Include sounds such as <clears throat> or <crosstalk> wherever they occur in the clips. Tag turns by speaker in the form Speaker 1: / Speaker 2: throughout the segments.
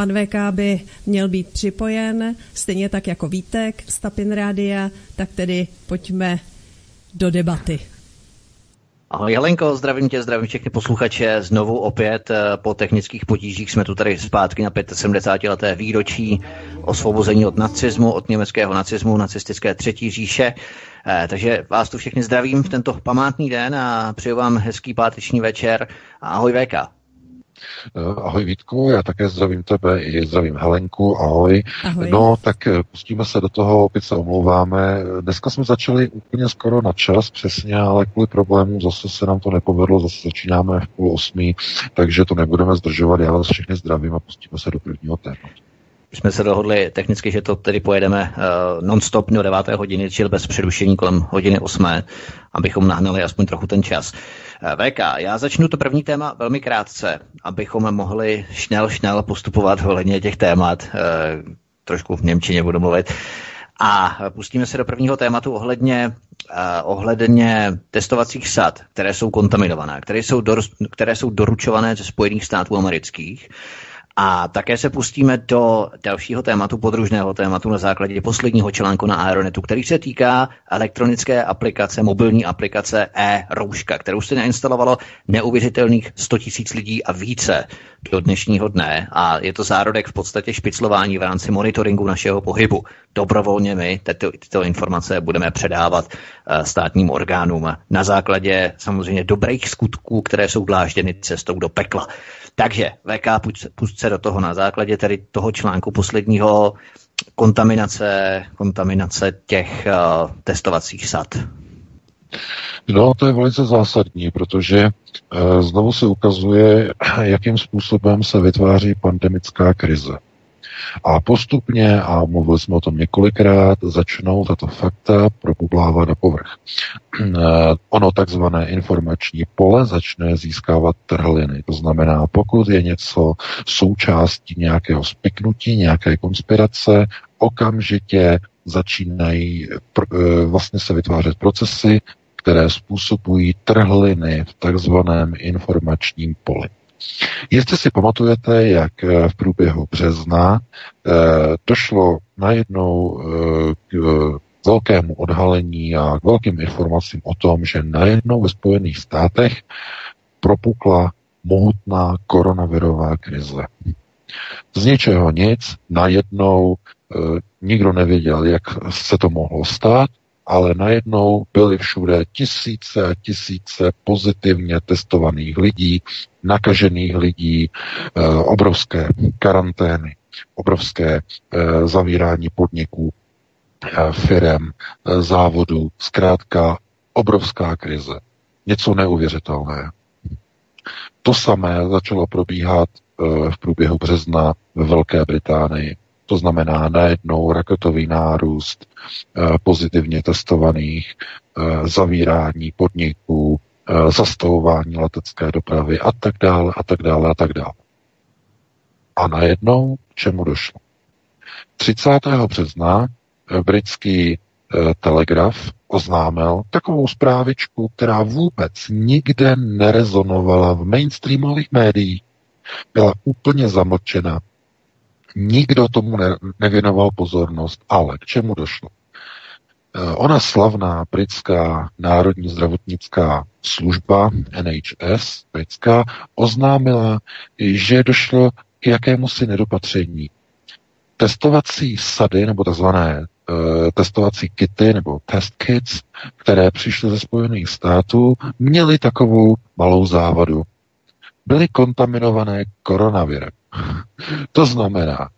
Speaker 1: Pan VK by měl být připojen, stejně tak jako Vítek z Tapin Rádia, tak tedy pojďme do debaty.
Speaker 2: Ahoj Jelenko, zdravím tě, zdravím všechny posluchače. Znovu opět eh, po technických potížích jsme tu tady zpátky na 75. leté výročí osvobození od nacismu, od německého nacismu, nacistické třetí říše. Eh, takže vás tu všechny zdravím v tento památný den a přeju vám hezký páteční večer. Ahoj VK.
Speaker 3: Eh, ahoj Vítku, já také zdravím tebe i zdravím Helenku, ahoj. ahoj. No, tak eh, pustíme se do toho, opět se omlouváme. Dneska jsme začali úplně skoro na čas, přesně, ale kvůli problémům zase se nám to nepovedlo, zase začínáme v půl osmí, takže to nebudeme zdržovat, já vás všechny zdravím a pustíme se do prvního tématu
Speaker 2: jsme se dohodli technicky, že to tedy pojedeme uh, non-stop do 9. hodiny, čili bez přerušení kolem hodiny 8, abychom nahnali aspoň trochu ten čas. Uh, VK, já začnu to první téma velmi krátce, abychom mohli šnel, šnel postupovat ohledně těch témat. Uh, trošku v Němčině budu mluvit. A pustíme se do prvního tématu ohledně, ohledně testovacích sad, které jsou kontaminované, které jsou, dor, které jsou doručované ze Spojených států amerických. Uh, a také se pustíme do dalšího tématu, podružného tématu na základě posledního článku na Aeronetu, který se týká elektronické aplikace, mobilní aplikace e-rouška, kterou se nainstalovalo neuvěřitelných 100 000 lidí a více do dnešního dne. A je to zárodek v podstatě špiclování v rámci monitoringu našeho pohybu. Dobrovolně my tyto, tyto informace budeme předávat uh, státním orgánům na základě samozřejmě dobrých skutků, které jsou dlážděny cestou do pekla. Takže VK, pust se do toho na základě tedy toho článku posledního kontaminace, kontaminace těch uh, testovacích sad.
Speaker 3: No, to je velice zásadní, protože uh, znovu se ukazuje, <clears throat> jakým způsobem se vytváří pandemická krize. A postupně, a mluvili jsme o tom několikrát, začnou tato fakta propublávat na povrch. <clears throat> ono takzvané informační pole začne získávat trhliny. To znamená, pokud je něco součástí nějakého spiknutí, nějaké konspirace, okamžitě začínají eh, vlastně se vytvářet procesy, které způsobují trhliny v takzvaném informačním poli. Jestli si pamatujete, jak eh, v průběhu března eh, došlo najednou eh, k velkému odhalení a k velkým informacím o tom, že najednou ve Spojených státech propukla mohutná koronavirová krize. Z ničeho nic, najednou nikdo nevěděl, jak se to mohlo stát, ale najednou byly všude tisíce a tisíce pozitivně testovaných lidí, nakažených lidí, eh, obrovské karantény, obrovské eh, zavírání podniků, eh, firem, závodů, zkrátka obrovská krize. Něco neuvěřitelné. To samé začalo probíhat v průběhu března ve Velké Británii. To znamená najednou raketový nárůst eh, pozitivně testovaných, eh, zavírání podniků, eh, zastavování letecké dopravy a tak dále a tak dále a tak dále. A najednou k čemu došlo? 30. března britský telegraf oznámil takovou zprávičku, která vůbec nikde nerezonovala v mainstreamových médiích. Byla úplně zamlčena Nikdo tomu ne, nevěnoval pozornost, ale k čemu došlo? Eh, ona slavná britská národní zdravotnická služba NHS britská oznámila, že došlo k jakému si nedopatření. Testovací sady, nebo takzvané uh, testovací kity, nebo test kits, které přišly ze Spojených států, měly takovou malou závadu. Byly kontaminované koronavirem. <laughs> To znamená,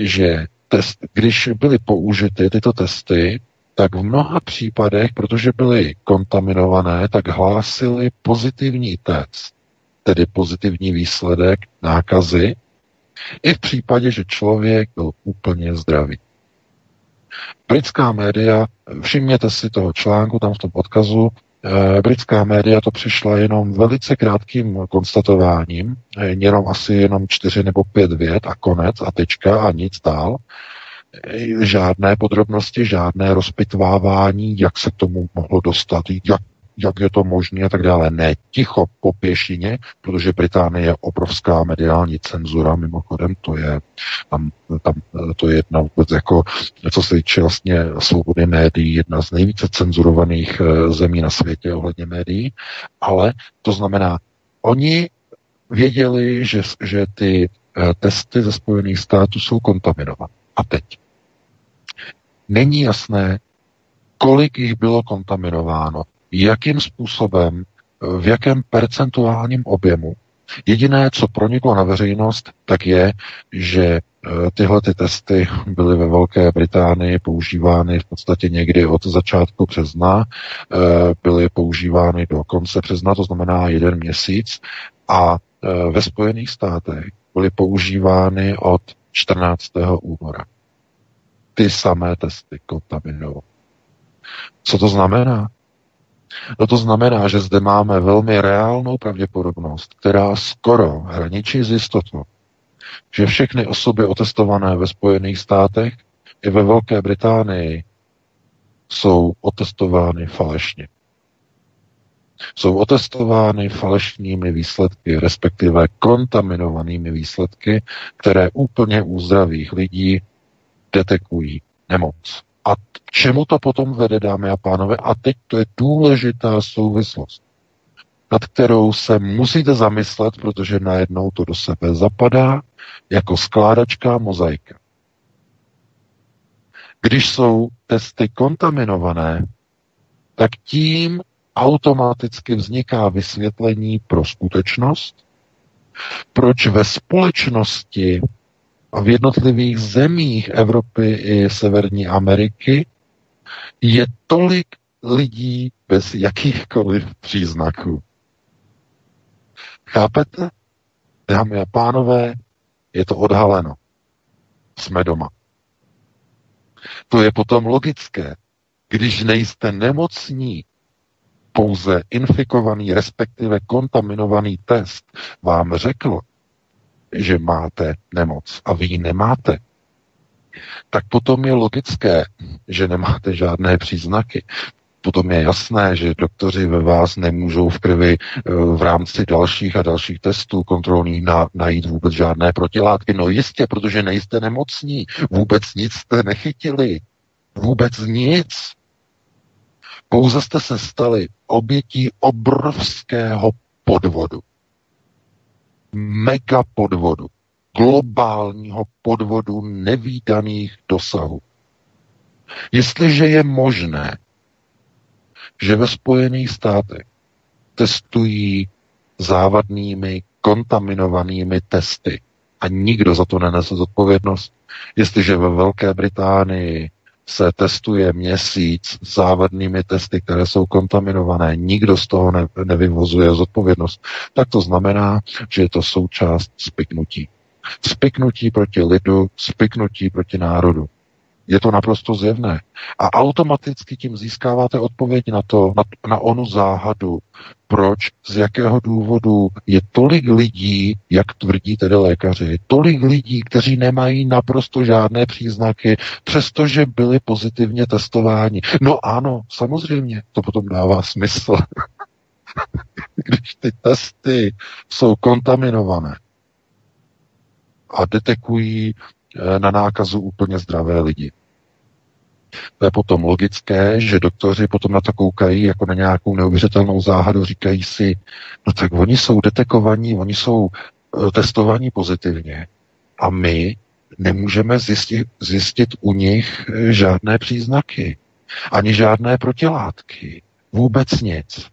Speaker 3: že test, když byly použity tyto testy, tak v mnoha případech, protože byly kontaminované, tak hlásili pozitivní test, tedy pozitivní výsledek nákazy, I v případě, že člověk byl úplně zdravý. Britská média, všimněte si toho článku tam v tom odkazu, britská média to přišla jenom velice krátkým konstatováním, eh, jenom asi jenom čtyři nebo pět vět a konec a tečka a nic dál. Eh, žádné podrobnosti, žádné rozpitvávání, jak se k tomu mohlo dostat, jak jak je to možné a tak dále. Ne, ticho po pěšině, protože Británie je obrovská mediální cenzura, mimochodem, to je tam, tam to je jedna vůbec jako, co se týče vlastně svobody médií, jedna z nejvíce cenzurovaných eh, zemí na světě ohledně médií, ale to znamená, oni věděli, že, že ty eh, testy ze Spojených států jsou kontaminované. A teď. Není jasné, kolik jich bylo kontaminováno jakým způsobem, v jakém percentuálním objemu. Jediné, co proniklo na veřejnost, tak je, že e, tyhle ty testy byly ve Velké Británii používány v podstatě někdy od začátku března, e, byly používány do konce března, to znamená jeden měsíc, a e, ve Spojených státech byly používány od 14. února. Ty samé testy kontaminované. Co to znamená? No to znamená, že zde máme velmi reálnou pravděpodobnost, která skoro hraničí s jistotou, že všechny osoby otestované ve Spojených státech i ve Velké Británii jsou otestovány falešně. Jsou otestovány falešnými výsledky, respektive kontaminovanými výsledky, které úplně u zdravých lidí detekují nemoc. A k čemu to potom vede, dámy a pánové? A teď to je důležitá souvislost, nad kterou se musíte zamyslet, protože najednou to do sebe zapadá jako skládačka mozaika. Když jsou testy kontaminované, tak tím automaticky vzniká vysvětlení pro skutečnost, proč ve společnosti v jednotlivých zemích Evropy i Severní Ameriky je tolik lidí bez jakýchkoliv příznaků. Chápete? Dámy a pánové, je to odhaleno. Jsme doma. To je potom logické. Když nejste nemocní, pouze infikovaný, respektive kontaminovaný test vám řekl, že máte nemoc a vy ji nemáte, tak potom je logické, že nemáte žádné příznaky. Potom je jasné, že doktoři ve vás nemůžou v krvi eh, v rámci dalších a dalších testů kontrolních na, najít vůbec žádné protilátky. No jistě, protože nejste nemocní. Vůbec nic jste nechytili. Vůbec nic. Pouze jste se stali obětí obrovského podvodu mega podvodu, globálního podvodu nevýdaných dosahů. Jestliže je možné, že ve Spojených státech testují závadnými, kontaminovanými testy a nikdo za to nenese zodpovědnost, jestliže ve Velké Británii se testuje měsíc závadnými testy, které jsou kontaminované, nikdo z toho ne, nevyvozuje zodpovědnost, tak to znamená, že je to součást spiknutí. Spiknutí proti lidu, spiknutí proti národu. Je to naprosto zjevné. A automaticky tím získáváte odpověď na to, na, na onu záhadu, proč, z jakého důvodu je tolik lidí, jak tvrdí tedy lékaři, tolik lidí, kteří nemají naprosto žádné příznaky, přestože byli pozitivně testováni. No ano, samozřejmě, to potom dává smysl. <laughs> Když ty testy jsou kontaminované a detekují na nákazu úplně zdravé lidi. To je potom logické, že doktoři potom na to koukají jako na nějakou neuvěřitelnou záhadu, říkají si, no tak oni jsou detekovaní, oni jsou uh, testovaní pozitivně a my nemůžeme zjistit, zjistit u nich eh, žádné příznaky, ani žádné protilátky, vůbec nic.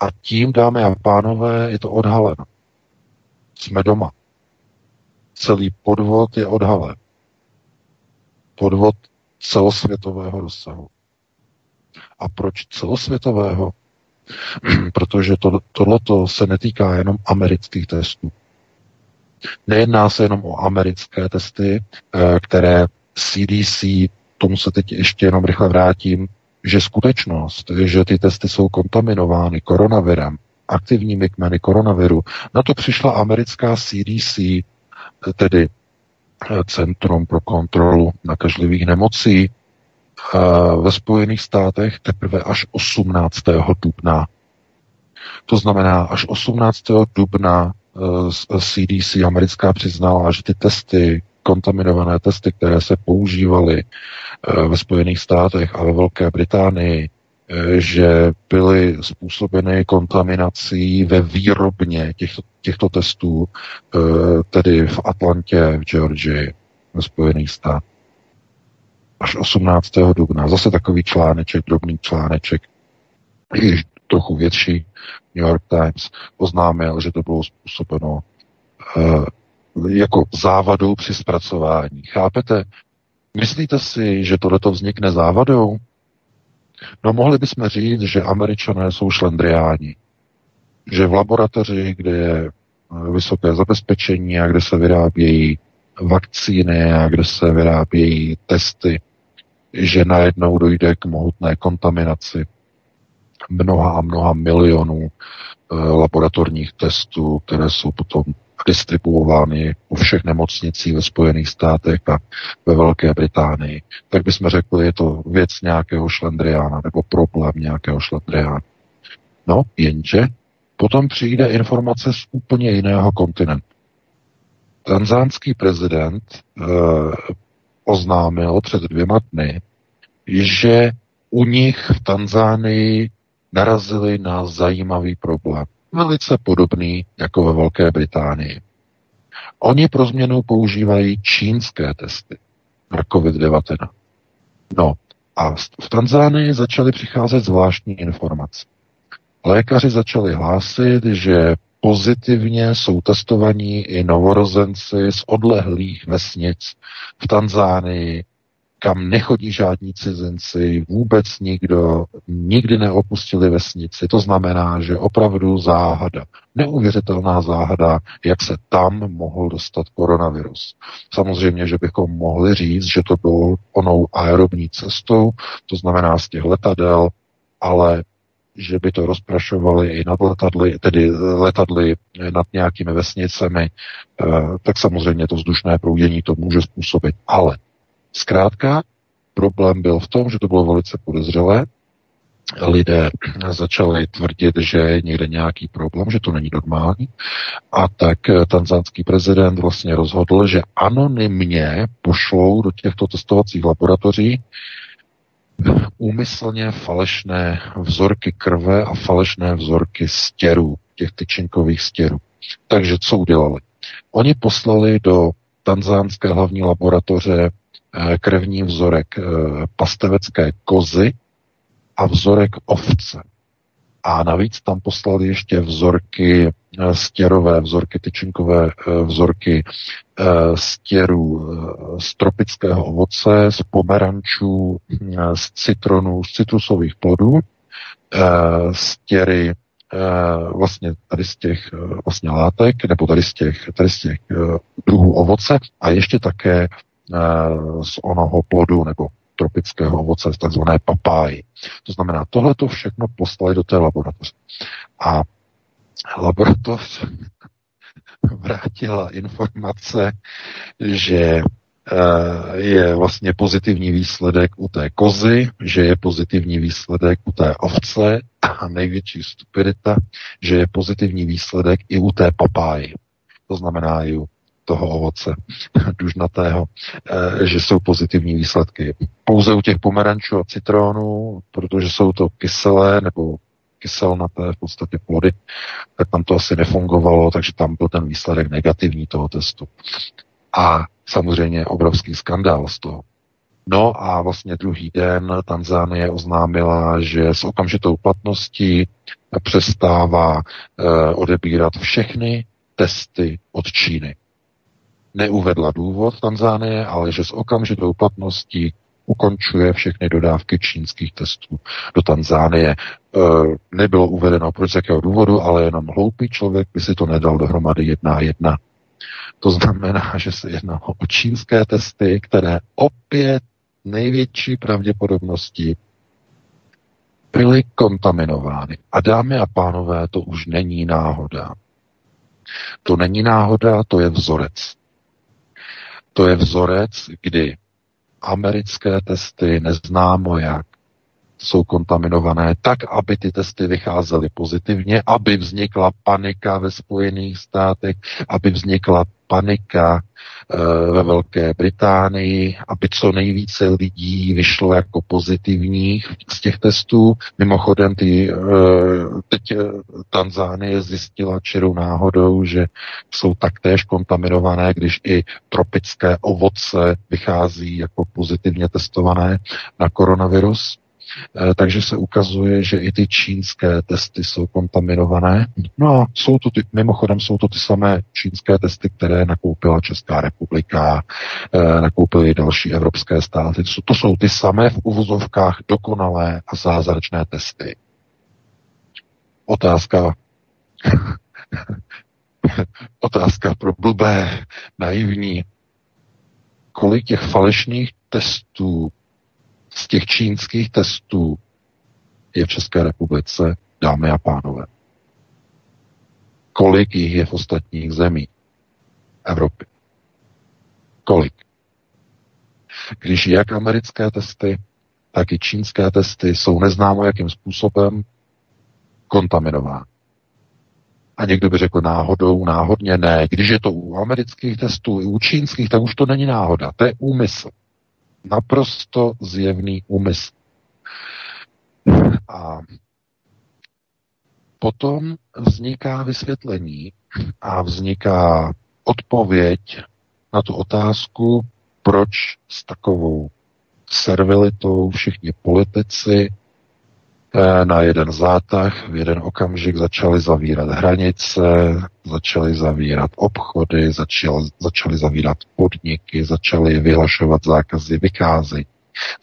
Speaker 3: A tím, dámy a pánové, je to odhaleno. Jsme doma. Celý podvod je odhalen. Podvod celosvětového rozsahu. A proč celosvětového? <clears throat> Protože to, tohleto se netýká jenom amerických testů. Nejedná se jenom o americké testy, eh, které CDC, tomu se teď ještě jenom rychle vrátím, že skutečnost, že ty testy jsou kontaminovány koronavirem, aktivními kmeny koronaviru, na to přišla americká CDC, tedy eh, Centrum pro kontrolu nakažlivých nemocí, eh, ve Spojených státech teprve až 18. dubna. To znamená, až 18. dubna CDC eh, americká přiznala, že ty testy, kontaminované testy, které se používaly ve Spojených státech a ve Velké Británii, že byly způsobeny kontaminací ve výrobně těchto, těchto testů, eh, tedy v Atlantě, v Georgii, ve Spojených státech. Až 18. dubna. Zase takový článeček, drobný článeček, i trochu větší, New York Times oznámil, že to bylo způsobeno uh, jako závadou při zpracování. Chápete? Myslíte si, že tohleto vznikne závadou? No mohli bychom říct, že američané jsou šlendriáni. Že v laboratoři, kde je eh, vysoké zabezpečení a kde se vyrábějí vakcíny a kde se vyrábějí testy, že najednou dojde k mohutné kontaminaci mnoha a mnoha milionů eh, laboratorních testů, které jsou potom distribuovány u všech nemocnicí ve Spojených státech a ve Velké Británii, tak bychom řekli, je to věc nějakého šlendriána nebo problém nějakého šlendriána. No, jenže potom přijde informace z úplně jiného kontinentu. Tanzánský prezident eh, oznámil před dvěma dny, že u nich v Tanzánii narazili na zajímavý problém velice podobný jako ve Velké Británii. Oni pro změnu používají čínské testy na COVID-19. No a v Tanzánii začaly přicházet zvláštní informace. Lékaři začali hlásit, že pozitivně jsou testovaní i novorozenci z odlehlých vesnic v Tanzánii, kam nechodí žádní cizinci, vůbec nikdo, nikdy neopustili vesnici. To znamená, že opravdu záhada, neuvěřitelná záhada, jak se tam mohl dostat koronavirus. Samozřejmě, že bychom mohli říct, že to bylo onou aerobní cestou, to znamená z těch letadel, ale že by to rozprašovali i nad letadly, tedy letadly nad nějakými vesnicemi, eh, tak samozřejmě to vzdušné proudění to může způsobit. Ale Zkrátka, problém byl v tom, že to bylo velice podezřelé. Lidé začali tvrdit, že je někde nějaký problém, že to není normální. A tak tanzánský prezident vlastně rozhodl, že anonymně pošlou do těchto testovacích laboratoří úmyslně falešné vzorky krve a falešné vzorky stěrů, těch tyčinkových stěrů. Takže co udělali? Oni poslali do tanzánské hlavní laboratoře Eh, krevní vzorek eh, pastevecké kozy a vzorek ovce. A navíc tam poslali ještě vzorky eh, stěrové, vzorky tyčinkové, vzorky stěrů z tropického ovoce, z pomerančů, z citronů, z citrusových plodů, stěry vlastně tady z těch vlastně látek, nebo tady z těch, tady z těch druhů ovoce a ještě také Eh, z onoho plodu nebo tropického ovoce, takzvané papáji. To znamená, tohle to všechno poslali do té laboratoře. A laboratoř <laughs> vrátila informace, že eh, je vlastně pozitivní výsledek u té kozy, že je pozitivní výsledek u té ovce a největší stupidita, že je pozitivní výsledek i u té papáji. To znamená i u toho ovoce <laughs> dužnatého, eh, že jsou pozitivní výsledky. Pouze u těch pomerančů a citronů, protože jsou to kyselé nebo kyselnaté v podstatě plody, tak tam to asi nefungovalo, takže tam byl ten výsledek negativní toho testu. A samozřejmě obrovský skandál z toho. No a vlastně druhý den Tanzánie oznámila, že s okamžitou platností přestává e, odebírat všechny testy od Číny neuvedla důvod Tanzánie, ale že s okamžitou platností ukončuje všechny dodávky čínských testů do Tanzánie. E, nebylo uvedeno proč z jakého důvodu, ale jenom hloupý člověk by si to nedal dohromady jedna jedna. To znamená, <laughs> že se jedná o čínské testy, které opět největší pravděpodobností byly kontaminovány. A dámy a pánové, to už není náhoda. To není náhoda, to je vzorec. To je vzorec, kdy americké testy neznámo jak jsou kontaminované tak, aby ty testy vycházely pozitivně, aby vznikla panika ve Spojených státech, aby vznikla panika e, ve Velké Británii, aby co nejvíce lidí vyšlo jako pozitivních z těch testů. Mimochodem, ty, e, teď eh, Tanzánie zjistila čirou náhodou, že jsou taktéž kontaminované, když i tropické ovoce vychází jako pozitivně testované na koronavirus. Eh, takže se ukazuje, že i ty čínské testy jsou kontaminované. No a jsou to ty, mimochodem jsou to ty samé čínské testy, které nakoupila Česká republika, eh, nakoupily další evropské státy. To jsou ty samé v uvozovkách dokonalé a zázračné testy. Otázka <laughs> otázka pro blbé, naivní. Kolik těch falešných testů z těch čínských testů je v České republice, dámy a pánové. Kolik jich je v ostatních zemích Evropy? Kolik? Když jak americké testy, tak i čínské testy jsou neznámo jakým způsobem kontaminovány. A někdo by řekl náhodou, náhodně ne. Když je to u amerických testů i u čínských, tak už to není náhoda. To je úmysl naprosto zjevný úmysl. A potom vzniká vysvětlení a vzniká odpověď na tu otázku, proč s takovou servilitou všichni politici na jeden zátah, v jeden okamžik začali zavírat hranice, začali zavírat obchody, začali, začali zavírat podniky, začali vyhlašovat zákazy vycházení,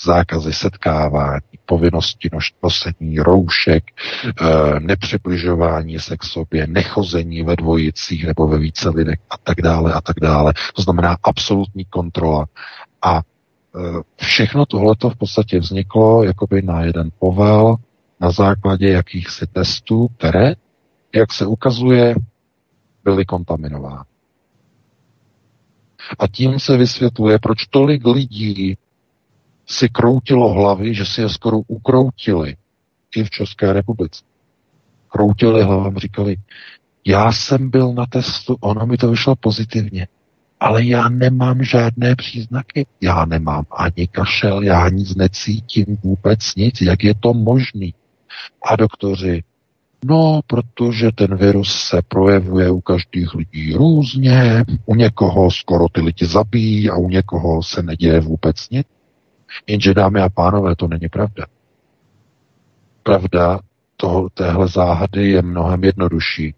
Speaker 3: zákazy setkávání, povinnosti nosení roušek, eh, nepřibližování se k sobě, nechození ve dvojicích nebo ve více lidech a tak dále a tak dále. To znamená absolutní kontrola. A eh, všechno tohleto v podstatě vzniklo jakoby na jeden povel, na základě jakýchsi testů, které, jak se ukazuje, byly kontaminovány. A tím se vysvětluje, proč tolik lidí si kroutilo hlavy, že si je skoro ukroutili i v České republice. Kroutili hlavami, říkali, já jsem byl na testu, ono mi to vyšlo pozitivně, ale já nemám žádné příznaky. Já nemám ani kašel, já nic necítím, vůbec nic. Jak je to možný? A doktoři, no, protože ten virus se projevuje u každých lidí různě, u někoho skoro ty lidi zabíjí a u někoho se neděje vůbec nic. Jenže, dámy a pánové, to není pravda. Pravda toho, téhle záhady je mnohem jednodušší.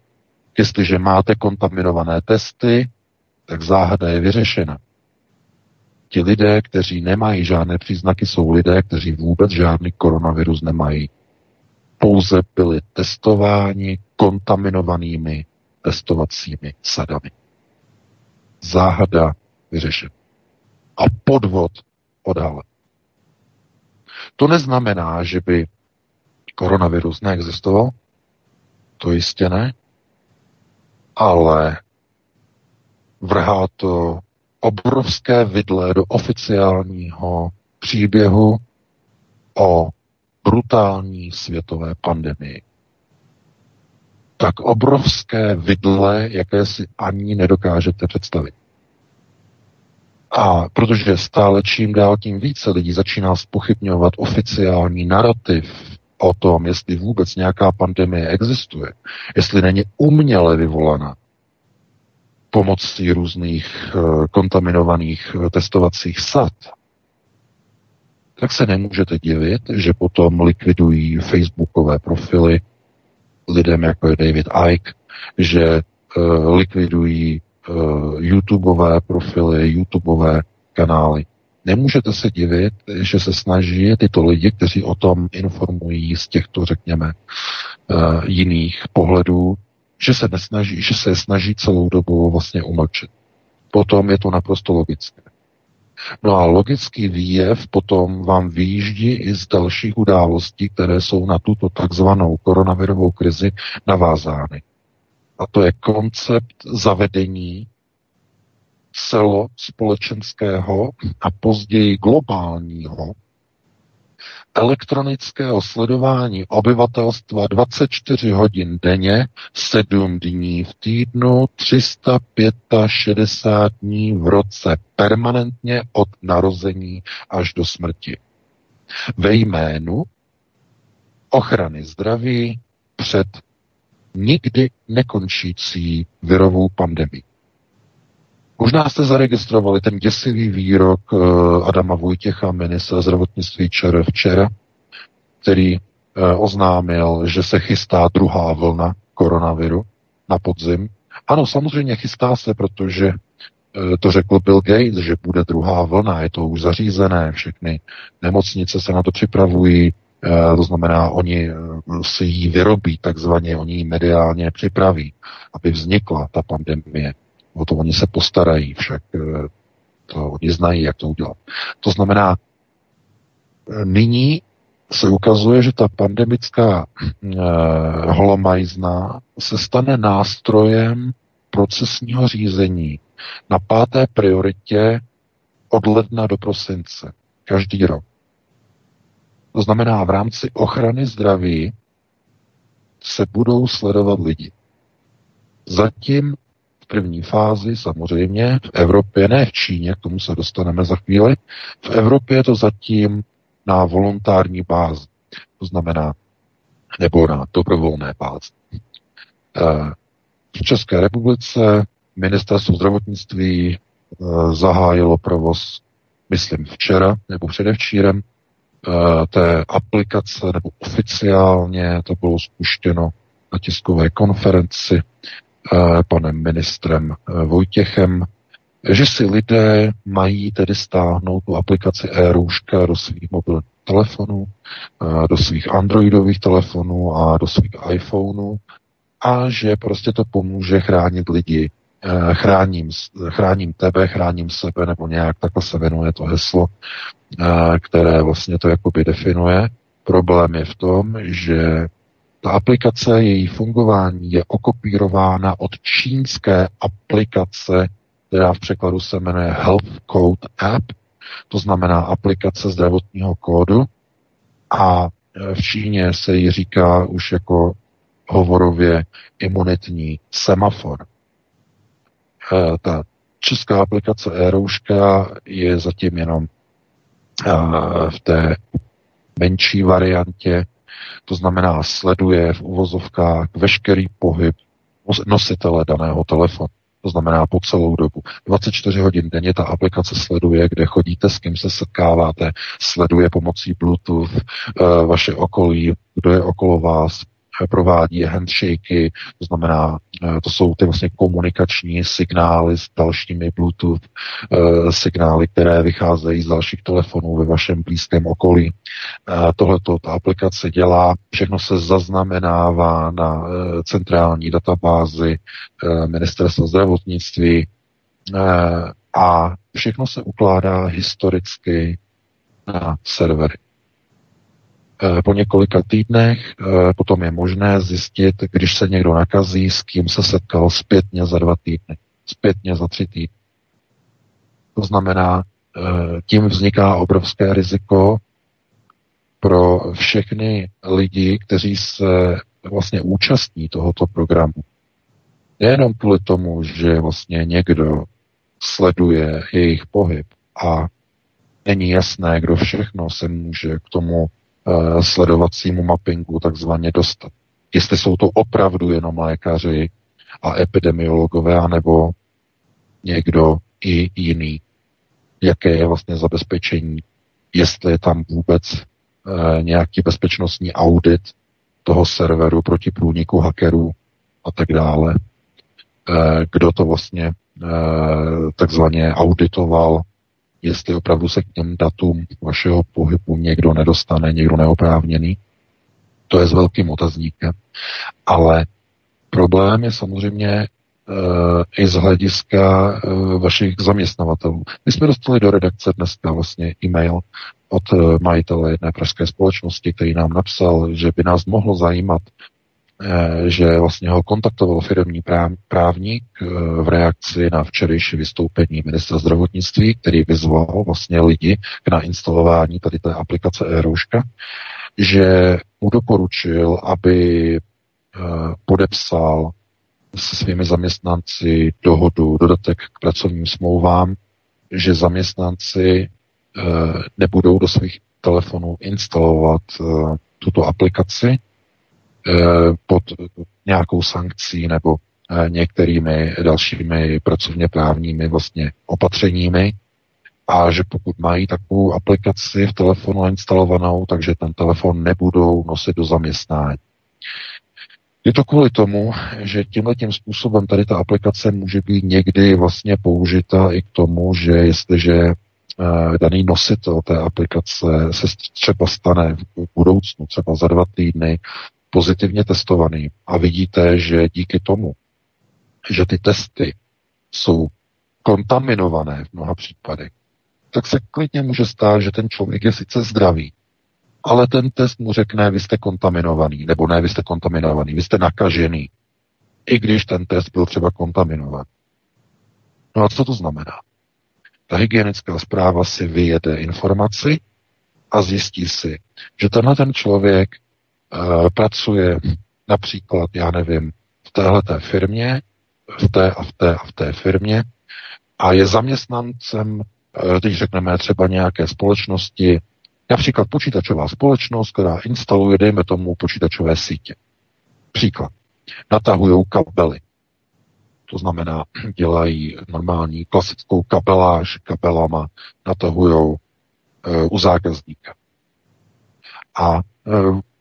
Speaker 3: Jestliže máte kontaminované testy, tak záhada je vyřešena. Ti lidé, kteří nemají žádné příznaky, jsou lidé, kteří vůbec žádný koronavirus nemají pouze byli testováni kontaminovanými testovacími sadami. Záhada vyřešena. A podvod odhalen. To neznamená, že by koronavirus neexistoval, to jistě ne, ale vrhá to obrovské vidle do oficiálního příběhu o brutální světové pandemii. Tak obrovské vidle, jaké si ani nedokážete představit. A protože stále čím dál tím více lidí začíná spochybňovat oficiální narrativ o tom, jestli vůbec nějaká pandemie existuje, jestli není uměle vyvolaná pomocí různých uh, kontaminovaných uh, testovacích sad, tak se nemůžete divit, že potom likvidují facebookové profily lidem jako je David Icke, že uh, likvidují uh, YouTubeové profily, YouTubeové kanály. Nemůžete se divit, že se snaží tyto lidi, kteří o tom informují z těchto, řekněme, uh, jiných pohledů, že se nesnaží, že se snaží celou dobu vlastně umlčet. Potom je to naprosto logické. No a logický výjev potom vám výjíždí i z dalších událostí, které jsou na tuto takzvanou koronavirovou krizi navázány. A to je koncept zavedení celospolečenského a později globálního elektronického sledování obyvatelstva 24 hodin denně, 7 dní v týdnu, 365 dní v roce, permanentně od narození až do smrti. Ve jménu ochrany zdraví před nikdy nekončící virovou pandemii. Možná jste zaregistrovali ten děsivý výrok eh, Adama Vojtěcha, ministra zdravotnictví ČR včera, který eh, oznámil, že se chystá druhá vlna koronaviru na podzim. Ano, samozřejmě chystá se, protože eh, to řekl Bill Gates, že bude druhá vlna, je to už zařízené, všechny nemocnice se na to připravují, to znamená, oni si ji vyrobí, takzvaně, oni ji mediálně připraví, aby vznikla ta pandemie. O to oni se postarají, však eh, to oni znají, jak to udělat. To znamená, eh, nyní se ukazuje, že ta pandemická eh, holomajzna se stane nástrojem procesního řízení na páté prioritě od ledna do prosince, každý rok. To znamená, v rámci ochrany zdraví se budou sledovat lidi. Zatím první fázi samozřejmě, v Evropě, ne v Číně, k tomu se dostaneme za chvíli, v Evropě je to zatím na voluntární bázi, to znamená, nebo na dobrovolné bázi. Eh, v České republice ministerstvo zdravotnictví eh, zahájilo provoz, myslím včera nebo předevčírem, eh, té aplikace, nebo oficiálně to bylo spuštěno na tiskové konferenci panem ministrem eh, Vojtěchem, že si lidé mají tedy stáhnout tu aplikaci e-růžka do svých mobilních telefonů, eh, do svých androidových telefonů a do svých iPhoneů a že prostě to pomůže chránit lidi. Chráním, chráním tebe, chráním sebe, nebo nějak takhle se jmenuje to heslo, které vlastně to jakoby definuje. Problém je v tom, že ta aplikace, její fungování je okopírována od čínské aplikace, která v překladu se jmenuje Health Code App, to znamená aplikace zdravotního kódu a e, v Číně se jí říká už jako hovorově imunitní semafor. E, ta česká aplikace e je zatím jenom e, v té menší variantě, to znamená, sleduje v uvozovkách veškerý pohyb nositele daného telefonu. To znamená po celou dobu. 24 hodin denně ta aplikace sleduje, kde chodíte, s kým se setkáváte, sleduje pomocí Bluetooth uh, vaše okolí, kdo je okolo vás, provádí handshakey, to znamená, eh, to jsou ty vlastně komunikační signály s dalšími Bluetooth eh, signály, které vycházejí z dalších telefonů ve vašem blízkém okolí. Tohle ta aplikace dělá, všechno se zaznamenává na eh, centrální databázi ministerstva zdravotnictví a všechno se ukládá historicky na servery. Eh, po několika týdnech eh, potom je možné zjistit, když se někdo nakazí, s kým se setkal zpětně za dva týdny, zpětně za tři týdny. To znamená, eh, tím vzniká obrovské riziko pro všechny lidi, kteří se vlastně účastní tohoto programu. Nejenom kvůli tomu, že vlastně někdo sleduje jejich pohyb a není jasné, kdo všechno se může k tomu sledovacímu mappingu takzvaně dostat. Jestli jsou to opravdu jenom lékaři a epidemiologové, anebo někdo i jiný. Jaké je vlastně zabezpečení, jestli je tam vůbec e, nějaký bezpečnostní audit toho serveru proti průniku hackerů a tak dále. E, kdo to vlastně takzvaně auditoval, jestli opravdu se k těm datům vašeho pohybu někdo nedostane, někdo neoprávněný. To je s velkým otazníkem. Ale problém je samozřejmě i z hlediska vašich zaměstnavatelů. My jsme dostali do redakce dneska vlastně e-mail od majitele jedné pražské společnosti, který nám napsal, že by nás mohlo zajímat, Eh, že vlastně ho kontaktoval firmní právník eh, v reakci na včerejší vystoupení ministra zdravotnictví, který vyzval vlastně lidi k nainstalování tady té aplikace e-rouška, že mu doporučil, aby eh, podepsal se svými zaměstnanci dohodu, dodatek k pracovním smlouvám, že zaměstnanci nebudou do svých telefonů instalovat tuto aplikaci, Eh, pod nějakou sankcí nebo eh, některými dalšími pracovně právními vlastně opatřeními a že pokud mají takovou aplikaci v telefonu instalovanou, takže ten telefon nebudou nosit do zaměstnání. Je to kvůli tomu, že tímhle tím způsobem tady ta aplikace může být někdy vlastně použita i k tomu, že jestliže eh, daný nositel té aplikace se třeba stane v budoucnu, třeba za dva týdny, pozitivně testovaný a vidíte, že díky tomu, že ty testy jsou kontaminované v mnoha případech, tak se klidně může stát, že ten člověk je sice zdravý, ale ten test mu řekne, vy jste kontaminovaný, nebo ne, vy jste kontaminovaný, vy jste nakažený, i když ten test byl třeba kontaminovaný. No a co to znamená? Ta hygienická zpráva si vyjede informaci a zjistí si, že tenhle ten člověk pracuje například, já nevím, v téhle firmě, v té a v té a v té firmě a je zaměstnancem, eh, teď řekneme třeba nějaké společnosti, například počítačová společnost, která instaluje, dejme tomu, počítačové sítě. Příklad. Natahují kabely. To znamená, <clears throat> dělají normální klasickou kabeláž kabelama, natahují e, u zákazníka. A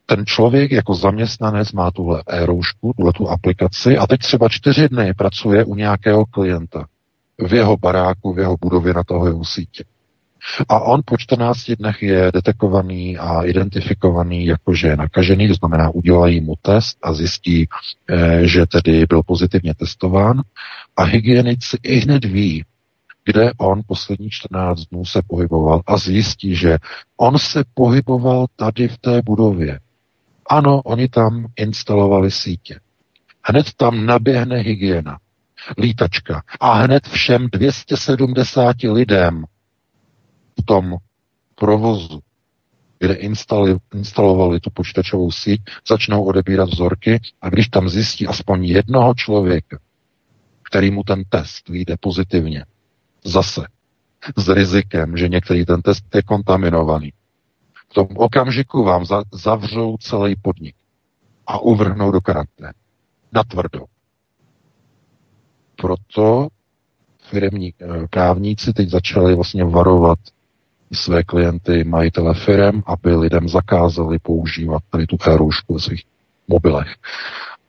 Speaker 3: ten člověk jako zaměstnanec má tuhle e-roušku, tuhle tu aplikaci a teď třeba čtyři dny pracuje u nějakého klienta v jeho baráku, v jeho budově na toho jeho sítě. A on po 14 dnech je detekovaný a identifikovaný jako, že je nakažený, to znamená udělají mu test a zjistí, eh, že tedy byl pozitivně testován a hygienici i hned ví, kde on poslední 14 dnů se pohyboval a zjistí, že on se pohyboval tady v té budově. Ano, oni tam instalovali sítě. Hned tam naběhne hygiena, lítačka a hned všem 270 lidem v tom provozu, kde instali, instalovali tu počítačovou síť, začnou odebírat vzorky a když tam zjistí aspoň jednoho člověka, který mu ten test vyjde pozitivně, zase s rizikem, že některý ten test je kontaminovaný, v tom okamžiku vám zavřou celý podnik a uvrhnou do karantény. Natvrdo. Proto firmní eh, právníci teď začali vlastně varovat své klienty, majitele firm, aby lidem zakázali používat tady tu e ve svých mobilech.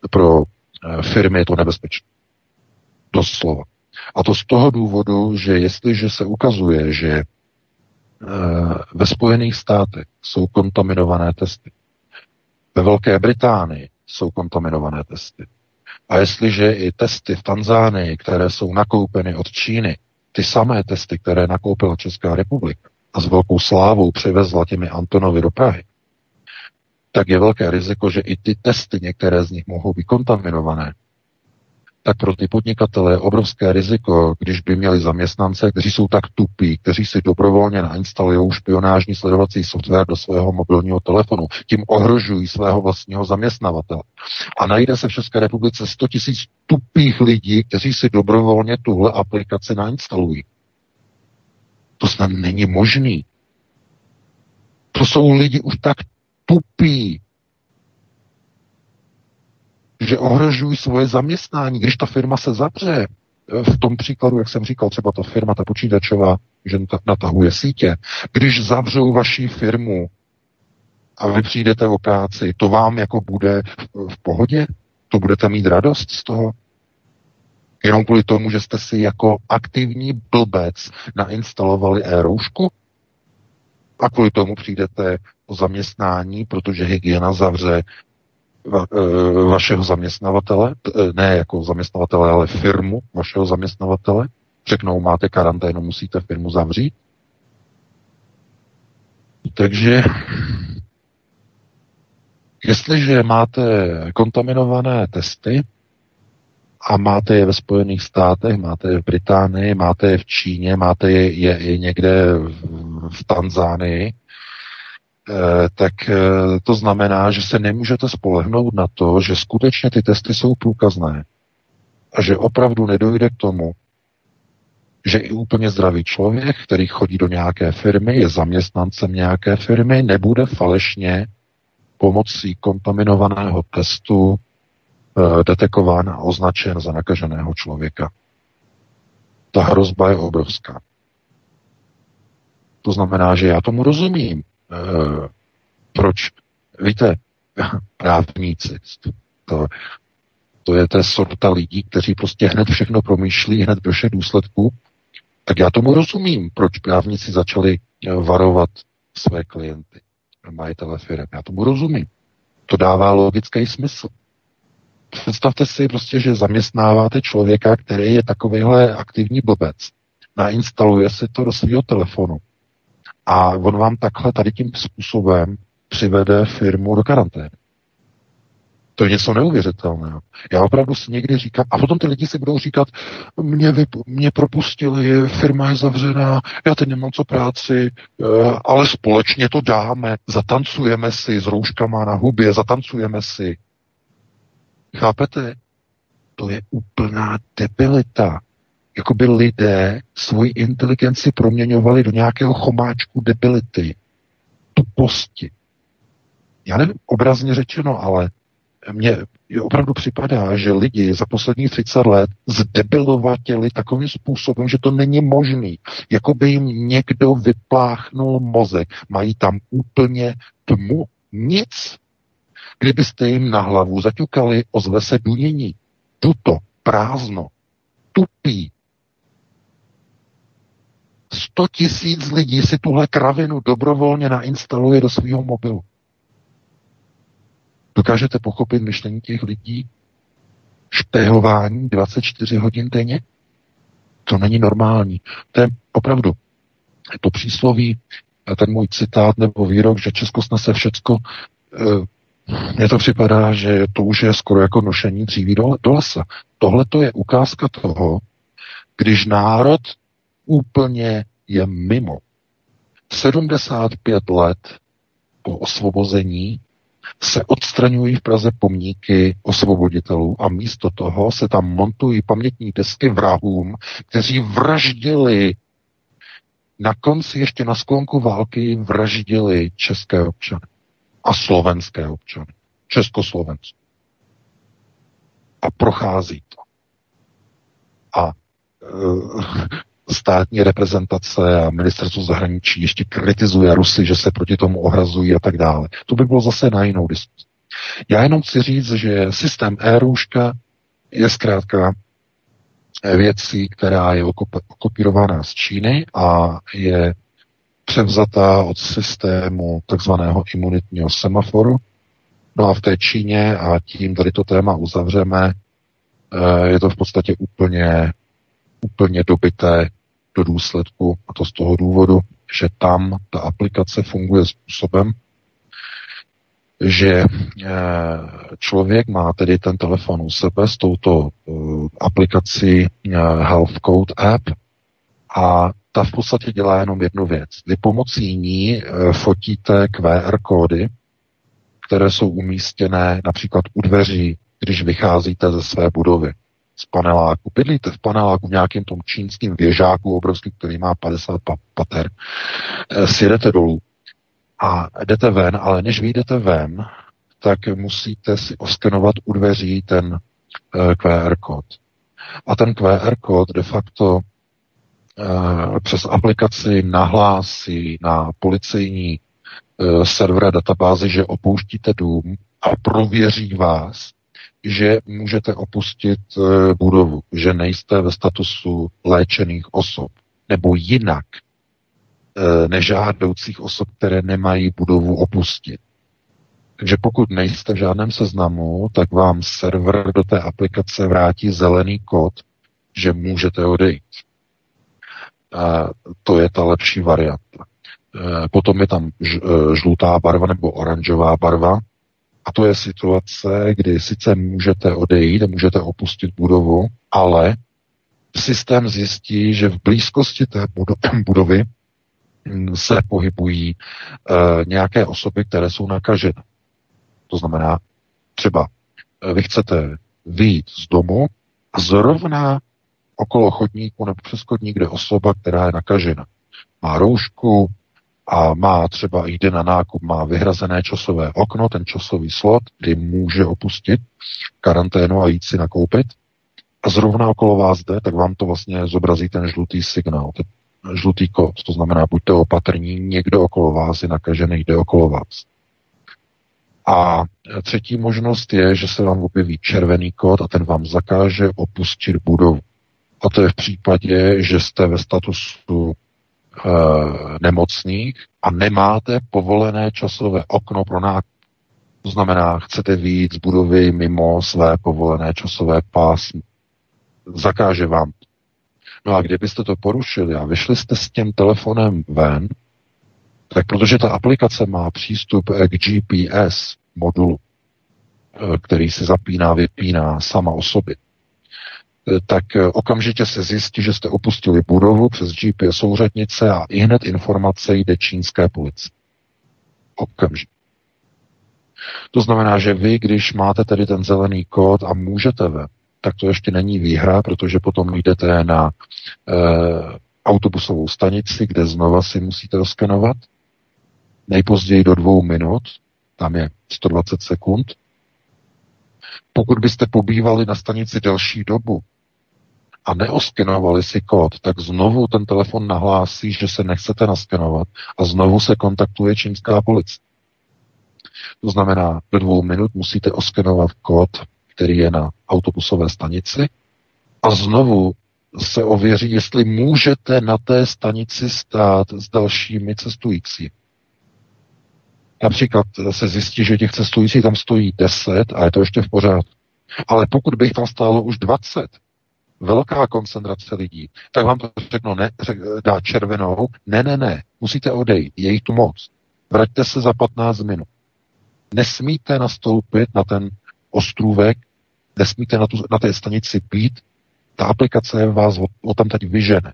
Speaker 3: Pro eh, firmy je to nebezpečné. Doslova. A to z toho důvodu, že jestliže se ukazuje, že ve Spojených státech jsou kontaminované testy. Ve Velké Británii jsou kontaminované testy. A jestliže i testy v Tanzánii, které jsou nakoupeny od Číny, ty samé testy, které nakoupila Česká republika a s velkou slávou přivezla těmi Antonovi do Prahy, tak je velké riziko, že i ty testy, některé z nich mohou být kontaminované tak pro ty podnikatele je obrovské riziko, když by měli zaměstnance, kteří jsou tak tupí, kteří si dobrovolně nainstalují špionážní sledovací software do svého mobilního telefonu. Tím ohrožují svého vlastního zaměstnavatele. A najde se v České republice 100 tisíc tupých lidí, kteří si dobrovolně tuhle aplikaci nainstalují. To snad není možný. To jsou lidi už tak tupí, že ohrožují svoje zaměstnání, když ta firma se zavře. V tom příkladu, jak jsem říkal, třeba ta firma, ta počítačová, že natahuje sítě. Když zavřou vaši firmu a vy přijdete o práci, to vám jako bude v pohodě? To budete mít radost z toho? Jenom kvůli tomu, že jste si jako aktivní blbec nainstalovali e-roušku? A kvůli tomu přijdete o zaměstnání, protože hygiena zavře va, vašeho zaměstnavatele, ne jako zaměstnavatele, ale firmu vašeho zaměstnavatele, řeknou, máte karanténu, musíte firmu zavřít. Takže jestliže máte kontaminované testy a máte je ve Spojených státech, máte je v Británii, máte je v Číně, máte je, je, je někde v, v Tanzánii, tak eh, to znamená, že se nemůžete spolehnout na to, že skutečně ty testy jsou průkazné a že opravdu nedojde k tomu, že i úplně zdravý člověk, který chodí do nějaké firmy, je zaměstnancem nějaké firmy, nebude falešně pomocí kontaminovaného testu e, detekován a označen za nakaženého člověka. Ta hrozba je obrovská. To znamená, že já tomu rozumím. E, proč? Víte, <laughs> právníci, to, to je ta sorta lidí, kteří prostě hned všechno promýšlí, hned do všech důsledků tak já tomu rozumím, proč právníci začali eh, varovat své klienty, majitele firm. Já tomu rozumím. To dává logický smysl. Představte si prostě, že zaměstnáváte člověka, který je takovýhle aktivní blbec. Nainstaluje si to do svého telefonu. A on vám takhle tady tím způsobem přivede firmu do karantény. To je něco neuvěřitelného. Já opravdu si někdy říkám, a potom ty lidi si budou říkat, mě, vy, mě propustili, firma je zavřená, já teď nemám co práci, eh, ale společně to dáme, zatancujeme si s rouškama na hubě, zatancujeme si. Chápete? To je úplná debilita. Jakoby lidé svoji inteligenci proměňovali do nějakého chomáčku debility. Tuposti. Já nevím, obrazně řečeno, ale mně opravdu připadá, že lidi za posledních 30 let zdebilovatěli takovým způsobem, že to není možný. Jako by jim někdo vypláchnul mozek. Mají tam úplně tmu. Nic. Kdybyste jim na hlavu zaťukali, ozve se dunění. Tuto, prázdno, tupý. Sto tisíc lidí si tuhle kravinu dobrovolně nainstaluje do svého mobilu. Dokážete pochopit myšlení těch lidí? Špehování 24 hodin denně? To není normální. To je opravdu to přísloví, ten můj citát nebo výrok, že Česko snese všecko, eh, mně to připadá, že to už je skoro jako nošení dříví do, do lesa. Tohle to je ukázka toho, když národ úplně je mimo. 75 let po osvobození se odstraňují v Praze pomníky osvoboditelů a místo toho se tam montují pamětní desky vrahům, kteří vraždili na konci ještě na sklonku války vraždili české občany a slovenské občany. Československo. A prochází to. A e, státní reprezentace a ministerstvo zahraničí ještě kritizuje Rusy, že se proti tomu ohrazují a tak dále. To by bylo zase na jinou diskuzi. Já jenom chci říct, že systém e-růžka je zkrátka věcí, která je okopírovaná z Číny a je převzatá od systému takzvaného imunitního semaforu. No a v té Číně, a tím tady to téma uzavřeme, eh, je to v podstatě úplně, úplně dobité do důsledku, a to z toho důvodu, že tam ta aplikace funguje způsobem, že eh, člověk má tedy ten telefon u sebe s touto eh, aplikací eh, Health Code App a ta v podstatě dělá jenom jednu věc. Vy pomocí ní fotíte QR kódy, které jsou umístěné například u dveří, když vycházíte ze své budovy z paneláku. Bydlíte v paneláku v nějakém tom čínském věžáku obrovský, který má 50 pater. Eh, sjedete dolů a jdete ven, ale než vyjdete ven, tak musíte si oskenovat u dveří ten eh, QR kód. A ten QR kód de facto eh, přes aplikaci nahlásí na policejní server databázy, že opouštíte dům a prověří vás, že můžete opustit eh, budovu, že nejste ve statusu léčených osob nebo jinak eh, nežádoucích osob, které nemají budovu opustit. Takže pokud nejste v žádném seznamu, tak vám server do té aplikace vrátí zelený kód, že můžete odejít. A to je ta lepší varianta. E, potom je tam žlutá barva nebo oranžová barva. A to je situace, kdy sice můžete odejít můžete opustit budovu, ale systém zjistí, že v blízkosti té <clears throat> budovy se pohybují uh, nějaké osoby, které jsou nakažené. To znamená, třeba uh, vy chcete vyjít z domu a zrovna okolo chodníku nebo přes chodník, kde osoba, která je nakažena. Má roušku a má třeba jde na nákup, má vyhrazené časové okno, ten časový slot, kdy může opustit karanténu a jít si nakoupit. A zrovna okolo vás jde, tak vám to vlastně zobrazí ten žlutý signál, ten žlutý kód. To znamená, buďte opatrní, někdo okolo vás je nakažený, jde okolo vás. A třetí možnost je, že se vám objeví červený kód a ten vám zakáže opustit budovu. A to je v případě, že jste ve statusu nemocných a nemáte povolené časové okno pro nákup. To znamená, chcete výjít z budovy mimo své povolené časové pásmo. Zakáže vám No a kdybyste to porušili a vyšli jste s tím telefonem ven, tak protože ta aplikace má přístup k GPS modulu, eh, který se zapíná, vypíná sama o sobě, eh, tak eh, okamžitě se zjistí, že jste opustili budovu přes GPS souřadnice a i hned informace jde čínské policii. Okamžitě. To znamená, že vy, když máte tedy ten zelený kód a můžete ven, tak to ještě není výhra, protože potom jdete na e, autobusovou stanici, kde znova si musíte oskenovat. Nejpozději do dvou minut, tam je 120 sekund. Pokud byste pobývali na stanici delší dobu a neoskenovali si kód, tak znovu ten telefon nahlásí, že se nechcete naskenovat a znovu se kontaktuje čínská policie. To znamená, do dvou minut musíte oskenovat kód který je na autobusové stanici a znovu se ověří, jestli můžete na té stanici stát s dalšími cestující. Například se zjistí, že těch cestujících tam stojí 10 a je to ještě v pořádku. Ale pokud bych tam stálo už 20, velká koncentrace lidí, tak vám to řeknu, ne, řek, dá červenou, ne, ne, ne, musíte odejít, je jich tu moc. Vraťte se za 15 minut. Nesmíte nastoupit na ten ostrůvek, nesmíte na, tu, na té stanici být, ta aplikace vás o, o tam teď vyžene.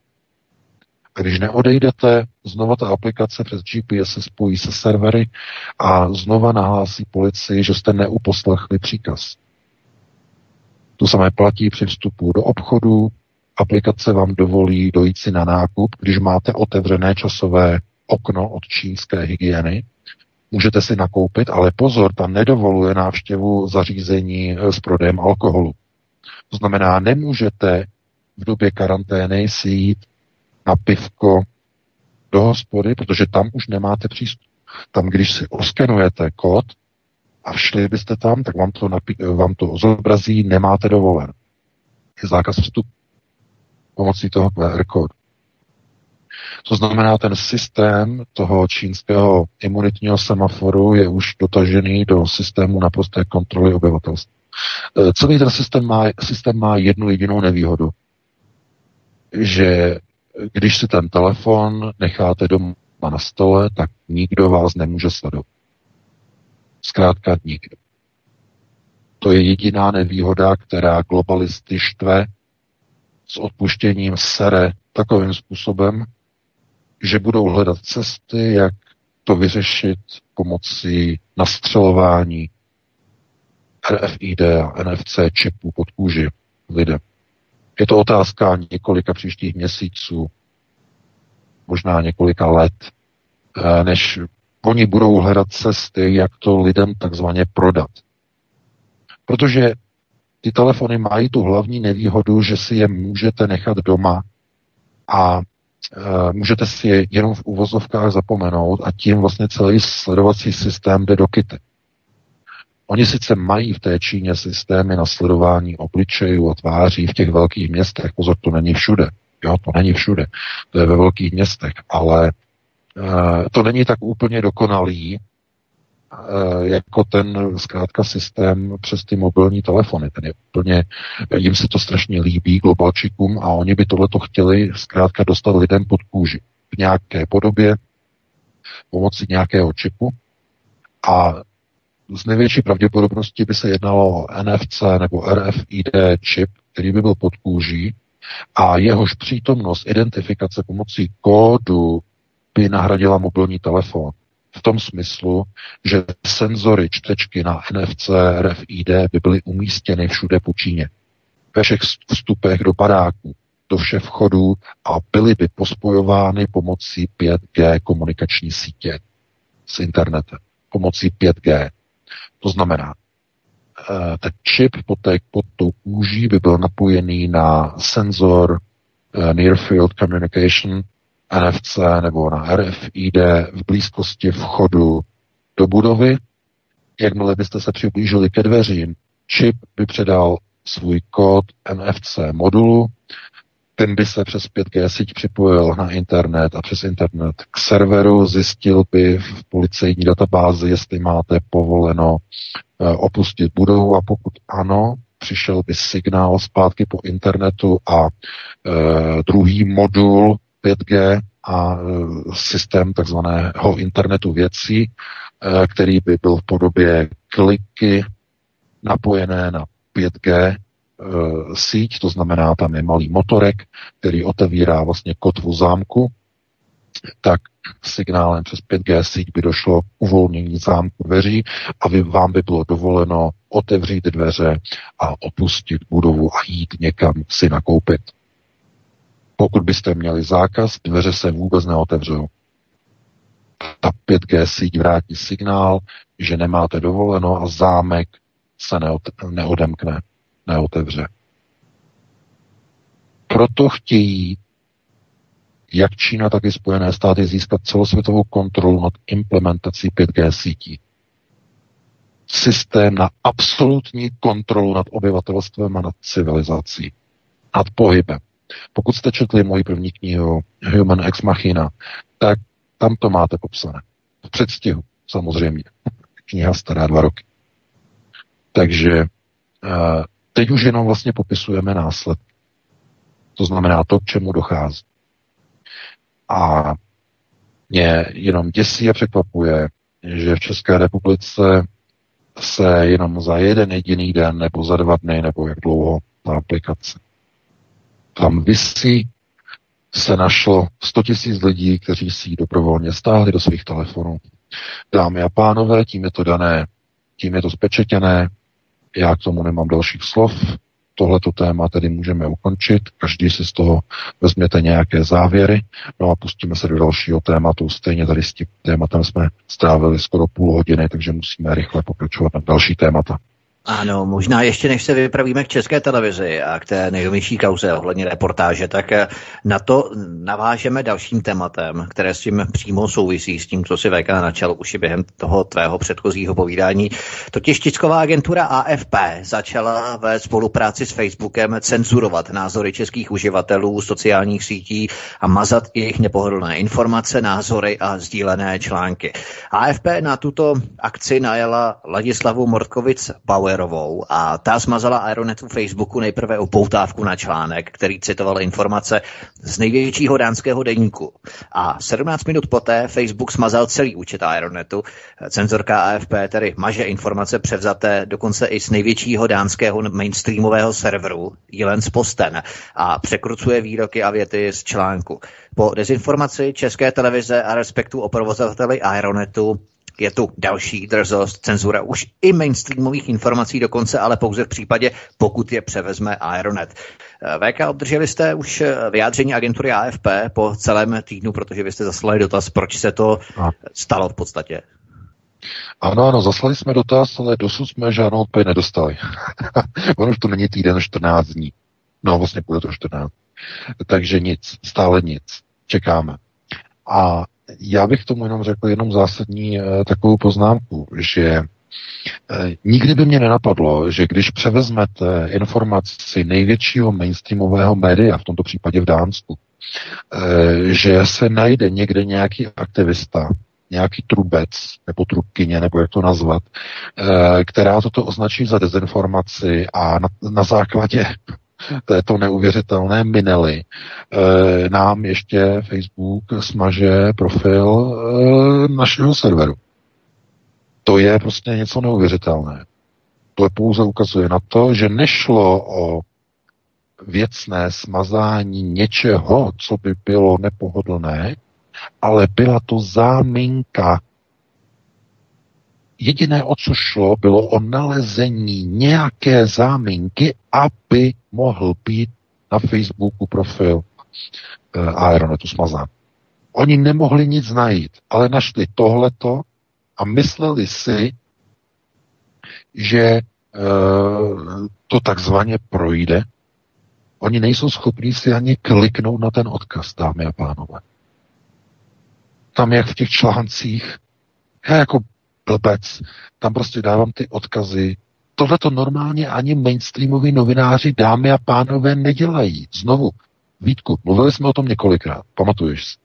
Speaker 3: A když neodejdete, znova ta aplikace přes GPS se spojí se servery a znova nahlásí policii, že jste neuposlechli příkaz. To samé platí při vstupu do obchodu. Aplikace vám dovolí dojít si na nákup, když máte otevřené časové okno od čínské hygieny můžete si nakoupit, ale pozor, tam nedovoluje návštěvu zařízení eh, s prodejem alkoholu. To znamená, nemůžete v době karantény si jít na pivko do hospody, protože tam už nemáte přístup. Tam, když si oskenujete kód a všli byste tam, tak vám to, napi- vám to zobrazí, nemáte dovolen. Je zákaz vstupu pomocí toho QR kódu. To znamená, ten systém toho čínského imunitního semaforu je už dotažený do systému naprosté kontroly obyvatelstva. E, celý ten systém má, systém má jednu jedinou nevýhodu, že když si ten telefon necháte doma na stole, tak nikdo vás nemůže sledovat. Zkrátka nikdo. To je jediná nevýhoda, která globalisty štve s odpuštěním sere takovým způsobem, že budou hledat cesty, jak to vyřešit pomocí nastřelování RFID a NFC čipů pod kůži lidem. Je to otázka několika příštích měsíců, možná několika let, eh, než oni budou hledat cesty, jak to lidem takzvaně prodat. Protože ty telefony mají tu hlavní nevýhodu, že si je můžete nechat doma a Eh, můžete si je jenom v uvozovkách zapomenout a tím vlastně celý sledovací systém jde do kyty. Oni sice mají v té Číně systémy na sledování obličejů a tváří v těch velkých městech, pozor, to není všude, jo, to není všude, to je ve velkých městech, ale to není tak úplně dokonalý jako ten zkrátka systém přes ty mobilní telefony. Ten je úplně, jim se to strašně líbí, globalčikům, a oni by tohleto chtěli zkrátka dostat lidem pod kůži. V nějaké podobě, pomocí nějakého čipu. A z největší pravděpodobností by se jednalo o NFC nebo RFID čip, který by byl pod kůží. A jehož přítomnost identifikace pomocí kódu by nahradila mobilní telefon. V tom smyslu, že senzory čtečky na NFC, RFID by byly umístěny všude po Číně. Ve všech vstupech do baráků, do všech vchodů a byly by pospojovány pomocí 5G komunikační sítě s internetem. Pomocí 5G. To znamená, eh, ten čip pod, té, pod tou kůží by byl napojený na senzor eh, Near Field Communication NFC nebo na RFID v blízkosti vchodu do budovy. Jakmile byste se přiblížili ke dveřím, čip by předal svůj kód NFC modulu, ten by se přes 5G síť připojil na internet a přes internet k serveru. Zjistil by v policejní databázi, jestli máte povoleno eh, opustit budovu. A pokud ano, přišel by signál zpátky po internetu a e, druhý modul 5G a e, systém takzvaného internetu věcí, e, který by byl v podobě kliky napojené na 5G Eh, síť, to znamená, tam je malý motorek, který otevírá vlastně kotvu zámku, tak signálem přes 5G síť by došlo k uvolnění zámku dveří a vy, vám by bylo dovoleno otevřít dveře a opustit budovu a jít někam si nakoupit. Pokud byste měli zákaz, dveře se vůbec neotevřou. Ta 5G síť vrátí signál, že nemáte dovoleno a zámek se neodemkne neotevře. Proto chtějí jak Čína, tak i Spojené státy získat celosvětovou kontrolu nad implementací 5G sítí. Systém na absolutní kontrolu nad obyvatelstvem a nad civilizací. Nad pohybem. Pokud jste četli moji první knihu Human Ex Machina, tak tam to máte popsané. V předstihu, samozřejmě. <laughs> Kniha stará dva roky. Takže uh, Teď už jenom vlastně popisujeme následky. To znamená to, k čemu dochází. A mě jenom děsí a překvapuje, že v České republice se jenom za jeden jediný den nebo za dva dny nebo jak dlouho ta aplikace. Tam vysí se našlo 100 tisíc lidí, kteří si ji dobrovolně stáhli do svých telefonů. Dámy a pánové, tím je to dané, tím je to spečetěné, já k tomu nemám dalších slov. Tohleto téma tedy můžeme ukončit. Každý si z toho vezměte nějaké závěry. No a pustíme se do dalšího tématu. Stejně tady s tím tématem jsme strávili skoro půl hodiny, takže musíme rychle pokračovat na další témata.
Speaker 2: Ano, možná ještě než se vypravíme k české televizi a k té nejnovější kauze ohledně reportáže, tak eh, na to navážeme dalším tématem, které s tím přímo souvisí, s tím, co si VK načal už i během toho tvého předchozího povídání. Totiž tisková agentura AFP začala ve spolupráci s Facebookem cenzurovat názory českých uživatelů sociálních sítí a mazat jejich nepohodlné informace, názory a sdílené články. AFP na tuto akci najela Ladislavu Mortkovic Bauer Bauerovou a ta smazala Aeronetu Facebooku nejprve upoutávku na článek, který citoval informace z největšího dánského deníku. A 17 minut poté Facebook smazal celý účet Aeronetu. Cenzorka AFP tedy maže informace převzaté dokonce i z největšího dánského mainstreamového serveru Jelens Posten a překrucuje výroky a věty z článku. Po dezinformaci České televize a respektu o provozovateli Aeronetu je tu další drzost, cenzura už i mainstreamových informací dokonce, ale pouze v případě, pokud je převezme Aeronet. VK, obdrželi jste už vyjádření agentury AFP po celém týdnu, protože vy jste zaslali dotaz, proč se to stalo v podstatě.
Speaker 3: Ano, ano, zaslali jsme dotaz, ale dosud jsme žádnou odpověď nedostali. <laughs> ono už to není týden, 14 dní. No, vlastně bude to 14. Takže nic, stále nic. Čekáme. A já bych tomu jenom řekl jenom zásadní eh, takovou poznámku, že eh, Nikdy by mě nenapadlo, že když převezmete informaci největšího mainstreamového média, v tomto případě v Dánsku, eh, že se najde někde nějaký aktivista, nějaký trubec nebo trubkyně, nebo jak to nazvat, která toto označí za dezinformaci a na, na základě této neuvěřitelné minely nám ještě Facebook smaže profil našeho serveru. To je prostě něco neuvěřitelné. To pouze ukazuje na to, že nešlo o věcné smazání něčeho, co by bylo nepohodlné, ale byla to záminka. Jediné, o co šlo, bylo o nalezení nějaké záminky, aby mohl být na Facebooku profil eh, Aeronetu smazán. Oni nemohli nic najít, ale našli tohleto a mysleli si, že e, to takzvaně projde. Oni nejsou schopni si ani kliknout na ten odkaz, dámy a pánové. Tam jak v těch článcích, já jako blbec, tam prostě dávám ty odkazy. Tohle to normálně ani mainstreamoví novináři, dámy a pánové, nedělají. Znovu, Vítku, mluvili jsme o tom několikrát, pamatuješ si.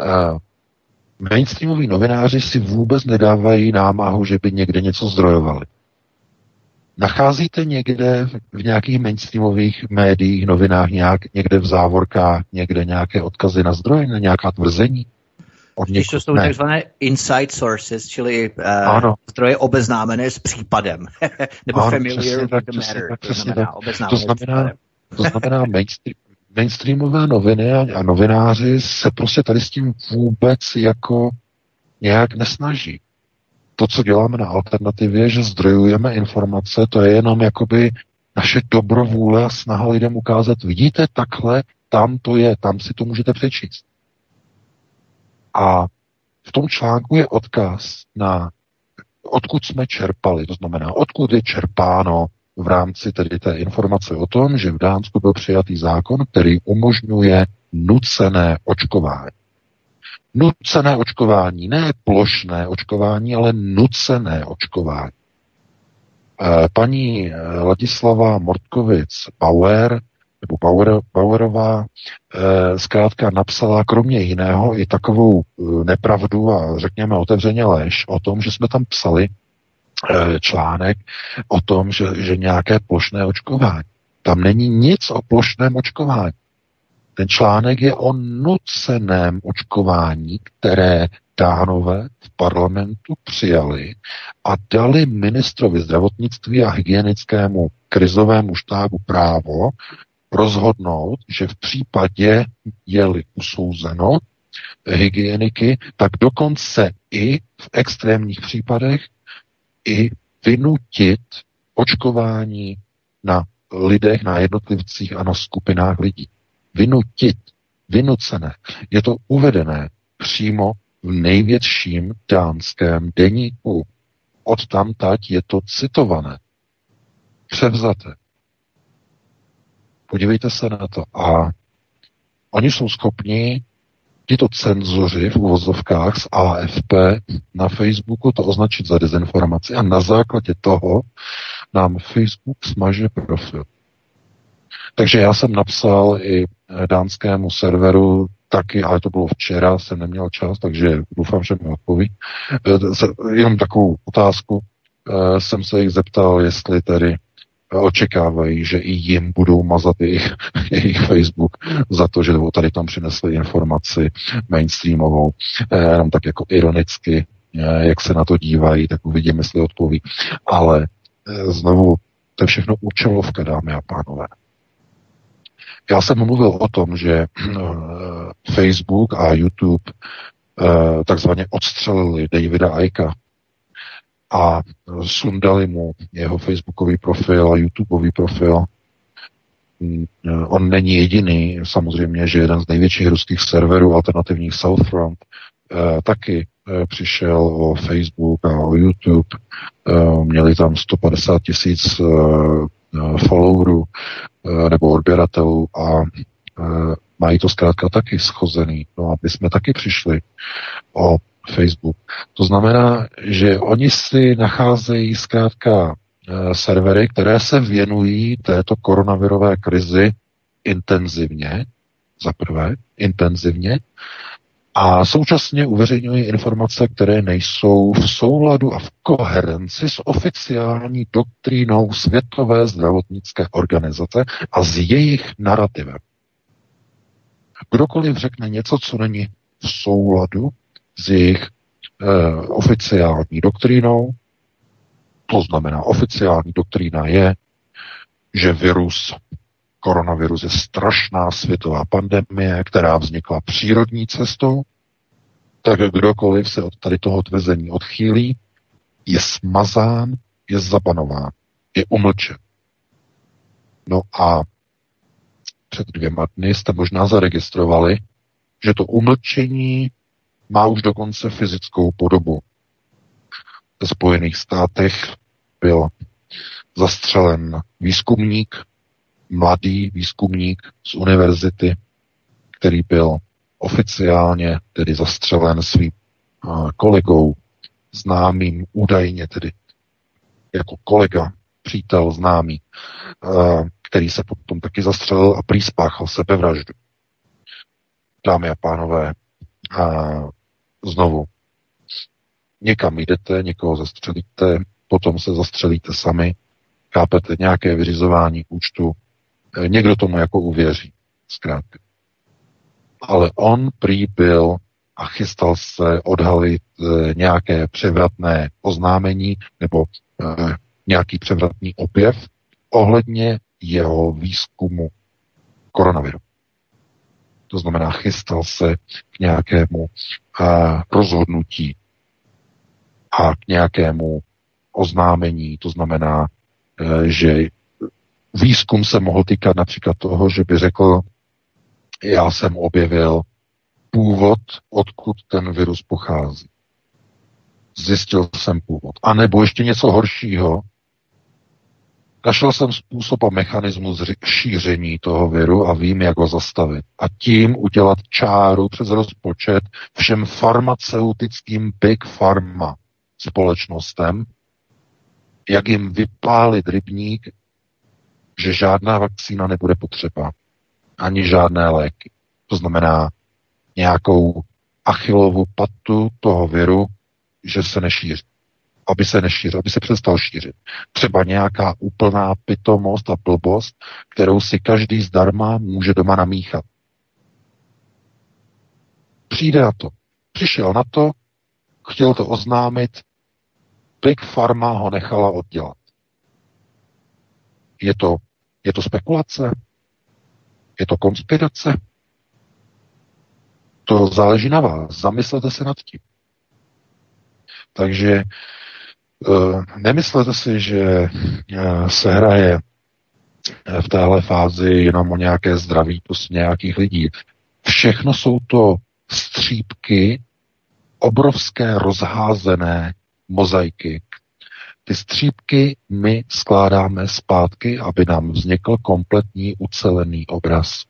Speaker 3: Uh, mainstreamoví novináři si vůbec nedávají námahu, že by někde něco zdrojovali. Nacházíte někde v nějakých mainstreamových médiích, novinách, nějak, někde v závorkách, někde nějaké odkazy na zdroje, na nějaká tvrzení?
Speaker 2: Od Když to jsou takzvané inside sources, čili uh, ano. zdroje obeznámené s případem. <laughs> Nebo ano, familiar with the matter. Tak, to znamená,
Speaker 3: to znamená, to <laughs> znamená mainstream, mainstreamové noviny a, a novináři se prostě tady s tím vůbec jako nějak nesnaží. To, co děláme na alternativě, že zdrojujeme informace, to je jenom jakoby naše dobrovůle a snaha lidem ukázat, vidíte, takhle, tam to je, tam si to můžete přečíst. A v tom článku je odkaz na odkud jsme čerpali, to znamená, odkud je čerpáno v rámci tedy té informace o tom, že v Dánsku byl přijatý zákon, který umožňuje nucené očkování. Nucené očkování, ne plošné očkování, ale nucené očkování. Eh, paní eh, Ladislava Mortkovic Bauer, nebo Bauer, Bauerová, eh, zkrátka napsala kromě jiného i takovou nepravdu a řekněme otevřeně lež o tom, že jsme tam psali, Eh, článek o tom, že, že nějaké plošné očkování. Tam není nic o plošném očkování. Ten článek je o nuceném očkování, které dánové v parlamentu přijali a dali ministrovi zdravotnictví a hygienickému krizovému štábu právo rozhodnout, že v případě je-li usouzeno hygieniky, tak dokonce i v extrémních případech i vynutit očkování na lidech, na jednotlivcích a na skupinách lidí. Vynutit, vynucené. Je to uvedené přímo v největším dánském deníku. Od tamtať je to citované. Převzaté. Podívejte se na to. A oni jsou schopni tito cenzoři v uvozovkách z AFP na Facebooku to označit za dezinformaci a na základě toho nám Facebook smaže profil. Takže já jsem napsal i dánskému serveru taky, ale to bylo včera, jsem neměl čas, takže doufám, že mi odpoví. Eh, jenom takovou otázku eh, jsem se jich zeptal, jestli tedy očekávají, že i jim budou mazat jejich, <laughs> jejich Facebook za to, že tady tam přinesli informaci mainstreamovou, eh, jenom tak jako ironicky, eh, jak se na to dívají, tak uvidíme, jestli odpoví. Ale eh, znovu, to je všechno účelovka, dámy a pánové. Já jsem mluvil o tom, že Facebook a YouTube takzvaně odstřelili Davida Aika, a sundali mu jeho facebookový profil a YouTubeový profil. Mm, on není jediný, samozřejmě, že jeden z největších ruských serverů alternativních Southfront eh, taky eh, přišel o Facebook a o YouTube. Eh, měli tam 150 tisíc followerů nebo odběratelů a mají to zkrátka taky schozený. No a my jsme taky přišli o Facebook. To znamená, že oni si nacházejí zkrátka eh, servery, které se věnují této koronavirové krizi intenzivně, za prvé, intenzivně, a současně uveřejňuje informace, které nejsou v souladu a v koherenci s oficiální doktrínou Světové zdravotnické organizace a s jejich narrativem. Kdokoliv řekne něco, co není v souladu s jejich eh, oficiální doktrínou, to znamená, oficiální doktrína je, že virus, koronavirus je strašná světová pandemie, která vznikla přírodní cestou, tak kdokoliv se od tady toho tvrzení odchýlí, je smazán, je zabanován, je umlčen. No a před dvěma dny jste možná zaregistrovali, že to umlčení má už dokonce fyzickou podobu. Ve Spojených státech byl zastřelen výzkumník, mladý výzkumník z univerzity, který byl oficiálně tedy zastřelen svým kolegou, známým údajně tedy jako kolega, přítel známý, který se potom taky zastřelil a prý spáchal sebevraždu. Dámy a pánové, znovu, někam jdete, někoho zastřelíte, potom se zastřelíte sami, chápete, nějaké vyřizování účtu, e, někdo tomu jako uvěří, zkrátka. Ale on prý byl a chystal se odhalit e, nějaké převratné oznámení nebo e, nějaký převratný objev ohledně jeho výzkumu koronaviru. To znamená, chystal se k nějakému a, rozhodnutí a k nějakému oznámení, to znamená, e, že výzkum se mohl týkat například toho, že by řekl, já jsem objevil původ, odkud ten virus pochází. Zjistil jsem původ. A nebo ještě něco horšího, Našel jsem způsob a mechanismus šíření toho viru a vím, jak ho zastavit. A tím udělat čáru přes rozpočet všem farmaceutickým big pharma společnostem, jak jim vypálit rybník, že žádná vakcína nebude potřeba, ani žádné léky. To znamená nějakou achilovu patu toho viru, že se nešíří aby se nešířil, aby se přestal šířit. Třeba nějaká úplná pitomost a blbost, kterou si každý zdarma může doma namíchat. Přijde na to. Přišel na to, chtěl to oznámit, Big Pharma ho nechala oddělat. Je to, je to spekulace? Je to konspirace? To záleží na vás. Zamyslete se nad tím. Takže nemyslete si, že eh, se hraje eh, v téhle fázi jenom o nějaké zdraví prostě nějakých lidí. Všechno jsou to střípky obrovské rozházené mozaiky. Ty střípky my skládáme zpátky, aby nám vznikl kompletní ucelený obraz.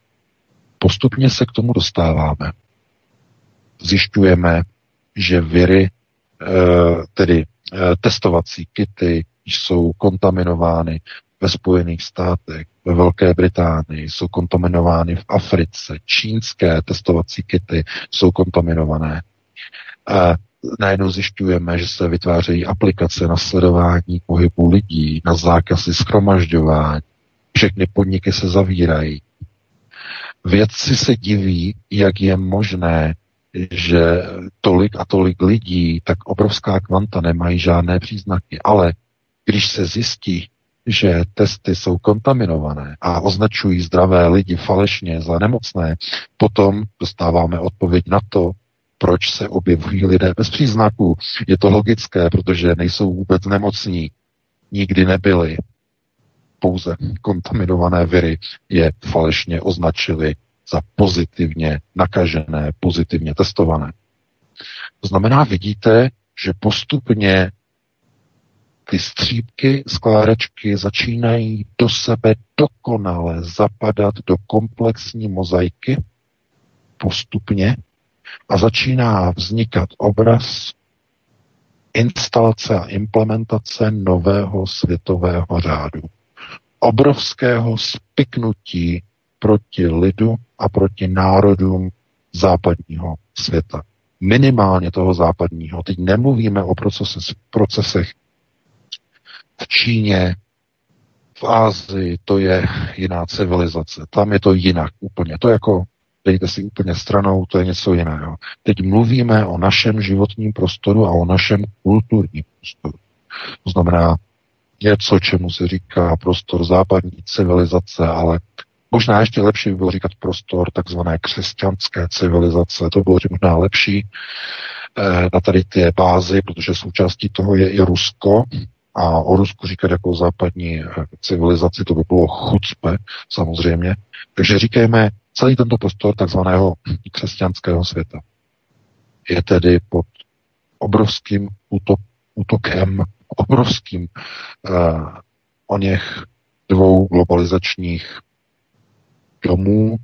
Speaker 3: Postupně se k tomu dostáváme. Zjišťujeme, že viry, tedy Eh, testovací kity jsou kontaminovány ve Spojených státech, ve Velké Británii, jsou kontaminovány v Africe, čínské testovací kity jsou kontaminované. A najednou zjišťujeme, že se vytvářejí aplikace na sledování pohybu lidí, na zákazy schromažďování. Všechny podniky se zavírají. Vědci se diví, jak je možné, že tolik a tolik lidí, tak obrovská kvanta nemají žádné příznaky. Ale když se zjistí, že testy jsou kontaminované a označují zdravé lidi falešně za nemocné, potom dostáváme odpověď na to, proč se objevují lidé bez příznaků. Je to logické, protože nejsou vůbec nemocní. Nikdy nebyli. Pouze kontaminované viry je falešně označili za pozitivně nakažené, pozitivně testované. To znamená, vidíte, že postupně ty střípky skládačky začínají do sebe dokonale zapadat do komplexní mozaiky postupně a začíná vznikat obraz instalace a implementace nového světového řádu. Obrovského spiknutí proti lidu a proti národům západního světa. Minimálně toho západního. Teď nemluvíme o procesech, procesech v Číně, v Ázii, to je jiná civilizace. Tam je to jinak úplně. To jako dejte si úplně stranou, to je něco jiného. Teď mluvíme o našem životním prostoru a o našem kulturním prostoru. To znamená něco, čemu se říká prostor západní civilizace, ale možná ještě lepší by bylo říkat prostor takzvané křesťanské civilizace. To bylo možná lepší eh, na tady ty bázi, protože součástí toho je i Rusko, a o Rusku říkat jako západní eh, civilizaci, to by bylo chucpe, samozřejmě. Takže říkejme, celý tento prostor takzvaného křesťanského světa je tedy pod obrovským útok, útokem, obrovským uh, o něch dvou globalizačních domů,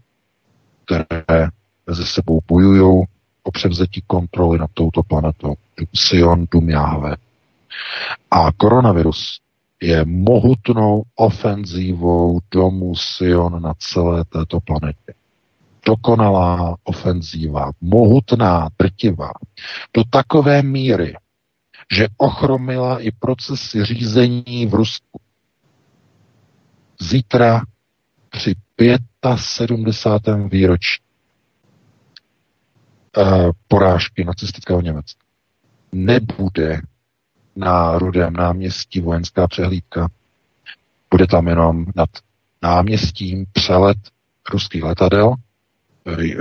Speaker 3: které mezi sebou bojují o převzetí kontroly nad touto planetou. Sion, Dům Jahve. A koronavirus je mohutnou ofenzívou domu Sion na celé této planetě. Dokonalá ofenzíva, mohutná, drtivá, do takové míry, že ochromila i procesy řízení v Rusku. Zítra při 75. výročí uh, porážky nacistického Německa nebude na Rudém náměstí vojenská přehlídka. Bude tam jenom nad náměstím přelet ruských letadel,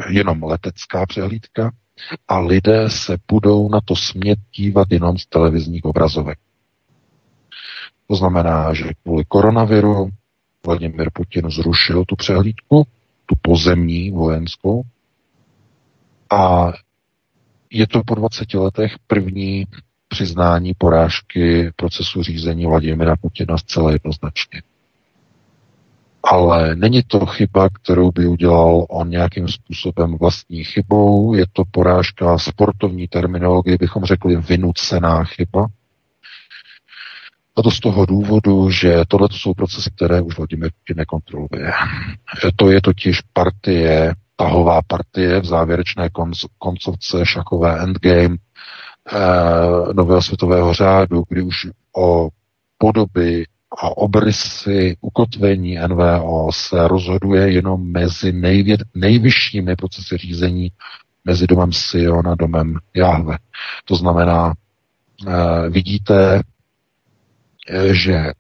Speaker 3: jenom letecká přehlídka a lidé se budou na to smět dívat jenom z televizních obrazovek. To znamená, že kvůli koronaviru Vladimir Putin zrušil tu přehlídku, tu pozemní vojenskou, a je to po 20 letech první přiznání porážky procesu řízení Vladimira Putina zcela jednoznačně. Ale není to chyba, kterou by udělal on nějakým způsobem vlastní chybou, je to porážka sportovní terminologie, bychom řekli vynucená chyba. A to z toho důvodu, že tohle jsou procesy, které už Vladimir Putin nekontroluje. To je totiž partie, tahová partie v závěrečné koncovce šachové endgame, Eh, nového světového řádu, kdy už o podoby a obrysy ukotvení NVO se rozhoduje jenom mezi nejvě, nejvyššími procesy řízení mezi domem Sion a domem Jahve. To znamená, eh, vidíte, že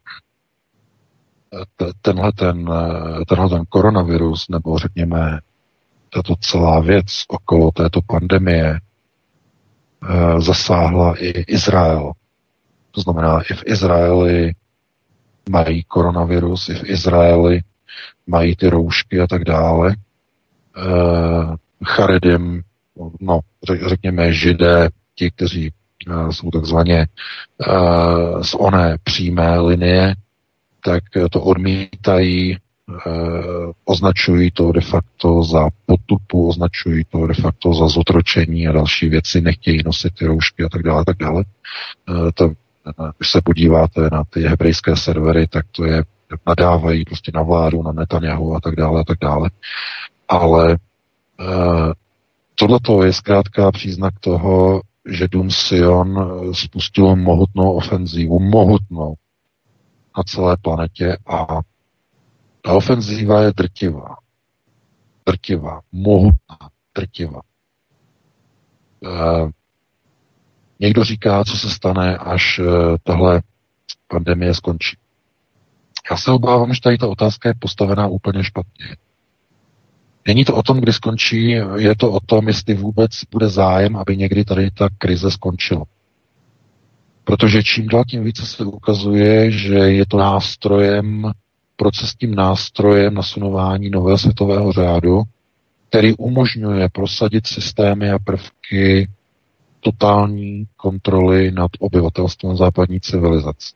Speaker 3: tenhle ten, tenhle ten koronavirus, nebo řekněme, tato celá věc okolo této pandemie Eh, zasáhla i Izrael. To znamená, i v Izraeli mají koronavirus, i v Izraeli mají ty roušky a tak dále. E, Charedim, no, řekněme židé, ti, kteří jsou takzvaně e, z oné přímé linie, tak to odmítají Eh, označují to de facto za potupu, označují to de facto za zotročení a další věci, nechtějí nosit ty roušky a tak dále, tak dále. Eh, to, eh, když se podíváte na ty hebrejské servery, tak to je, nadávají prostě na vládu, na Netanyahu a tak dále a tak dále. Ale tohle je zkrátka příznak toho, že Dům Sion spustil mohutnou ofenzívu, mohutnou na celé planetě a ta ofenzíva je drtivá. Drtivá, mohutná, drtivá. E, někdo říká, co se stane, až e, tahle pandemie skončí. Já se obávám, že tady ta otázka je postavená úplně špatně. Není to o tom, kdy skončí, je to o tom, jestli vůbec bude zájem, aby někdy tady ta krize skončila. Protože čím dál tím více se ukazuje, že je to nástrojem procesním nástrojem nasunování nového světového řádu, který umožňuje prosadit systémy a prvky totální kontroly nad obyvatelstvem západní civilizace.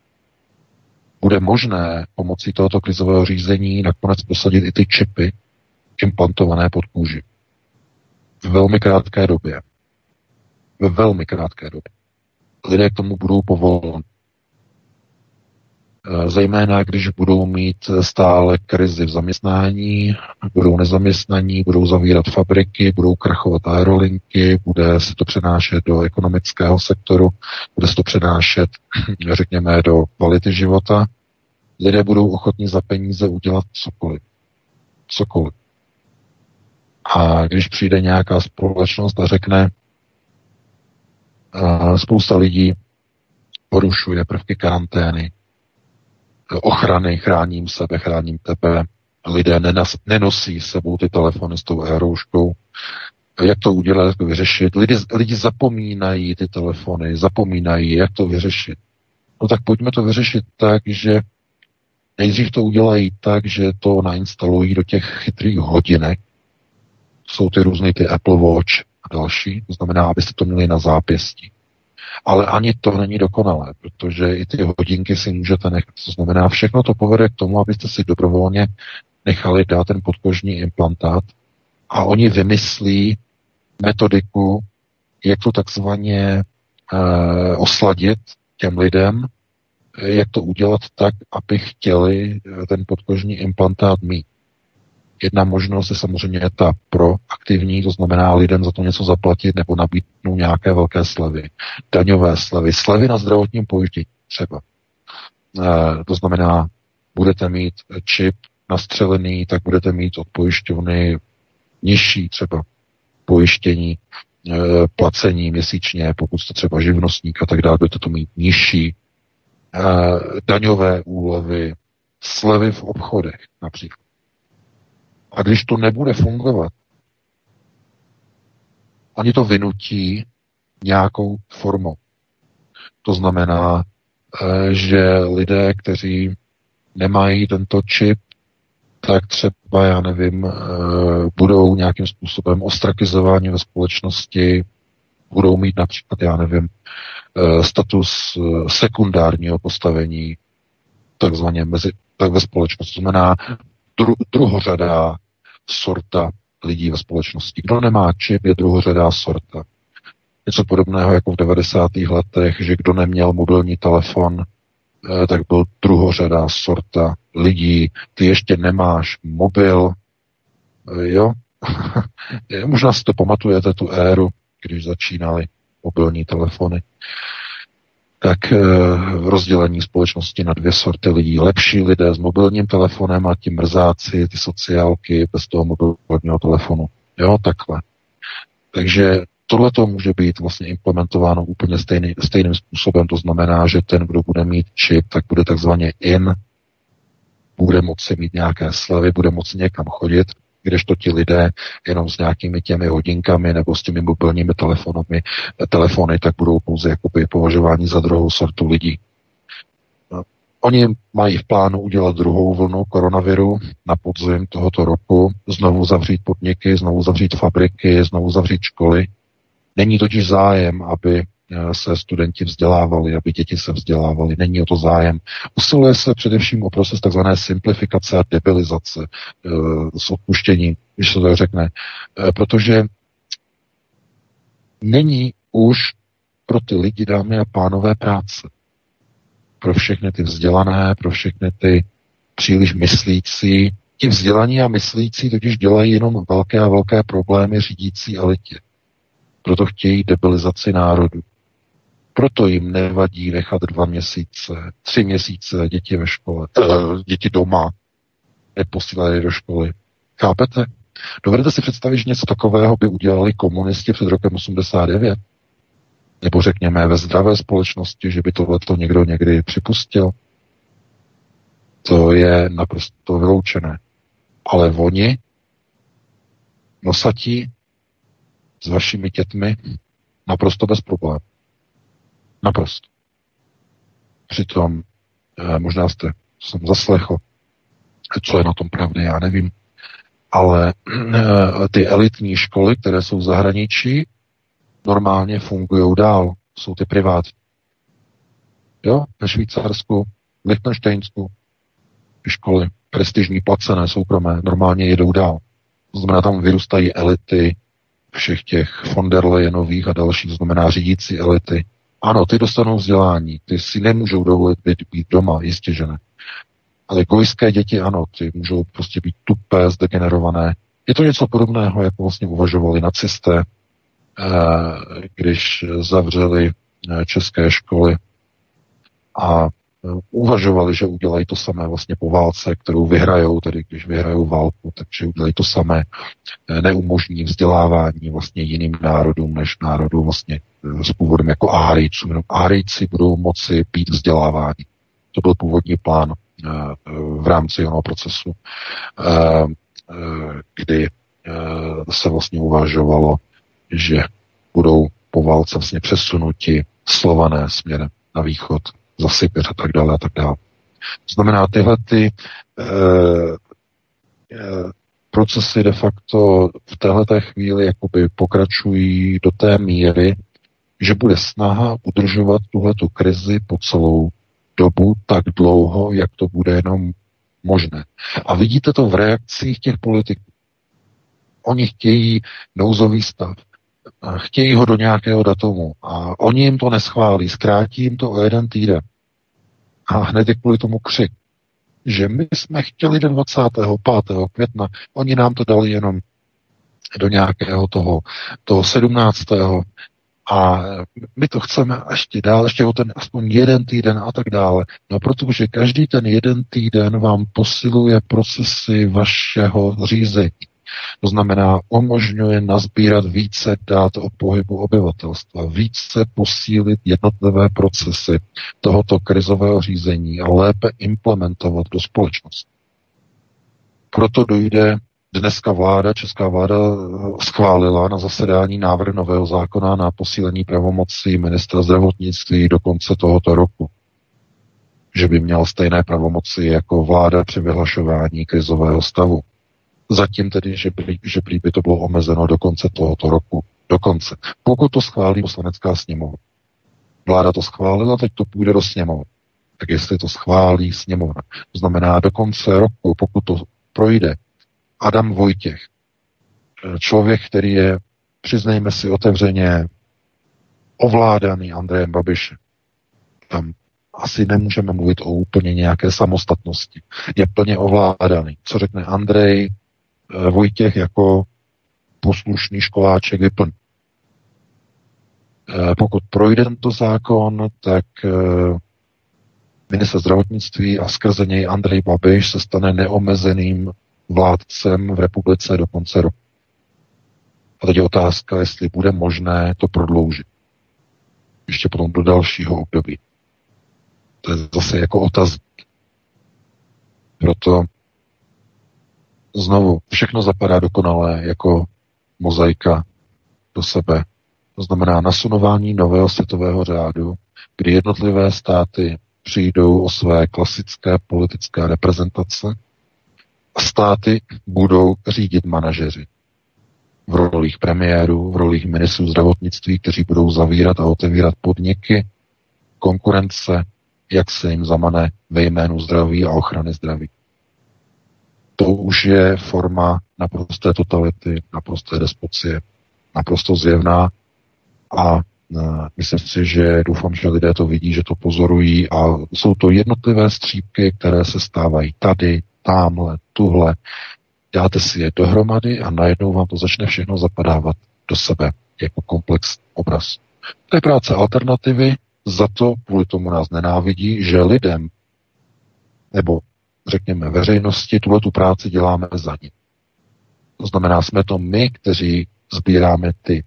Speaker 3: Bude možné pomocí tohoto krizového řízení nakonec prosadit i ty čipy implantované pod kůži. V velmi krátké době. Ve velmi krátké době. Lidé k tomu budou povoleni. Eh, zejména když budou mít stále krizi v zaměstnání, budou nezaměstnaní, budou zavírat fabriky, budou krachovat aerolinky, bude se to přenášet do ekonomického sektoru, bude se to přenášet, <clears throat> řekněme, do kvality života. Lidé budou ochotní za peníze udělat cokoliv. Cokoliv. A když přijde nějaká společnost a řekne, a spousta lidí porušuje prvky karantény, ochrany, chráním sebe, chráním tebe. Lidé nenas, nenosí sebou ty telefony s tou aerouškou. Jak to udělat, jak to vyřešit? Lidi, lidi zapomínají ty telefony, zapomínají, jak to vyřešit. No tak pojďme to vyřešit tak, že nejdřív to udělají tak, že to nainstalují do těch chytrých hodinek. Jsou ty různé ty Apple Watch a další, to znamená, abyste to měli na zápěstí. Ale ani to není dokonalé, protože i ty hodinky si můžete nechat. To znamená, všechno to povede k tomu, abyste si dobrovolně nechali dát ten podkožní implantát a oni vymyslí metodiku, jak to takzvaně e, osladit těm lidem, jak to udělat tak, aby chtěli eh, ten podkožní implantát mít. Jedna možnost je samozřejmě ta proaktivní, to znamená lidem za to něco zaplatit nebo nabídnout nějaké velké slevy, daňové slevy, slevy na zdravotním pojištění třeba. E, to znamená, budete mít čip nastřelený, tak budete mít od pojišťovny nižší třeba pojištění, e, placení měsíčně, pokud jste třeba živnostník a tak dále, budete to mít nižší e, daňové úlevy, slevy v obchodech například. A když to nebude fungovat, oni to vynutí nějakou formou. To znamená, eh, že lidé, kteří nemají tento čip, tak třeba, já nevím, eh, budou nějakým způsobem ostrakizováni ve společnosti, budou mít například, já nevím, eh, status sekundárního postavení, takzvaně mezi, tak ve společnosti. To znamená dru, druhořadá sorta lidí ve společnosti. Kdo nemá čip, je druhořadá sorta. Něco podobného jako v 90. letech, že kdo neměl mobilní telefon, eh, tak byl druhořadá sorta lidí. Ty ještě nemáš mobil, eh, jo? <laughs> Možná si to pamatujete, tu éru, když začínaly mobilní telefony tak eh, rozdělení společnosti na dvě sorty lidí. Lepší lidé s mobilním telefonem a ti mrzáci, ty sociálky bez toho mobilního telefonu. Jo, takhle. Takže tohle to může být vlastně implementováno úplně stejný, stejným způsobem. To znamená, že ten, kdo bude mít čip, tak bude takzvaně in, bude moci mít nějaké slevy, bude moci někam chodit, kdežto ti lidé jenom s nějakými těmi hodinkami nebo s těmi mobilními telefonami, telefony, tak budou pouze jakoby považováni za druhou sortu lidí. No, oni mají v plánu udělat druhou vlnu koronaviru na podzim tohoto roku, znovu zavřít podniky, znovu zavřít fabriky, znovu zavřít školy. Není totiž zájem, aby se studenti vzdělávali, aby děti se vzdělávali. Není o to zájem. Usiluje se především o proces tzv. simplifikace a debilizace e, s odpuštěním, když se to řekne. E, protože není už pro ty lidi, dámy a pánové, práce. Pro všechny ty vzdělané, pro všechny ty příliš myslící. Ti vzdělaní a myslící totiž dělají jenom velké a velké problémy řídící elitě. Proto chtějí debilizaci národu. Proto jim nevadí nechat dva měsíce, tři měsíce děti ve škole, děti doma, neposílají do školy. Chápete? Dovedete si představit, že něco takového by udělali komunisti před rokem 89? Nebo řekněme ve zdravé společnosti, že by tohleto někdo někdy připustil? To je naprosto vyloučené. Ale oni, nosatí, s vašimi dětmi, naprosto bez problémů. Naprosto. Přitom eh, možná jste jsem zaslechl, co je na tom pravdy, já nevím, ale eh, ty elitní školy, které jsou v zahraničí, normálně fungují dál. Jsou ty privátní. Jo, ve Švýcarsku, v Lichtensteinsku, školy prestižní, placené, soukromé, normálně jedou dál. To znamená, tam vyrůstají elity všech těch von der Leyenových a dalších, to znamená řídící elity Ano, ty dostanou vzdělání, ty si nemůžou dovolit být, být doma, jistě, že ne. Ale gojské děti, ano, ty můžou prostě být tupé, zdegenerované. Je to něco podobného, jako vlastně uvažovali nacisté, eh, když zavřeli eh, české školy a uvažovali, že udělají to samé vlastně po válce, kterou vyhrajou, tedy když vyhrajou válku, takže udělají to samé, eh, neumožní vzdělávání vlastně jiným národům, než národům vlastně eh, s původem jako Árijcům. Jenom Árijci budou moci být vzdělávání. To byl původní plán v rámci onoho procesu, kdy se vlastně uvažovalo, že budou po válce vlastně přesunuti slované směrem na východ za Sibir a tak dále a tak dále. To znamená, tyhle ty e, e, procesy de facto v této chvíli jakoby pokračují do té míry, že bude snaha udržovat tuhletu krizi po celou dobu tak dlouho, jak to bude jenom možné. A vidíte to v reakcích těch politiků. Oni chtějí nouzový stav, chtějí ho do nějakého datumu a oni jim to neschválí, zkrátí jim to o jeden týden. A hned je kvůli tomu křik, že my jsme chtěli do 25. května, oni nám to dali jenom do nějakého toho, toho 17. A my to chceme ještě dál, ještě o ten aspoň jeden týden a tak dále. No protože každý ten jeden týden vám posiluje procesy vašeho řízení. To znamená, umožňuje nazbírat více dát o pohybu obyvatelstva, více posílit jednotlivé procesy tohoto krizového řízení a lépe implementovat do společnosti. Proto dojde Dneska vláda, česká vláda schválila na zasedání návrh nového zákona na posílení pravomocí ministra zdravotnictví do konce tohoto roku. Že by měl stejné pravomoci jako vláda při vyhlašování krizového stavu. Zatím tedy, že, by, že prý by to bylo omezeno do konce tohoto roku. Dokonce. Pokud to schválí poslanecká sněmovna. Vláda to schválila, teď to půjde do sněmovny. Tak jestli to schválí sněmovna. To znamená do konce roku, pokud to projde, Adam Vojtěch, člověk, který je, přiznejme si otevřeně, ovládaný Andrejem Babišem. Tam asi nemůžeme mluvit o úplně nějaké samostatnosti. Je plně ovládaný. Co řekne Andrej, Eh, Vojtěch jako poslušný školáček vyplní. Eh, pokud projde tento zákon, tak eh, minister zdravotnictví a skrze něj Andrej Babiš se stane neomezeným vládcem v republice do konce roku. A teď je otázka, jestli bude možné to prodloužit. Ještě potom do dalšího období. To je zase jako otazník. Proto znovu, všechno zapadá dokonale jako mozaika do sebe. To znamená nasunování nového světového řádu, kdy jednotlivé státy přijdou o své klasické politické reprezentace a státy budou řídit manažeři v rolích premiérů, v rolích ministrů zdravotnictví, kteří budou zavírat a otevírat podniky, konkurence, jak se jim zamane ve jménu zdraví a ochrany zdraví to už je forma naprosté totality, naprosté despocie, naprosto zjevná a uh, myslím si, že doufám, že lidé to vidí, že to pozorují a jsou to jednotlivé střípky, které se stávají tady, tamhle, tuhle. Dáte si je dohromady a najednou vám to začne všechno zapadávat do sebe jako komplex obraz. To je práce alternativy, za to kvůli tomu nás nenávidí, že lidem nebo řekněme, veřejnosti, tuhle tu práci děláme za ní. To znamená, jsme to my, kteří sbíráme ty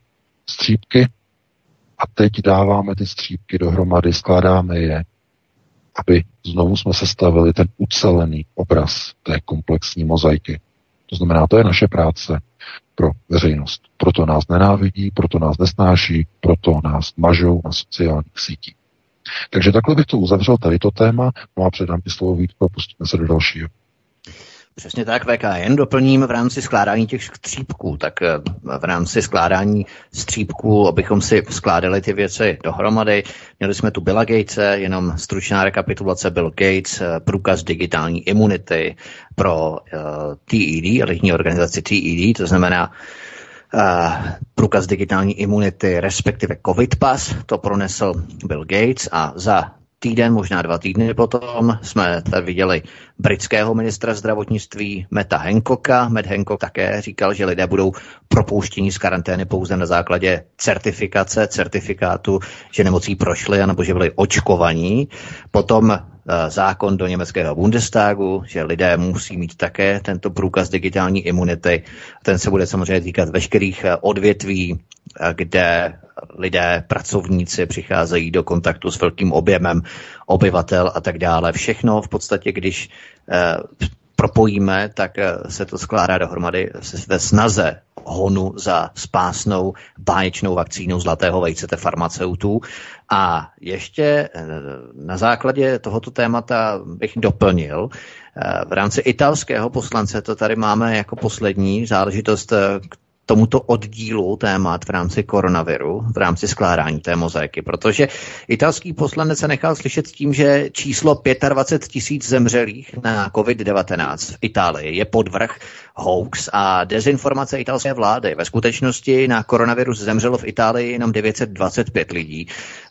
Speaker 3: střípky a teď dáváme ty střípky dohromady, skládáme je, aby znovu jsme sestavili ten ucelený obraz té komplexní mozaiky. To znamená, to je naše práce pro veřejnost. Proto nás nenávidí, proto nás nesnáší, proto nás mažou na sociálních sítích. Takže takhle bych to uzavřel tady to téma, no a předám ti slovo Vítko a pustíme se do dalšího.
Speaker 2: Přesně tak, VK. Jen doplním v rámci skládání těch střípků, tak eh, v rámci skládání střípků, abychom si skládali ty věci dohromady. Měli jsme tu Billa Gatese, jenom stručná rekapitulace Bill Gates, eh, průkaz digitální imunity pro uh, TED, elitní organizaci TED, to znamená průkaz digitální imunity, respektive COVID pas, to pronesl Bill Gates a za týden, možná dva týdny potom jsme tady viděli britského ministra zdravotnictví Meta Hancocka. Matt Hancock také říkal, že lidé budou propouštěni z karantény pouze na základě certifikace, certifikátu, že nemocí prošli, anebo že byli očkovaní. Potom zákon do německého Bundestagu, že lidé musí mít také tento průkaz digitální imunity. Ten se bude samozřejmě týkat veškerých eh, odvětví, eh, kde lidé, pracovníci přicházejí do kontaktu s velkým objemem obyvatel a tak dále. Všechno v podstatě, když eh, propojíme, tak eh, se to skládá dohromady ve snaze honu za spásnou báječnou vakcínou zlatého vejcete farmaceutů. A ještě eh, na základě tohoto témata bych doplnil, v rámci italského poslance to tady máme jako poslední záležitost, tomuto oddílu témat v rámci koronaviru, v rámci skládání té mozaiky, protože italský poslanec se nechal slyšet s tím, že číslo 25 tisíc zemřelých na COVID-19 v Itálii je podvrh hoax a dezinformace italské vlády. Ve skutečnosti na koronavirus zemřelo v Itálii jenom 925 lidí.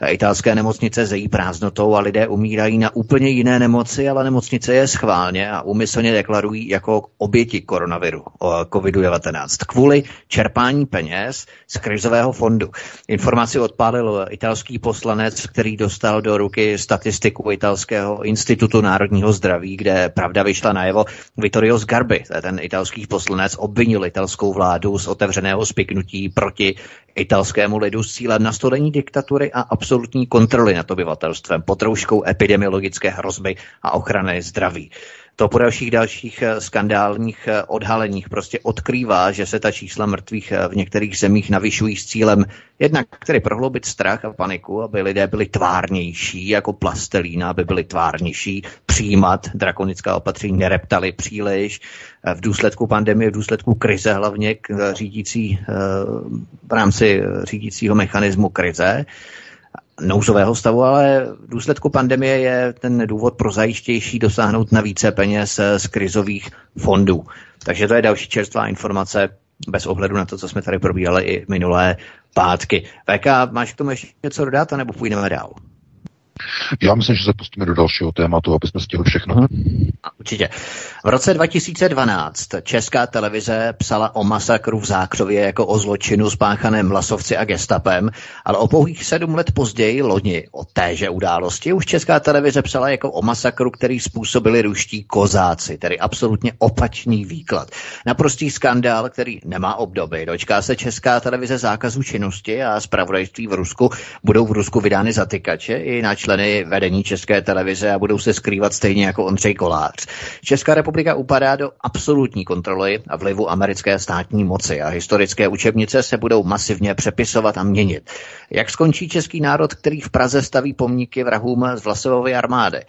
Speaker 2: Italské nemocnice zejí prázdnotou a lidé umírají na úplně jiné nemoci, ale nemocnice je schválně a úmyslně deklarují jako oběti koronaviru, COVID-19, kvůli čerpání peněz z krizového fondu. Informaci odpálil italský poslanec, který dostal do ruky statistiku italského institutu národního zdraví, kde pravda vyšla najevo Vittorio Sgarbi, ten italský italský poslanec obvinil italskou vládu z otevřeného spiknutí proti italskému lidu s cílem nastolení diktatury a absolutní kontroly nad obyvatelstvem pod rouškou epidemiologické hrozby a ochrany zdraví to po dalších dalších eh, skandálních eh, odhaleních prostě odkrývá, že se ta čísla mrtvých eh, v některých zemích navyšují s cílem jednak tedy prohloubit strach a paniku, aby lidé byli tvárnější jako plastelína, aby byli tvárnější, přijímat drakonická opatření, nereptali příliš. V důsledku pandemie, v důsledku krize hlavně řídící, v rámci řídícího mechanismu krize, nouzového stavu, ale v důsledku pandemie je ten důvod pro zajištější dosáhnout na více peněz z krizových fondů. Takže to je další čerstvá informace bez ohledu na to, co jsme tady probírali i minulé pátky. VK, máš k tomu ještě něco dodat, nebo půjdeme dál?
Speaker 3: Já myslím, že se pustíme do dalšího tématu, aby jsme stihli všechno. Hmm.
Speaker 2: Určitě. V roce 2012 česká televize psala o masakru v Zákřově jako o zločinu spáchaném Vlasovci a gestapem, ale o pouhých sedm let později, loni o téže události, už česká televize psala jako o masakru, který způsobili ruští kozáci, tedy absolutně opačný výklad. Naprostý skandál, který nemá obdoby. Dočká se česká televize zákazu činnosti a zpravodajství v Rusku. Budou v Rusku vydány zatykače i na členy vedení České televize a budou se skrývat stejně jako Ondřej Kolář. Česká republika upadá do absolutní kontroly a vlivu americké státní moci a historické učebnice se budou masivně přepisovat a měnit. Jak skončí český národ, který v Praze staví pomníky vrahům z Vlasovovy armády?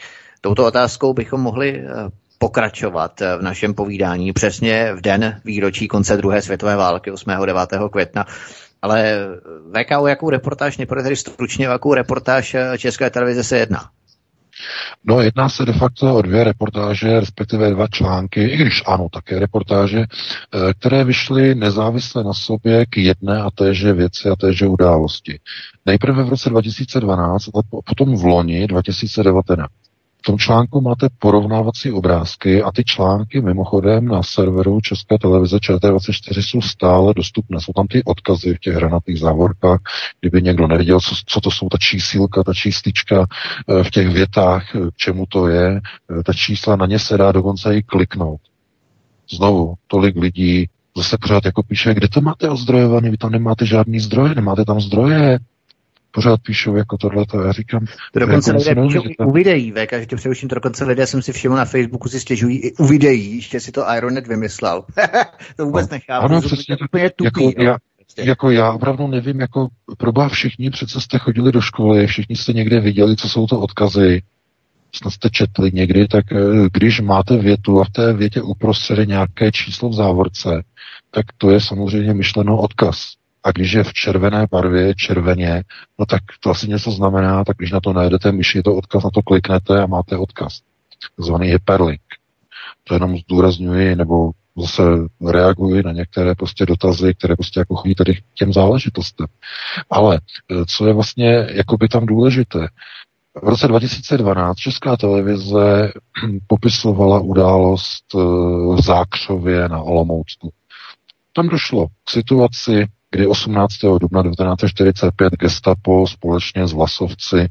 Speaker 2: Touto otázkou bychom mohli eh, pokračovat v našem povídání přesně v den výročí konce druhé světové války 8. 9. května ale VK, o jakou reportáž, nejprve tedy stručně, o jakou reportáž eh, České televize se jedná?
Speaker 3: No, jedná se de facto o dvě reportáže, respektive dva články, i když ano, také reportáže, eh, které vyšly nezávisle na sobě k jedné a téže věci a téže události. Nejprve v roce 2012 a potom v loni 2019 tom článku máte porovnávací obrázky a ty články mimochodem na serveru České televize ČT24 jsou stále dostupné. Jsou tam ty odkazy v těch hranatých závorkách, kdyby někdo nevěděl, co, co to jsou ta čísílka, ta číslička eh, v těch větách, eh, k čemu to je. Eh, ta čísla na ně se dá dokonce i kliknout. Znovu, tolik lidí zase pořád jako píše, kde to máte ozdrojovaný, vy tam nemáte žádný zdroje, nemáte tam zdroje, pořád píšou jako tohle, to já říkám.
Speaker 2: To dokonce lidé píšou i u videí, VK, že tě přeruším, to dokonce lidé jsem si všiml na Facebooku si stěžují i u videí, že si to Ironet vymyslel. <laughs> to vůbec no, nechápu.
Speaker 3: Ano, přesně, to úplně tupý, jako, já, jako já opravdu nevím, jako probá všichni, přece jste chodili do školy, všichni jste někde viděli, co jsou to odkazy, snad jste četli někdy, tak eh, když máte větu a v té větě uprostřed nějaké číslo v závorce, tak to je samozřejmě myšleno odkaz. A když je v červené barvě, červeně, no tak to asi něco znamená, tak když na to najdete myši, to odkaz, na to kliknete a máte odkaz. Takzvaný hyperlink. To jenom zdůrazňuji, nebo zase reaguji na některé prostě dotazy, které prostě jako chodí tady k těm záležitostem. Ale co je vlastně jakoby tam důležité, v roce 2012 Česká televize <clears throat> popisovala událost v Zákřově na Olomoucku. Tam došlo k situaci, kdy 18. dubna 1945 gestapo společně s Vlasovci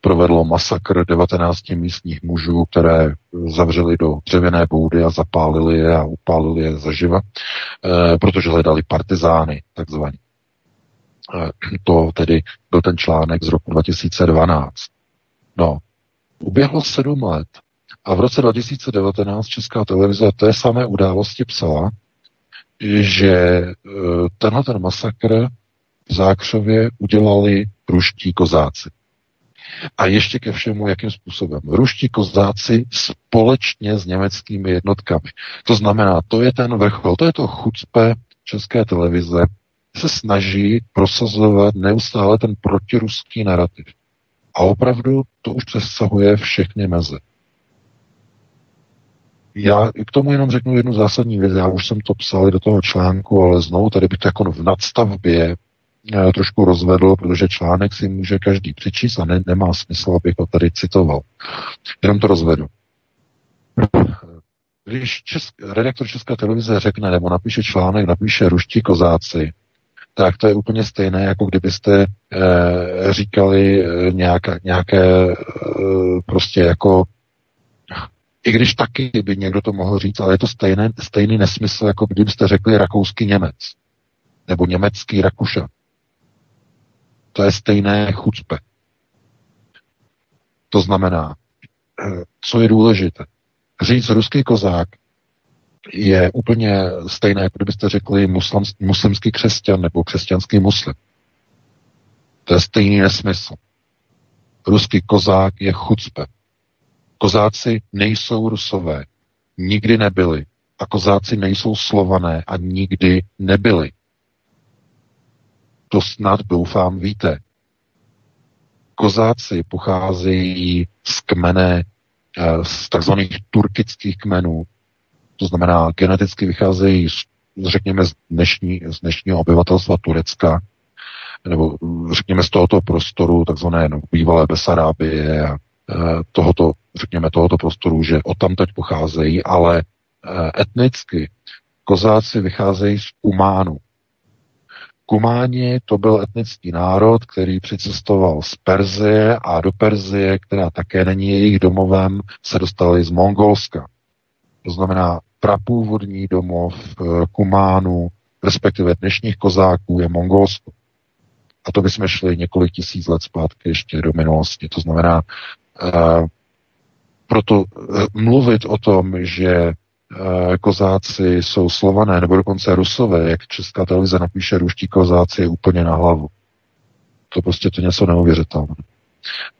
Speaker 3: provedlo masakr 19 místních mužů, které zavřeli do dřevěné boudy a zapálili je a upálili je zaživa, eh, protože hledali partizány, takzvaně. Eh, to tedy byl ten článek z roku 2012. No, uběhlo sedm let a v roce 2019 Česká televize té samé události psala, že e, tenhle ten masakr v Zákřově udělali ruští kozáci. A ještě ke všemu, jakým způsobem. Ruští kozáci společně s německými jednotkami. To znamená, to je ten vrchol, to je to chucpe české televize, se snaží prosazovat neustále ten protiruský narrativ. A opravdu to už přesahuje všechny meze. Já k tomu jenom řeknu jednu zásadní věc. Já už jsem to psal do toho článku, ale znovu tady bych to jako v nadstavbě eh, trošku rozvedl, protože článek si může každý přečíst a ne, nemá smysl, abych ho tady citoval. Jenom to rozvedu. Když česk, redaktor České televize řekne nebo napíše článek, napíše ruští kozáci, tak to je úplně stejné, jako kdybyste e, říkali e, nějaké, nějaké e, prostě jako i když taky by někdo to mohl říct, ale je to stejný, stejný nesmysl, jako kdybyste řekli rakouský Němec. Nebo německý Rakuša. To je stejné chucpe. To znamená, co je důležité. Říct ruský kozák je úplně stejné, jako kdybyste řekli muslim, muslimský křesťan nebo křesťanský muslim. To je stejný nesmysl. Ruský kozák je chucpe. Kozáci nejsou rusové. Nikdy nebyli. A kozáci nejsou slované a nikdy nebyli. To snad doufám víte. Kozáci pocházejí z kmene, eh, z takzvaných turkických kmenů. To znamená, geneticky vycházejí z, řekněme, z, dnešní, z dnešního obyvatelstva Turecka, nebo řekněme z tohoto prostoru, takzvané no, bývalé Besarábie a tohoto, řekněme, tohoto prostoru, že tam teď pocházejí, ale eh, etnicky kozáci vycházejí z Kumánu. Kumáni to byl etnický národ, který přicestoval z Perzie a do Perzie, která také není jejich domovem, se dostali z Mongolska. To znamená, prapůvodní domov eh, Kumánu, respektive dnešních kozáků, je Mongolsko. A to bychom šli několik tisíc let zpátky ještě do minulosti. To znamená, proto eh, mluvit o tom, že eh, kozáci jsou slované, nebo dokonce rusové, jak česká televize napíše ruští kozáci, je úplně na hlavu. To prostě to něco neuvěřitelné.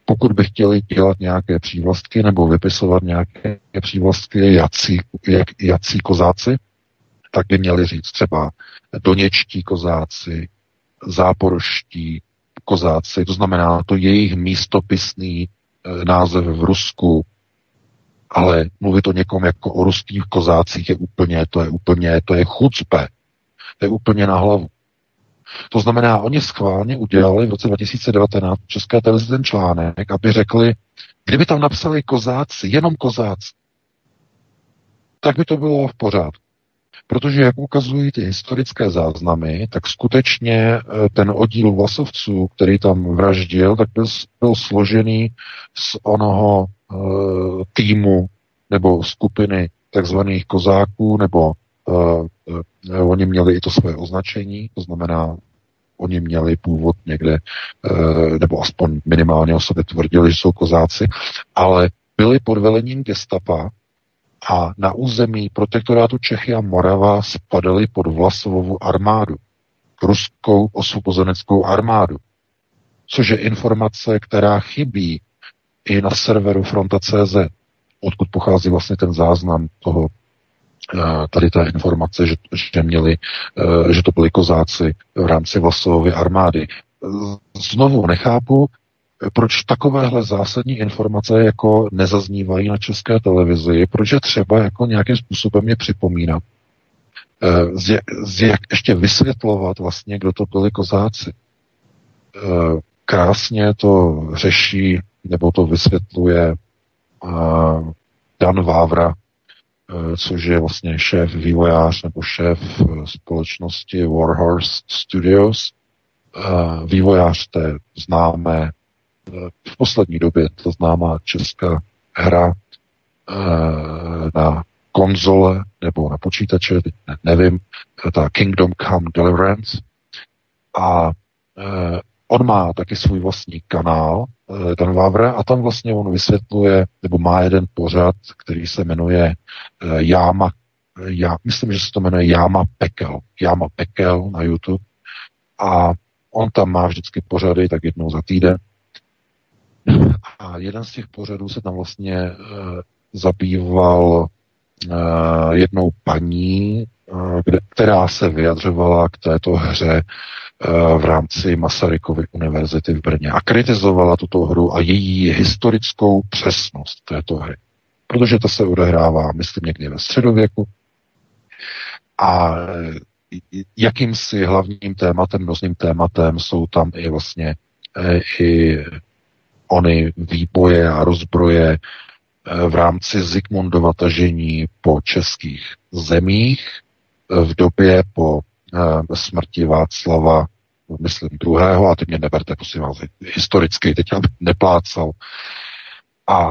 Speaker 3: Pokud by chtěli dělat nějaké přívlastky nebo vypisovat nějaké přívlastky jací, jak, jací kozáci, tak by měli říct třeba doněčtí kozáci, záporoští kozáci, to znamená to jejich místopisný Eh, název v Rusku, ale mluvit o někom jako o ruských kozácích je úplně, to je úplně, to je chucpe. To je úplně na hlavu. To znamená, oni schválně udělali v roce 2019 České televize ten článek, aby řekli, kdyby tam napsali kozáci, jenom kozáci, tak by to bylo v pořádku. Protože, jak ukazují ty historické záznamy, tak skutečně eh, ten oddíl vlasovců, který tam vraždil, tak byl, byl složený z onoho uh, týmu nebo skupiny takzvaných kozáků, nebo uh, uh, oni měli i to své označení, to znamená, oni měli původ někde, nebo aspoň minimálně o sobě tvrdili, že jsou kozáci, ale byli pod velením gestapa a na území protektorátu Čechy a Morava spadaly pod Vlasovovu armádu, ruskou osvobozeneckou armádu, což je informace, která chybí i na serveru fronta.cz, odkud pochází vlastně ten záznam toho, eh, tady ta informace, že, že, měli, eh, že to byli kozáci v rámci Vlasovovy armády. Znovu nechápu, proč takovéhle zásadní informace jako nezaznívají na české televizi, proč je třeba jako nějakým způsobem je připomínat. z, z jak ještě vysvětlovat vlastně, kdo to byli kozáci. Krásně to řeší, nebo to vysvětluje Dan Vávra, což je vlastně šéf vývojář nebo šéf společnosti Warhorse Studios, vývojář té známé, v poslední době to známá česká hra na konzole nebo na počítače, ne, nevím, ta Kingdom Come Deliverance. A eh, on má taky svůj vlastní kanál, eh, ten Vavre, a tam vlastně on vysvětluje, nebo má jeden pořad, který se jmenuje eh, Jáma, já myslím, že se to jmenuje Jáma Pekel. Jáma Pekel na YouTube. A on tam má vždycky pořady, tak jednou za týden. A jeden z těch pořadů se tam vlastně e, zabýval Eh, jednou paní, eh, kde, která se vyjadřovala k této hře v rámci Masarykovy univerzity v Brně a kritizovala tuto hru a její historickou přesnost této hry. Protože to se odehrává, myslím, někdy ve středověku a jakýmsi hlavním tématem, mnozným tématem jsou tam i vlastně i ony výboje a rozbroje Eh, v rámci Zikmundova tažení po českých zemích eh, v době po eh, smrti Václava, myslím, druhého, a teď mě neberte, prosím vás, historicky, teď abych neplácal. A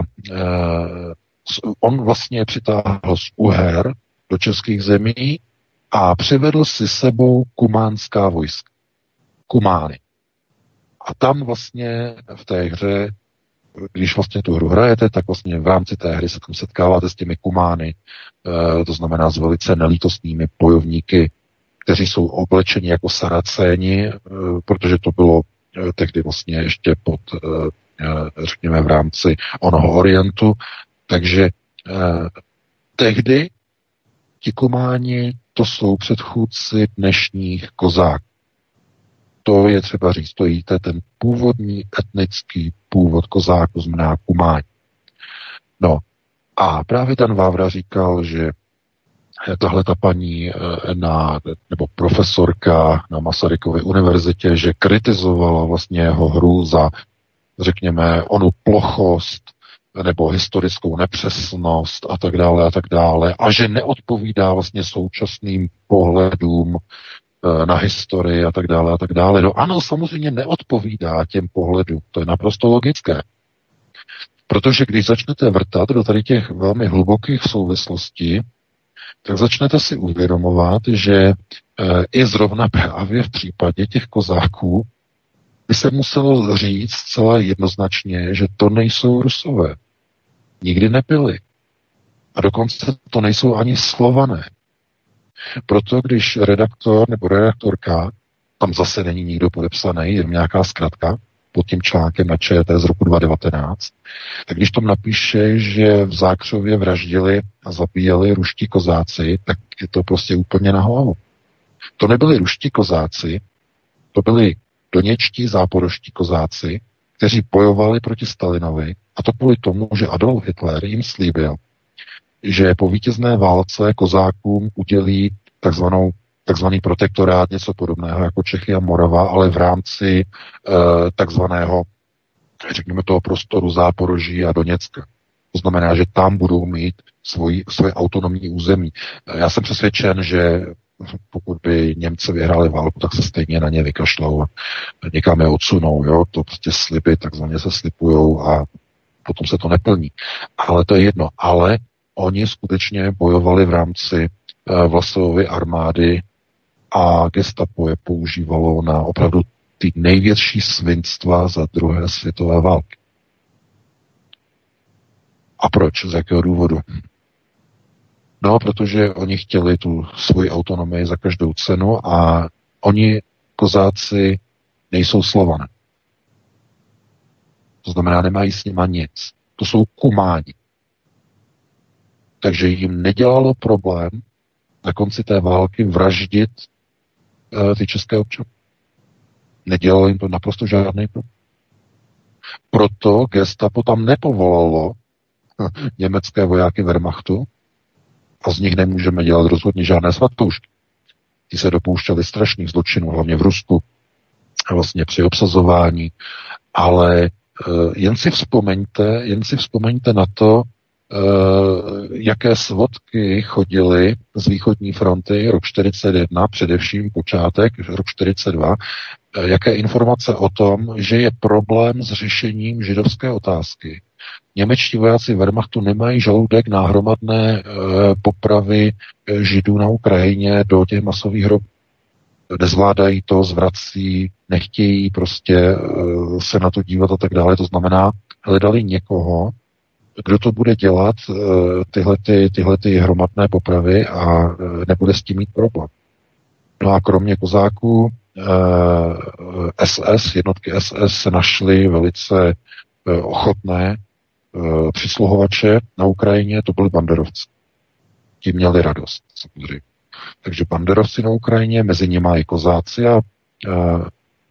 Speaker 3: on vlastně přitáhl z Uher do českých zemí a přivedl si sebou kumánská vojska. Kumány. A tam vlastně v té hře když vlastně tu hru hrajete, tak vlastně v rámci té hry se tam setkáváte s těmi kumány, e, to znamená s velice nelítostnými bojovníky, kteří jsou oblečeni jako saracéni, e, protože to bylo e, tehdy vlastně ještě pod, řekněme, v rámci onoho orientu. Takže tehdy ti kumáni to jsou předchůdci dnešních kozáků to je třeba říct, to je ten původní etnický původ kozáku znamená kumání. No a právě ten Vávra říkal, že tahle ta paní eh, na, nebo profesorka na Masarykově univerzitě, že kritizovala vlastně jeho hru za, řekněme, onu plochost nebo historickou nepřesnost a tak dále a tak dále a že neodpovídá vlastně současným pohledům na historii a tak dále a tak dále. No ano, samozřejmě neodpovídá těm pohledům, to je naprosto logické. Protože když začnete vrtat do tady těch velmi hlubokých souvislostí, tak začnete si uvědomovat, že e, i zrovna právě v případě těch kozáků by se muselo říct zcela jednoznačně, že to nejsou rusové. Nikdy nebyli. A dokonce to nejsou ani slované. Proto když redaktor nebo redaktorka, tam zase není nikdo podepsaný, je nějaká zkratka, pod tím článkem na ČT z roku 2019, tak když tam napíše, že v Zákřově vraždili a zabíjeli ruští kozáci, tak je to prostě úplně na hlavu. To nebyli ruští kozáci, to byli doněčtí záporoští kozáci, kteří bojovali proti Stalinovi a to kvůli tomu, že Adolf Hitler jim slíbil, že po vítězné válce kozákům udělí takzvanou takzvaný protektorát, něco podobného jako Čechy a Morava, ale v rámci e, takzvaného, řekněme toho prostoru Záporoží a Doněcka. To znamená, že tam budou mít svoji, svoje autonomní území. Já jsem přesvědčen, že pokud by Němci vyhráli válku, tak se stejně na ně vykašlou a někam je odsunou. Jo? To prostě sliby takzvaně se slipujou a potom se to neplní. Ale to je jedno. Ale Oni skutečně bojovali v rámci uh, Vlasovovy armády a gestapo je používalo na opravdu ty největší svinstva za druhé světové války. A proč? Z jakého důvodu? No, protože oni chtěli tu svoji autonomii za každou cenu a oni, kozáci, nejsou slované. To znamená, nemají s nima nic. To jsou kumáni. Takže jim nedělalo problém na konci té války vraždit uh, ty české občany. Nedělalo jim to naprosto žádný problém. Proto gestapo tam nepovolalo německé vojáky Wehrmachtu a z nich nemůžeme dělat rozhodně žádné svatoušky. Ti se dopouštěli strašných zločinů, hlavně v Rusku, vlastně při obsazování, ale jen si vzpomeňte, jen si vzpomeňte na to, Eh, jaké svodky chodily z východní fronty rok 41, především počátek rok 42, eh, jaké informace o tom, že je problém s řešením židovské otázky. Němečtí vojáci Wehrmachtu nemají žaludek na hromadné e, popravy židů na Ukrajině do těch masových hrobů. Nezvládají to, zvrací, nechtějí prostě se na to dívat a tak dále. To znamená, hledali někoho, kdo to bude dělat, eh, tyhle, ty, tyhle ty hromadné popravy a eh, nebude s tím mít problém. No a kromě kozáků SS, eh, jednotky SS se našly velice ochotné přisluhovače na Ukrajině, to byli banderovci. Ti měli radost, samozřejmě. Takže banderovci na Ukrajině, mezi nimi i kozáci a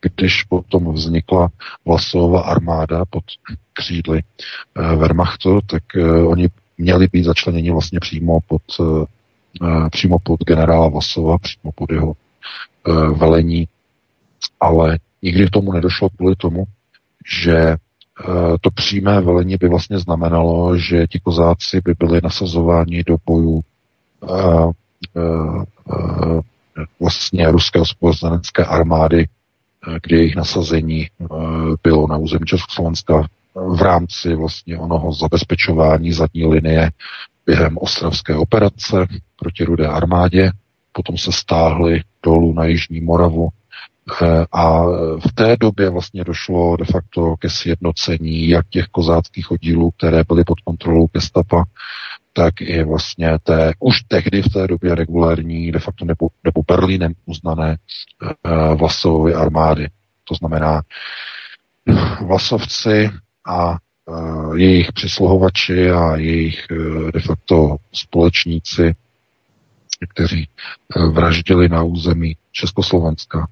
Speaker 3: když potom vznikla Vlasová armáda pod křídly eh, Wehrmachtu, tak eh, oni měli být začleněni vlastně přímo pod, eh, přímo pod generála Vlasova, přímo pod jeho velení, ale nikdy k tomu nedošlo kvůli tomu, že to přímé velení by vlastně znamenalo, že ti kozáci by byli nasazováni do bojů vlastně ruské spojenecké armády kdy jejich nasazení eh, bylo na území Československa v rámci vlastně onoho zabezpečování zadní linie během ostravské operace proti Rudé armádě. Potom se stáhli dolů na Jižní Moravu eh, a v té době vlastně došlo de facto ke sjednocení jak těch kozáckých oddílů, které byly pod kontrolou Gestapa, tak i vlastně té už tehdy v té době regulární, de facto nebo, nebo Berlínem uznané uh, Vlasovovy armády. To znamená Vlasovci a uh, jejich přisluhovači a jejich uh, de facto společníci, kteří uh, vraždili na území Československa,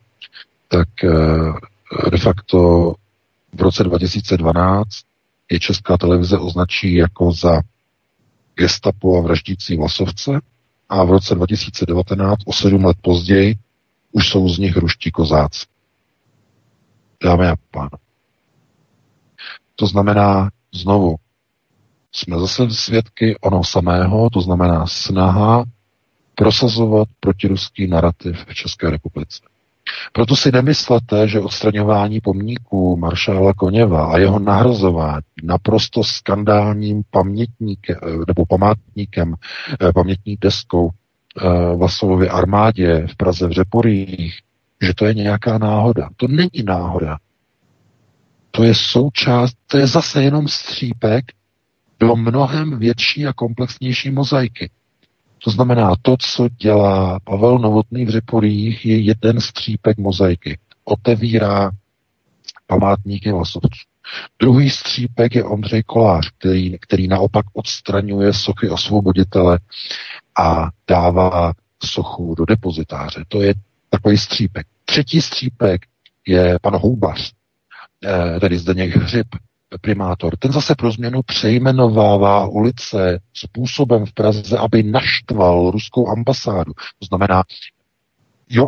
Speaker 3: tak uh, de facto v roce 2012 je Česká televize označí jako za gestapo a vraždící vlasovce a v roce 2019, o sedm let později, už jsou z nich ruští kozáci. Dámy a pánové. To znamená, znovu, jsme zase svědky ono samého, to znamená snaha prosazovat protiruský narrativ v České republice. Proto si nemyslete, že odstraňování pomníků maršála Koněva a jeho nahrazování naprosto skandálním pamětníkem nebo památníkem, eh, pamětní deskou eh, Vasovově armádě v Praze v Řeporích, že to je nějaká náhoda. To není náhoda. To je součást, to je zase jenom střípek do mnohem větší a komplexnější mozaiky. To znamená, to, co dělá Pavel Novotný v Řeporích, je jeden střípek mozaiky. Otevírá památníky Vlasovců. Druhý střípek je Ondřej Kolář, který, který naopak odstraňuje sochy osvoboditele a dává sochu do depozitáře. To je takový střípek. Třetí střípek je pan Houbař, eh, tedy Zdeněk Hřib, primátor, ten zase pro změnu přejmenovává ulice způsobem v Praze, aby naštval ruskou ambasádu. To znamená, jo,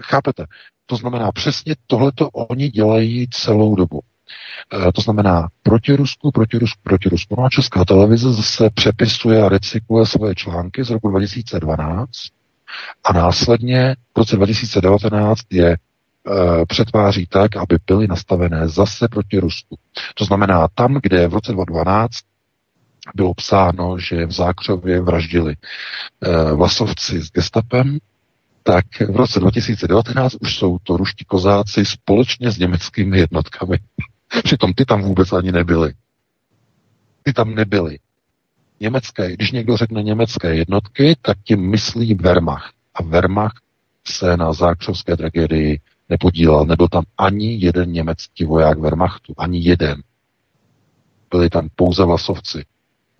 Speaker 3: chápete, to znamená přesně tohleto oni dělají celou dobu. E, to znamená proti Rusku, proti Rusku, proti Rusku. No a Česká televize zase přepisuje a recykluje svoje články z roku 2012 a následně v roce 2019 je přetváří tak, aby byly nastavené zase proti Rusku. To znamená tam, kde v roce 2012 bylo psáno, že v Zákřově vraždili eh, vlasovci s gestapem, tak v roce 2019 už jsou to ruští kozáci společně s německými jednotkami. <laughs> Přitom ty tam vůbec ani nebyly. Ty tam nebyly. Německé, když někdo řekne německé jednotky, tak tím myslí Wehrmacht. A Wehrmacht se na zákřovské tragédii nepodílel. Nebyl tam ani jeden německý voják Wehrmachtu. Ani jeden. Byli tam pouze vlasovci.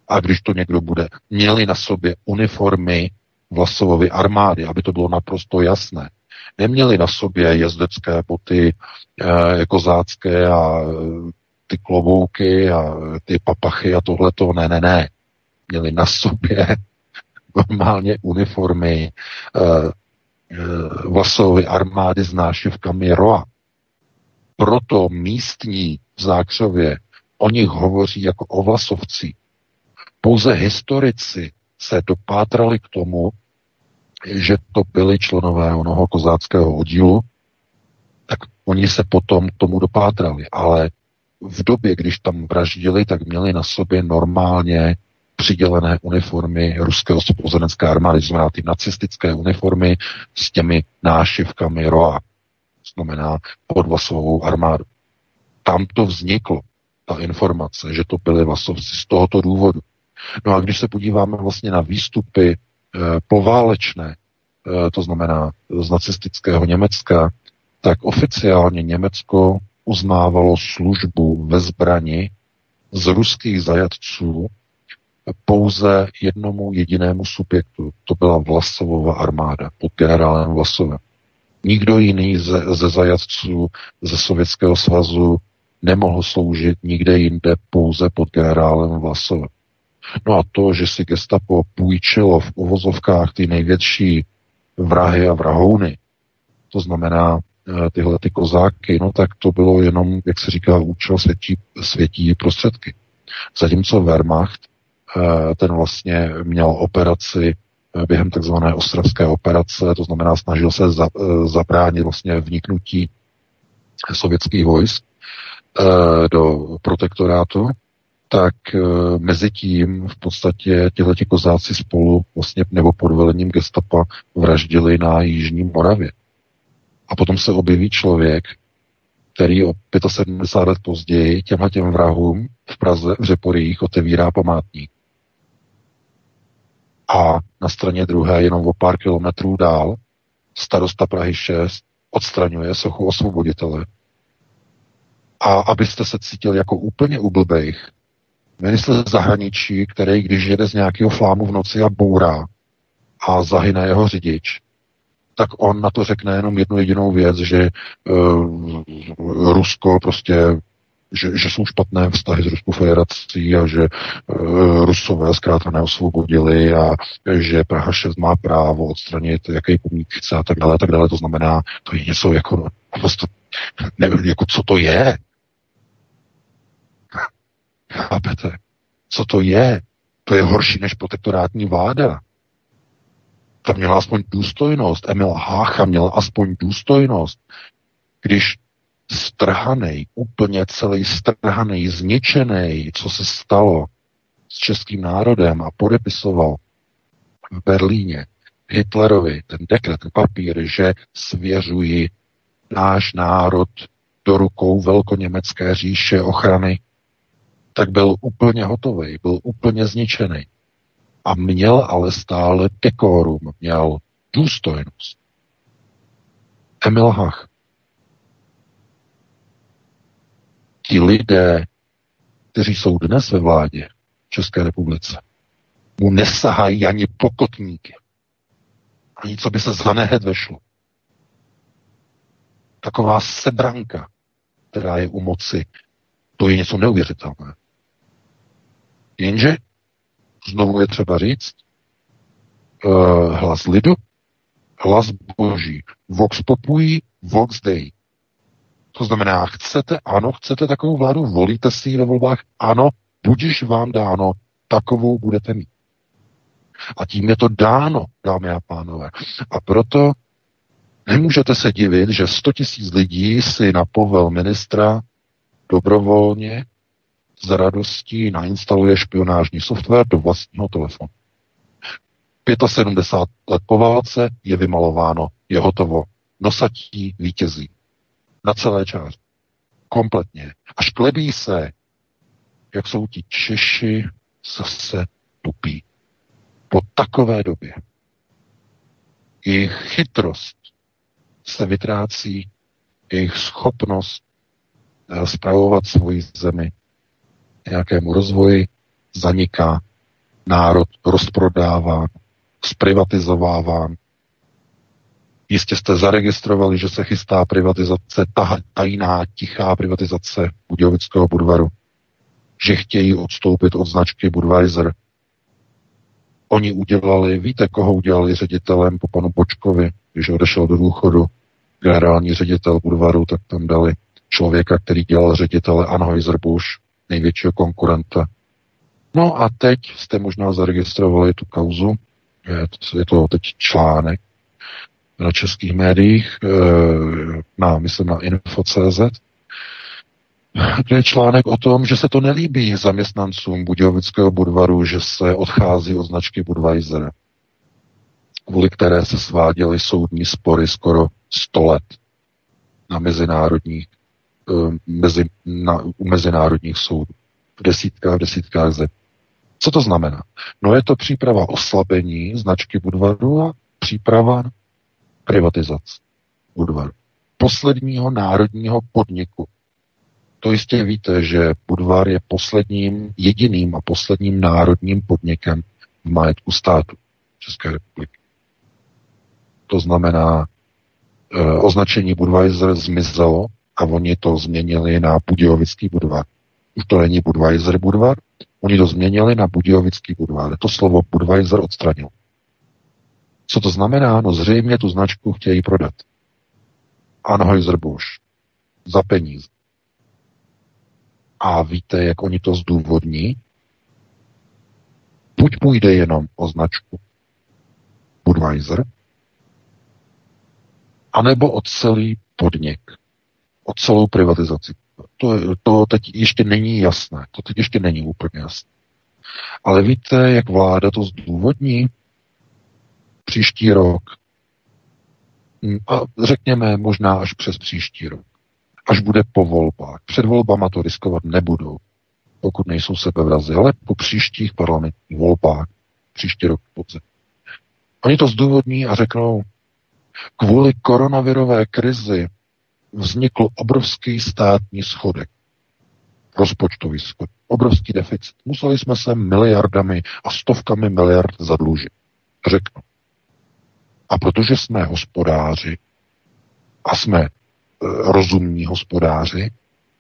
Speaker 3: A když to někdo bude, měli na sobě uniformy Vlasovovy armády, aby to bylo naprosto jasné. Neměli na sobě jezdecké boty, e, kozácké a eh, ty klobouky a ty papachy a tohleto. Ne, ne, ne. Měli na sobě <laughs> normálně uniformy, e, Vlasovy armády s nášivkami ROA. Proto místní v Zákřově o nich hovoří jako o vlasovci. Pouze historici se dopátrali k tomu, že to byli členové onoho kozáckého oddílu, tak oni se potom tomu dopátrali. Ale v době, když tam vraždili, tak měli na sobě normálně přidělené uniformy ruského spozenecké armády, znamená ty nacistické uniformy s těmi nášivkami ROA, znamená podvasovou armádu. Tam to vzniklo, ta informace, že to byly vasovci z tohoto důvodu. No a když se podíváme vlastně na výstupy e, poválečné, e, to znamená z nacistického Německa, tak oficiálně Německo uznávalo službu ve zbrani z ruských zajatců pouze jednomu jedinému subjektu. To byla Vlasovova armáda pod generálem Vlasovem. Nikdo jiný ze, ze zajatců ze Sovětského svazu nemohl sloužit nikde jinde pouze pod generálem Vlasovem. No a to, že si gestapo půjčilo v uvozovkách ty největší vrahy a vrahouny, to znamená eh, tyhle ty kozáky, no tak to bylo jenom, jak se říká, účel světí, světí prostředky. Zatímco Wehrmacht, eh, ten vlastně měl operaci eh, během takzvané ostravské operace, to znamená snažil se za, zabránit vlastně vniknutí sovětských vojsk do protektorátu, tak mezi tím v podstatě těhleti kozáci spolu vlastně nebo pod velením gestapa vraždili na Jižní Moravě. A potom se objeví člověk, který o 75 let později těmhle těm vrahům v Praze v Řeporích otevírá památník. A na straně druhé, jenom o pár kilometrů dál, starosta Prahy 6 odstraňuje sochu osvoboditele. A abyste se cítili jako úplně ublbejch, minister zahraničí, který když jede z nějakého flámu v noci a bourá a zahyne jeho řidič, tak on na to řekne jenom jednu jedinou věc, že uh, Rusko prostě že, že jsou špatné vztahy s Ruskou federací a že uh, Rusové zkrátka neosvobodili a že Praha 6 má právo odstranit jaký pomník chce a tak dále, tak dále. To znamená, to je něco jako, prostě, nevím, jako co to je. Chápete? Co to je? To je horší než protektorátní vláda. Ta měla aspoň důstojnost. Emil Hácha měl aspoň důstojnost. Když strhanej, úplně celý strhanej, zničený, co se stalo s českým národem a podepisoval v Berlíně Hitlerovi ten dekret, ten papír, že svěřuji náš národ do rukou velkoněmecké říše ochrany tak byl úplně hotový, byl úplně zničený. A měl ale stále dekorum, měl důstojnost. Emil Hach. Ti lidé, kteří jsou dnes ve vládě v České republice, mu nesahají ani pokotníky. Ani co by se za nehed vešlo. Taková sebranka, která je u moci, to je něco neuvěřitelné. Jenže, znovu je třeba říct, uh, hlas lidu, hlas boží. Vox populi, vox dei. To znamená, chcete, ano, chcete takovou vládu, volíte si ji ve volbách, ano, budiž vám dáno, takovou budete mít. A tím je to dáno, dámy a pánové. A proto nemůžete se divit, že 100 tisíc lidí si na povel ministra dobrovolně s radostí nainstaluje špionážní software do vlastního telefonu. 75 let po válce je vymalováno, je hotovo. Nosatí vítězí. Na celé čáře. Kompletně. Až klebí se, jak jsou ti Češi zase tupí. Po takové době jejich chytrost se vytrácí, jejich schopnost spravovat eh, svoji zemi nějakému rozvoji, zaniká, národ rozprodává, zprivatizováván. Jistě jste zaregistrovali, že se chystá privatizace, ta, tajná, tichá privatizace Budějovického Budvaru. Že chtějí odstoupit od značky Budweiser. Oni udělali, víte, koho udělali ředitelem po panu Počkovi, když odešel do důchodu generální ředitel Budvaru, tak tam dali člověka, který dělal ředitele Anheuser-Busch, největšího konkurenta. No a teď jste možná zaregistrovali tu kauzu, je to, je to teď článek na českých médiích, eh, na, myslím na info.cz, kde je článek o tom, že se to nelíbí zaměstnancům Budějovického Budvaru, že se odchází od značky Budweiser, kvůli které se sváděly soudní spory skoro 100 let na mezinárodních, eh, mezi, na, u mezinárodních soudů. V desítkách, v desítkách zemí. Co to znamená? No je to příprava oslabení značky Budvaru a příprava privatizace Budvaru. Posledního národního podniku. To jistě víte, že Budvar je posledním, jediným a posledním národním podnikem v majetku státu České republiky. To znamená, e, označení Budweiser zmizelo a oni to změnili na Budějovický Budvar. Už to není Budweiser Budvar, oni to změnili na Budějovický Budvar. To slovo Budweiser odstranil. Co to znamená? No zřejmě tu značku chtějí prodat. Anheuser-Busch. Za peníze. A víte, jak oni to zdůvodní? Buď půjde jenom o značku Budweiser, anebo o celý podnik, o celou privatizaci. To, to teď ještě není jasné, to teď ještě není úplně jasné. Ale víte, jak vláda to zdůvodní? Příští rok. Hm, a řekněme možná až přes příští rok. Až bude po volbách. Před volbama to riskovat nebudou, pokud nejsou sebevrazy, ale po příštích parlamentních volbách, příští rok podzim. Oni to zdůvodní a řeknou, Kvůli koronavirové krizi vznikl obrovský státní schodek. Rozpočtový schodek. Obrovský deficit. Museli jsme se miliardami a stovkami miliard zadlužit. Řeknu. A protože jsme hospodáři a jsme e, rozumní hospodáři,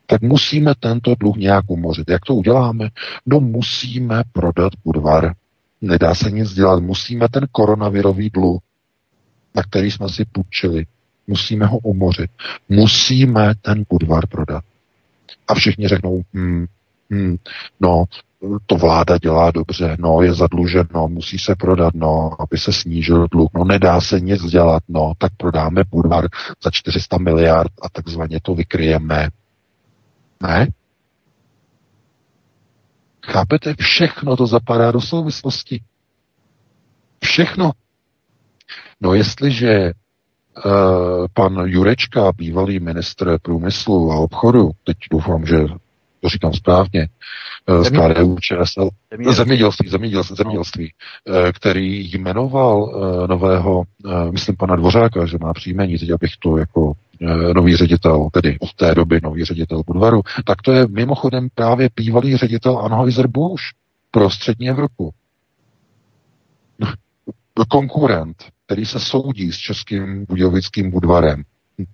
Speaker 3: tak musíme tento dluh nějak umořit. Jak to uděláme? No musíme prodat Budvar. Nedá se nic dělat. Musíme ten koronavirový dluh na který jsme si půjčili. Musíme ho umořit. Musíme ten Budvar prodat. A všichni řeknou, hmm, hmm, no, to vláda dělá dobře, no, je zadluženo, musí se prodat, no, aby se snížil dluh, no, nedá se nic dělat, no, tak prodáme Budvar za 400 miliard a takzvaně to vykryjeme. Ne? Chápete? Všechno to zapadá do souvislosti. Všechno. No jestliže uh, pan Jurečka, bývalý ministr průmyslu a obchodu, teď doufám, že to říkám správně, uh, z KDU ČSL, zemědělství, zemědělství, zemědělství uh, který jmenoval uh, nového, myslím pana Dvořáka, že má příjmení, teď abych to jako nový ředitel, tedy od té doby nový ředitel Budvaru, tak to je mimochodem právě bývalý ředitel Anheuser-Busch pro střední Evropu. <laughs> Konkurent který se soudí s českým budějovickým Budvarem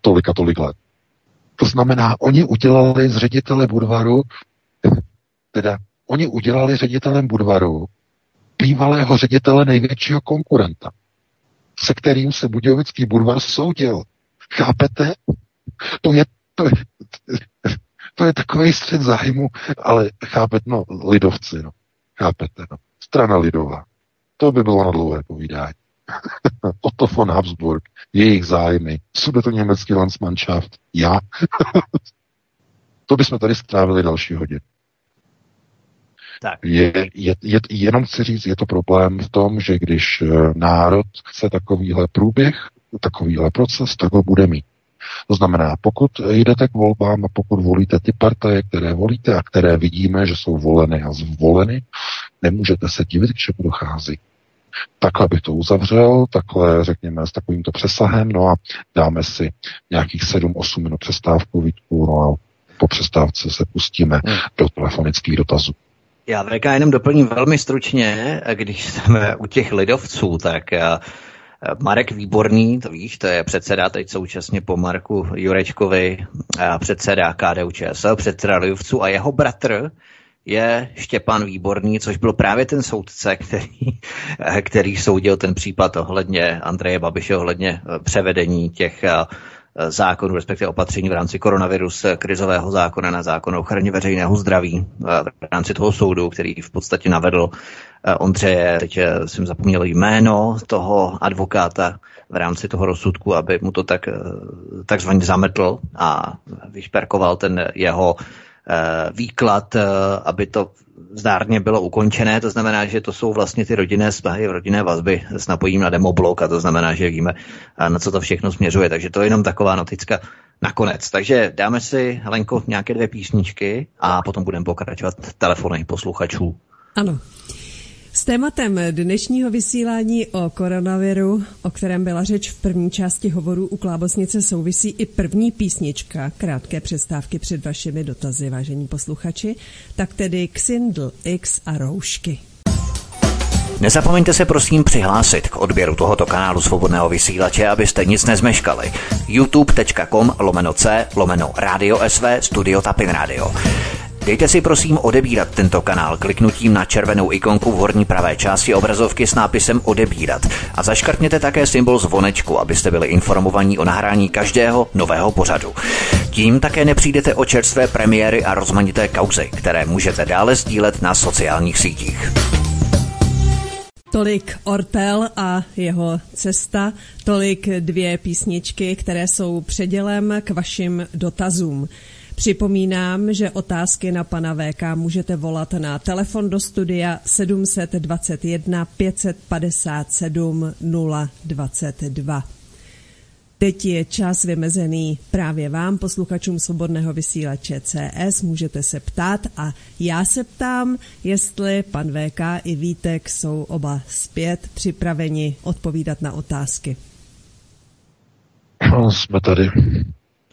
Speaker 3: tolik a tolik let. To znamená, oni udělali z ředitele Budvaru, teda oni udělali ředitelem Budvaru bývalého ředitele největšího konkurenta, se kterým se Budějovický Budvar soudil. Chápete? To je, to je, to je takový střed zájmu, ale chápete, no, lidovci, no. Chápete, no. Strana lidová. To by bylo na dlouhé povídání. <laughs> Otto von Habsburg, jejich zájmy, to německý Landsmannschaft, já. <laughs> to bychom tady strávili další hodinu. Tak. Je, je, je, jenom chci říct, je to problém v tom, že když eh, národ chce takovýhle průběh, takovýhle proces, tak ho bude mít. To znamená, pokud jdete k volbám a pokud volíte ty partaje, které volíte a které vidíme, že jsou voleny a zvoleny, nemůžete se divit, k čemu dochází. Takhle bych to uzavřel, takhle řekněme s takovýmto přesahem, no a dáme si nějakých 7-8 minut přestávku, Vítku, no a po přestávce se pustíme hmm. do telefonických dotazů.
Speaker 2: Já VK jenom doplním velmi stručně, když jsme u těch lidovců, tak eh, Marek Výborný, to víš, to je předseda teď současně po Marku Jurečkovi, předseda KDU ČSL, předseda lidovců a jeho bratr je Štěpán Výborný, což byl právě ten soudce, který, který soudil ten případ ohledně Andreje Babiše, ohledně eh, převedení těch eh, zákonů, respektive opatření v rámci koronavirus krizového zákona na zákon o ochraně veřejného zdraví v rámci toho soudu, který v podstatě navedl Ondřeje, teď jsem zapomněl jméno toho advokáta v rámci toho rozsudku, aby mu to tak takzvaně zametl a vyšperkoval ten jeho Eh, výklad, eh, aby to zdárně bylo ukončené, to znamená, že to jsou vlastně ty rodinné vztahy, rodinné vazby s napojím na demoblok a to znamená, že víme, eh, na co to všechno směřuje. Takže to je jenom taková noticka nakonec. Takže dáme si, Helenko, nějaké dvě písničky a potom budeme pokračovat telefony posluchačů.
Speaker 1: Ano. S tématem dnešního vysílání o koronaviru, o kterém byla řeč v první části hovoru u Klábosnice, souvisí i první písnička, krátké přestávky před vašimi dotazy, vážení posluchači, tak tedy Xindl X a roušky.
Speaker 2: Nezapomeňte se prosím přihlásit k odběru tohoto kanálu svobodného vysílače, abyste nic nezmeškali. youtube.com lomeno c lomeno radio sv studio tapin radio. Dejte si prosím odebírat tento kanál kliknutím na červenou ikonku v horní pravé části obrazovky s nápisem odebírat a zaškrtněte také symbol zvonečku, abyste byli informovaní o nahrání každého nového pořadu. Tím také nepřijdete o čerstvé premiéry a rozmanité kauzy, které můžete dále sdílet na sociálních sítích.
Speaker 1: Tolik Ortel a jeho cesta, tolik dvě písničky, které jsou předělem k vašim dotazům. Připomínám, že otázky na pana VK můžete volat na telefon do studia 721 557 022. Teď je čas vymezený právě vám, posluchačům svobodného vysílače CS. Můžete se ptát a já se ptám, jestli pan VK i Vítek jsou oba zpět připraveni odpovídat na otázky.
Speaker 3: No, jsme tady.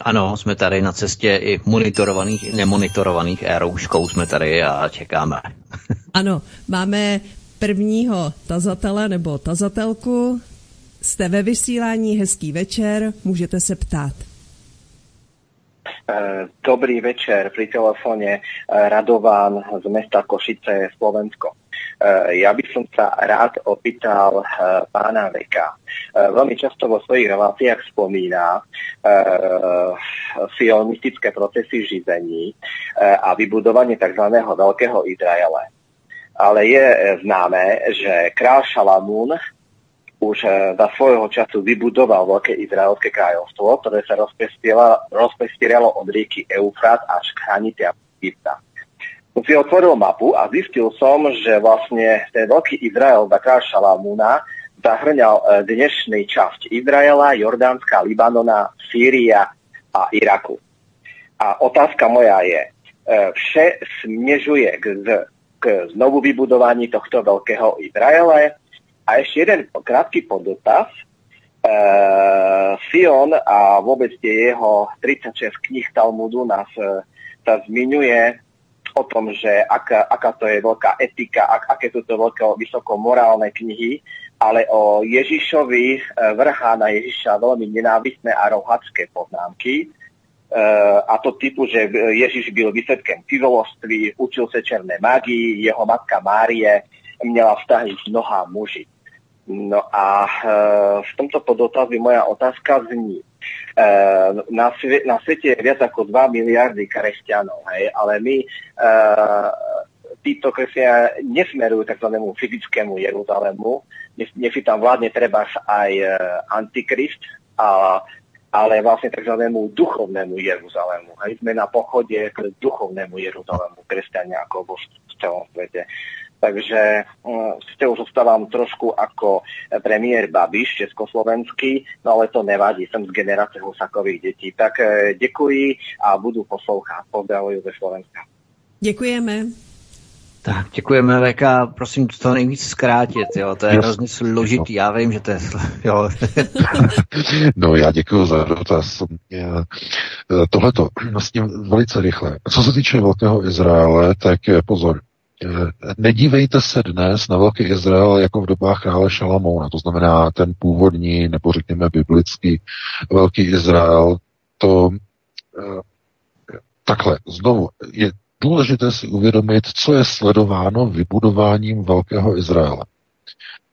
Speaker 2: Ano, jsme tady na cestě i monitorovaných, i nemonitorovaných e-rouškou jsme tady a čekáme. <laughs>
Speaker 1: ano, máme prvního tazatele nebo tazatelku. Jste ve vysílání, hezký večer, můžete se ptát.
Speaker 4: Eh, dobrý večer, pri telefóne eh, Radován z mesta Košice, Slovensko. Eh, ja by som sa rád opýtal pána Veka. Eh, veľmi často vo svojich reláciách spomína sionistické procesy žizení a vybudovanie tzv. Veľkého Izraele. Ale je známe, že král Šalamún už za svojho času vybudoval Veľké izraelské kráľovstvo, ktoré sa rozpestieralo od rieky Eufrat až k hranite Egypta som si otvoril mapu a zistil som, že vlastne ten veľký Izrael Dakar Šalamúna zahrňal e, dnešnej časť Izraela, Jordánska, Libanona, Sýria a Iraku. A otázka moja je, e, vše směžuje k, k znovu vybudování tohto veľkého Izraele. A ešte jeden krátky podotaz. E, Sion a vôbec tie jeho 36 knih Talmudu nás sa zmiňuje o tom, že aká, aká to je veľká etika, ak, aké sú to veľké vysoko morálne knihy, ale o Ježišovi e, vrhá na Ježiša veľmi nenávistné a rohacké poznámky. E, a to typu, že Ježiš byl výsledkem cizoloství, učil se černé magii, jeho matka Márie měla vztahy s mnoha muži. No a e, v tomto podotazí moja otázka zní, Eh, na, svie, na svete je viac ako 2 miliardy kresťanov, hej, ale my títo kresťania nesmerujú tzv. fyzickému Jeruzalému, nech si tam vládne treba aj uh, antikrist, a, ale vlastne tzv. duchovnému Jeruzalému. Hej, sme na pochode k duchovnému Jeruzalému, kresťania ako v celom svete. Takže s tou zostávam trošku ako premiér Babiš československý, no ale to nevadí, som z generácie Husakových detí. Tak e, děkuji a budu poslouchat. Pozdravuju ze Slovenska.
Speaker 1: Děkujeme.
Speaker 2: Tak, děkujeme, VK. Prosím, to nejvíc zkrátit, jo. To je hrozně složitý, já vím, že to je... <laughs> Jo. <laughs>
Speaker 3: no, já děkuji za dotaz. Tohle to vlastně velice rychle. Co se týče Velkého Izraele, tak pozor, Nedívejte se dnes na Velký Izrael jako v dobách krále Šalamouna, to znamená ten původní, nebo řekněme biblický Velký Izrael, to eh, takhle, znovu, je důležité si uvědomit, co je sledováno vybudováním Velkého Izraele.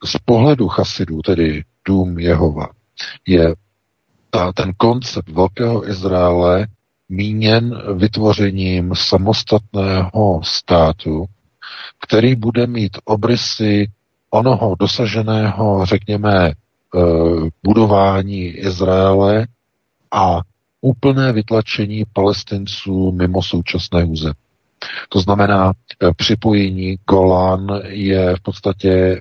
Speaker 3: Z pohledu chasidů, tedy dům Jehova, je ta, ten koncept Velkého Izraele míněn vytvořením samostatného státu, který bude mít obrysy onoho dosaženého, řekněme, eh, budování Izraele a úplné vytlačení palestinců mimo současné území. To znamená, eh, připojení Golan je v podstatě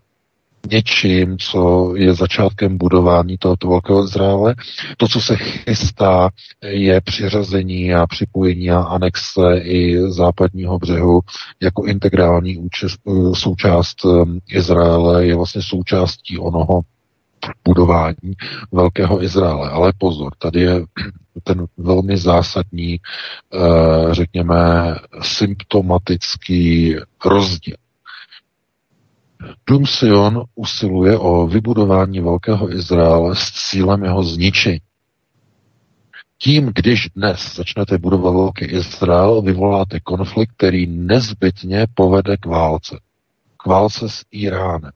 Speaker 3: něčím, co je začátkem budování tohoto velkého Izraele. To, co se chystá, je přiřazení a připojení a anexe i západního břehu jako integrální účast, eh, součást eh, Izraele, je vlastně součástí onoho budování velkého Izraele. Ale pozor, tady je ten velmi zásadní, eh, řekněme, symptomatický rozdíl. Dům Sion usiluje o vybudování velkého Izraele s cílem jeho zničení. Tím, když dnes začnete budovat velký Izrael, vyvoláte konflikt, který nezbytně povede k válce. K válce s Iránem.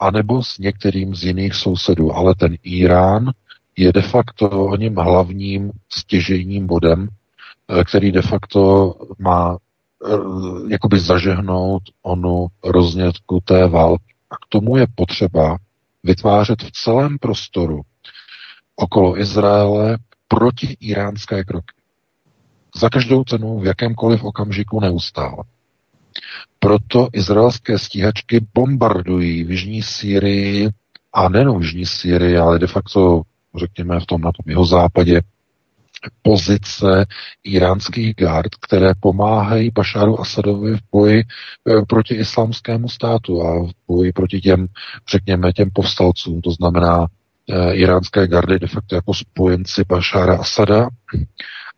Speaker 3: A nebo s některým z jiných sousedů. Ale ten Irán je de facto o něm hlavním stěžejním bodem, eh, který de facto má eh, jakoby zažehnout onu roznětku té války. A k tomu je potřeba vytvářet v celém prostoru okolo Izraele proti iránské kroky. Za každou cenu, v jakémkoliv okamžiku neustále. Proto izraelské stíhačky bombardují v Jižní Sýrii a nejenom v Jižní Sýrii, ale de facto řekněme, v tom na tom jeho západě, pozice iránských gard, které pomáhají Bašáru Asadovi v boji eh, proti islámskému státu a v boji proti těm, řekněme, těm povstalcům, to znamená e, iránské gardy de facto jako spojenci Bašára Asada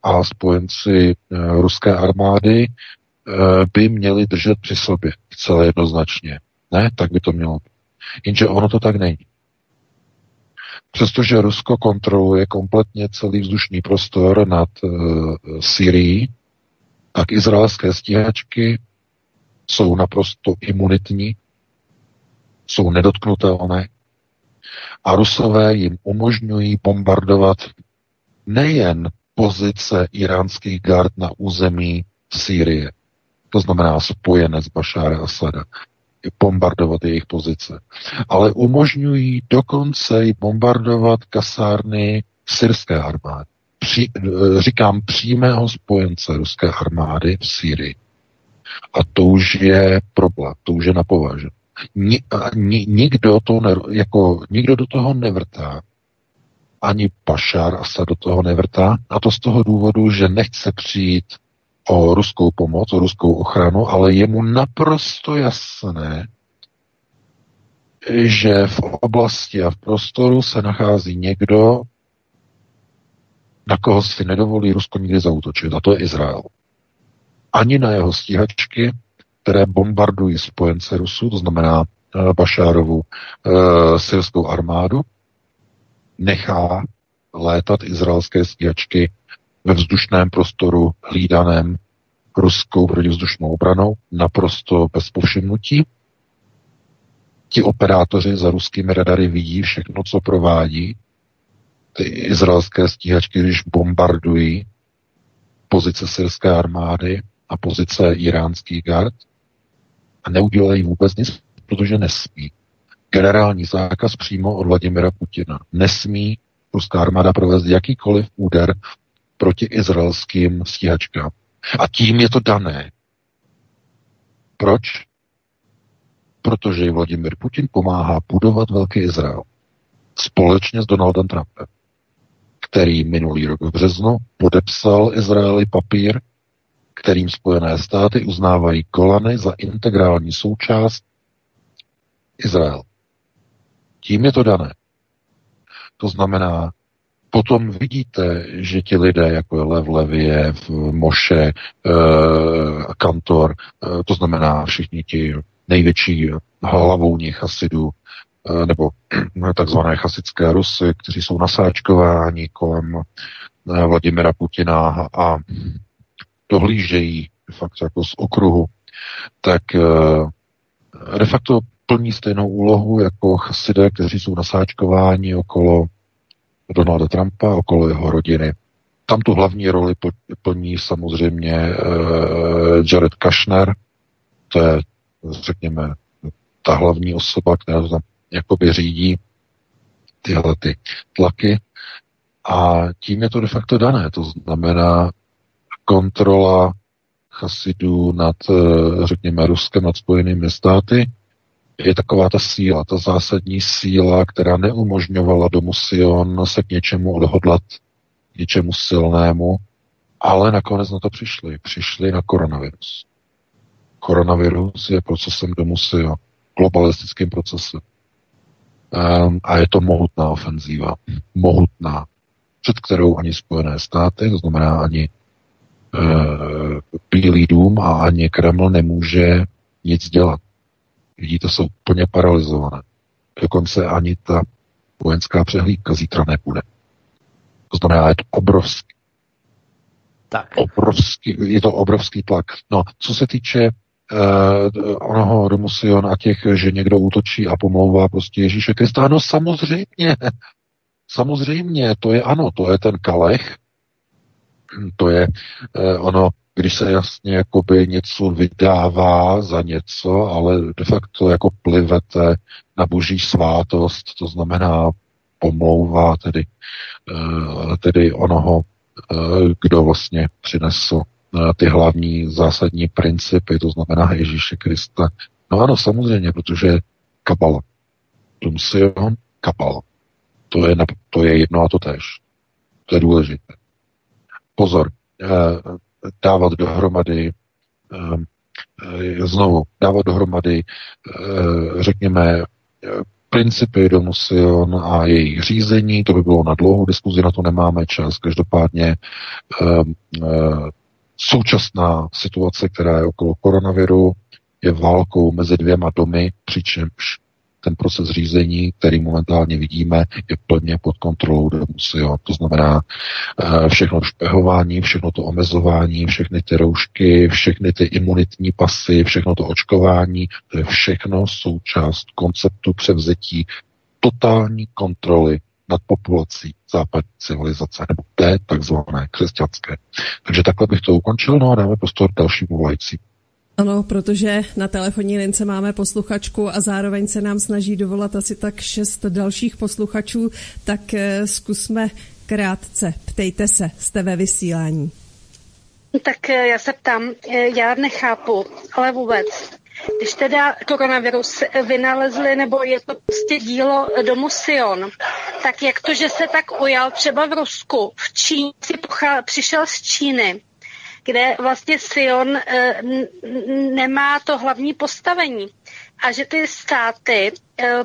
Speaker 3: a spojenci e, ruské armády by měli držet při sobě celé jednoznačně. Ne, tak by to mělo. Jenže ono to tak není. Přestože Rusko kontroluje kompletně celý vzdušný prostor nad e, Syrií, tak izraelské stíhačky jsou naprosto imunitní, jsou nedotknutelné a Rusové jim umožňují bombardovat nejen pozice iránských gard na území Sýrie, to znamená spojenec Bašára Asada, bombardovat jejich pozice, ale umožňují dokonce i bombardovat kasárny syrské armády. Při, eh, říkám přímého spojence ruské armády v Syrii. A to už je problém, to už je na považu. Ni, ni, nikdo, to ne, jako, nikdo do toho nevrtá. Ani Pašar Asad do toho nevrtá. A to z toho důvodu, že nechce přijít o ruskou pomoc, o ruskou ochranu, ale je mu naprosto jasné, že v oblasti a v prostoru se nachází někdo, na koho si nedovolí Rusko nikdy zautočit, a to je Izrael. Ani na jeho stíhačky, které bombardují spojence Rusů, to znamená uh, Bašárovu uh, syrskou armádu, nechá létat izraelské stíhačky vzdušném prostoru hlídaném ruskou protivzdušnou obranou naprosto bez povšimnutí. Ti operátoři za ruskými radary vidí všechno, co provádí. Ty izraelské stíhačky, když bombardují pozice syrské armády a pozice iránských gard a neudělají vůbec nic, protože nesmí. Generální zákaz přímo od Vladimira Putina. Nesmí ruská armáda provést jakýkoliv úder proti izraelským stíhačkám. A tím je to dané. Proč? Protože Vladimir Putin pomáhá budovat Velký Izrael společně s Donaldem Trumpem, který minulý rok v březnu podepsal Izraeli papír, kterým Spojené státy uznávají Golany za integrální součást Izrael. Tím je to dané. To znamená, potom vidíte, že ti lidé, jako je Lev Leviev, Moše, e, Kantor, e, to znamená všichni ti největší hlavouní chasidů, e, nebo <clears throat> takzvané chasické Rusy, kteří jsou nasáčkováni kolem Vladimira Putina a dohlížejí facto jako z okruhu, tak de facto plní stejnou úlohu jako chasidé, kteří jsou nasáčkováni okolo Donalda Trumpa, okolo jeho rodiny. Tam tu hlavní roli plní samozřejmě Jared Kushner, to je, řekněme, ta hlavní osoba, která tam jakoby řídí tyhle ty tlaky. A tím je to de facto dané. To znamená kontrola chasidů nad, eh, řekněme, Ruskem, nad Spojenými státy, je taková ta síla, ta zásadní síla, která neumožňovala domu Sion se k něčemu odhodlat, k něčemu silnému, ale nakonec na to přišli. Přišli na koronavirus. Koronavirus je procesem domu Sion, globalistickým procesem. Um, a je to mohutná ofenzíva. Mohutná. Před kterou ani Spojené státy, to znamená ani uh, Bílý dům a ani Kreml nemůže nic dělat. Vidíte, jsou plně paralizované. Dokonce ani ta vojenská přehlídka zítra nebude. To znamená, je to obrovský. Tak. Obrovský, je to obrovský tlak. No, co se týče uh, onoho domu Sion a těch, že někdo útočí a pomlouvá prostě Ježíše Krista. No samozřejmě, <laughs> samozřejmě, to je ano, to je ten kalech, to je uh, ono, když se jasně jakoby něco vydává za něco, ale de facto jako plivete na boží svátost, to znamená pomlouvá tedy, uh, tedy onoho, uh, kdo vlastně přinesl ty hlavní zásadní principy, to znamená Ježíše Krista. No ano, samozřejmě, protože kabala. Tumsion, kabala. To je, to je jedno a to tež. To je důležité. Pozor, eh, dávat dohromady eh, eh, znovu dávat dohromady, řekněme, principy domu Sion a jejich řízení, to by bylo na dlouhou diskuzi, na to nemáme čas. Každopádně Současná situace, která je okolo koronaviru, je válkou mezi dvěma domy, přičemž ten proces řízení, který momentálně vidíme, je plně pod kontrolou Sion. To znamená eh, všechno špehování, všechno to omezování, všechny ty roušky, všechny ty imunitní pasy, všechno to očkování, to je všechno součást konceptu převzetí totální kontroly nad populací západní civilizace, nebo té takzvané křesťanské. Takže takhle bych to ukončil, no a dáme prostor dalším volajícím.
Speaker 1: Ano, protože na telefonní lince máme posluchačku a zároveň se nám snaží dovolat asi tak šest dalších posluchačů, tak eh, zkusme krátce. Ptejte se, jste ve vysílání.
Speaker 5: Tak eh, já se ptám, eh, já nechápu, ale vůbec, když teda koronavirus vynalezli, nebo je to prostě dílo domu Sion, tak jak to, že se tak ujal třeba v Rusku, v Číně si pochá, přišel z Číny, kde vlastně Sion e, nemá to hlavní postavení. A že ty státy e,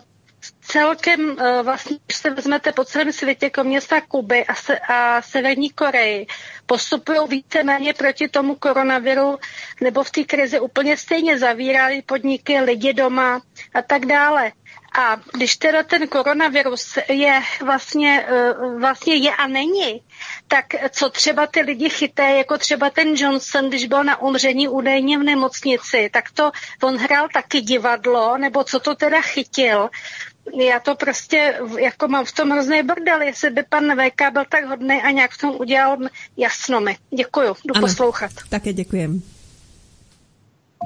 Speaker 5: celkem eh, vlastně, když se vezmete po celém světě, kromě města Kuby a, se, a Severní Koreji, postupují víceméně proti tomu koronaviru nebo v té krizi úplně stejně zavírají podniky, lidi doma a tak dále. A když teda ten koronavirus je vlastně, eh, vlastně je a není, tak co třeba ty lidi chyté, jako třeba ten Johnson, když byl na umření údajně v nemocnici, tak to on hrál taky divadlo, nebo co to teda chytil, já to prostě jako mám v tom hrozný bordel, jestli by pan VK byl tak hodný a nějak v tom udělal jasno mi. Děkuju, jdu ano, poslouchat.
Speaker 1: Také děkujem.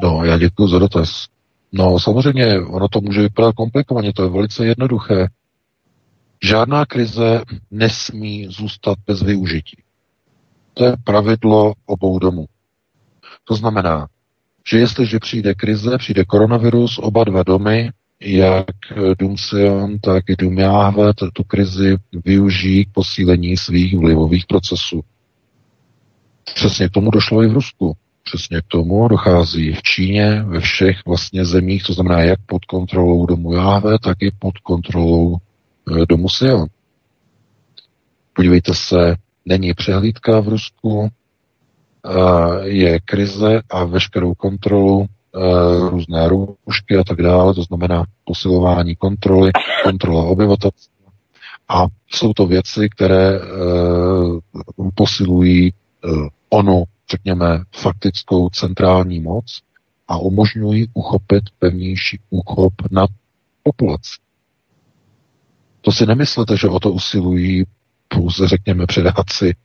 Speaker 3: No, já děkuji za dotaz. No, samozřejmě, ono to může vypadat komplikovaně, to je velice jednoduché. Žádná krize nesmí zůstat bez využití. To je pravidlo obou domů. To znamená, že jestliže přijde krize, přijde koronavirus, oba dva domy jak Dům Sion, tak i Dům Jáhve tu krizi využijí k posílení svých vlivových procesů. Přesně tomu došlo i v Rusku. Přesně k tomu dochází v Číně, ve všech vlastně zemích, to znamená jak pod kontrolou domu Jáhve, tak i pod kontrolou e, domu Sion. Podívejte se, není přehlídka v Rusku, e, je krize a veškerou kontrolu Eh, různé roušky a tak dále, to znamená posilování kontroly, kontrola obyvatelstva. A jsou to věci, které posilují onu řekněme, faktickou centrální moc a umožňují uchopit pevnější úchop nad populaci. To si nemyslete, že o to usilují pouze, řekněme, předáci,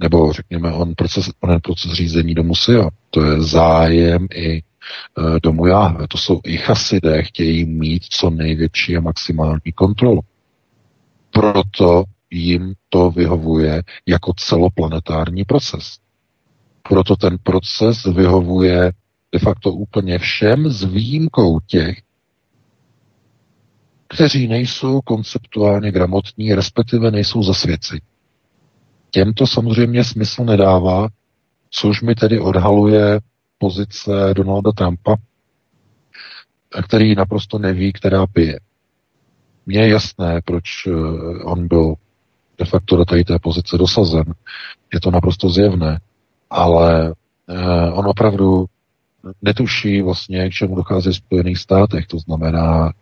Speaker 3: nebo řekněme, on proces, onen proces řízení do Musia. To je zájem i e, domu Jáhve. To jsou i chasidé, chtějí mít co největší a maximální kontrolu. Proto jim to vyhovuje jako celoplanetární proces. Proto ten proces vyhovuje de facto úplně všem s výjimkou těch, kteří nejsou konceptuálně gramotní, respektive nejsou zasvěci. Těm to samozřejmě smysl nedává, což mi tedy odhaluje pozice Donalda Trumpa, který naprosto neví, která pije. Mně je jasné, proč eh, on byl de facto do té pozice dosazen. Je to naprosto zjevné. Ale eh, on opravdu netuší vlastně, k čemu dochází v Spojených státech. To znamená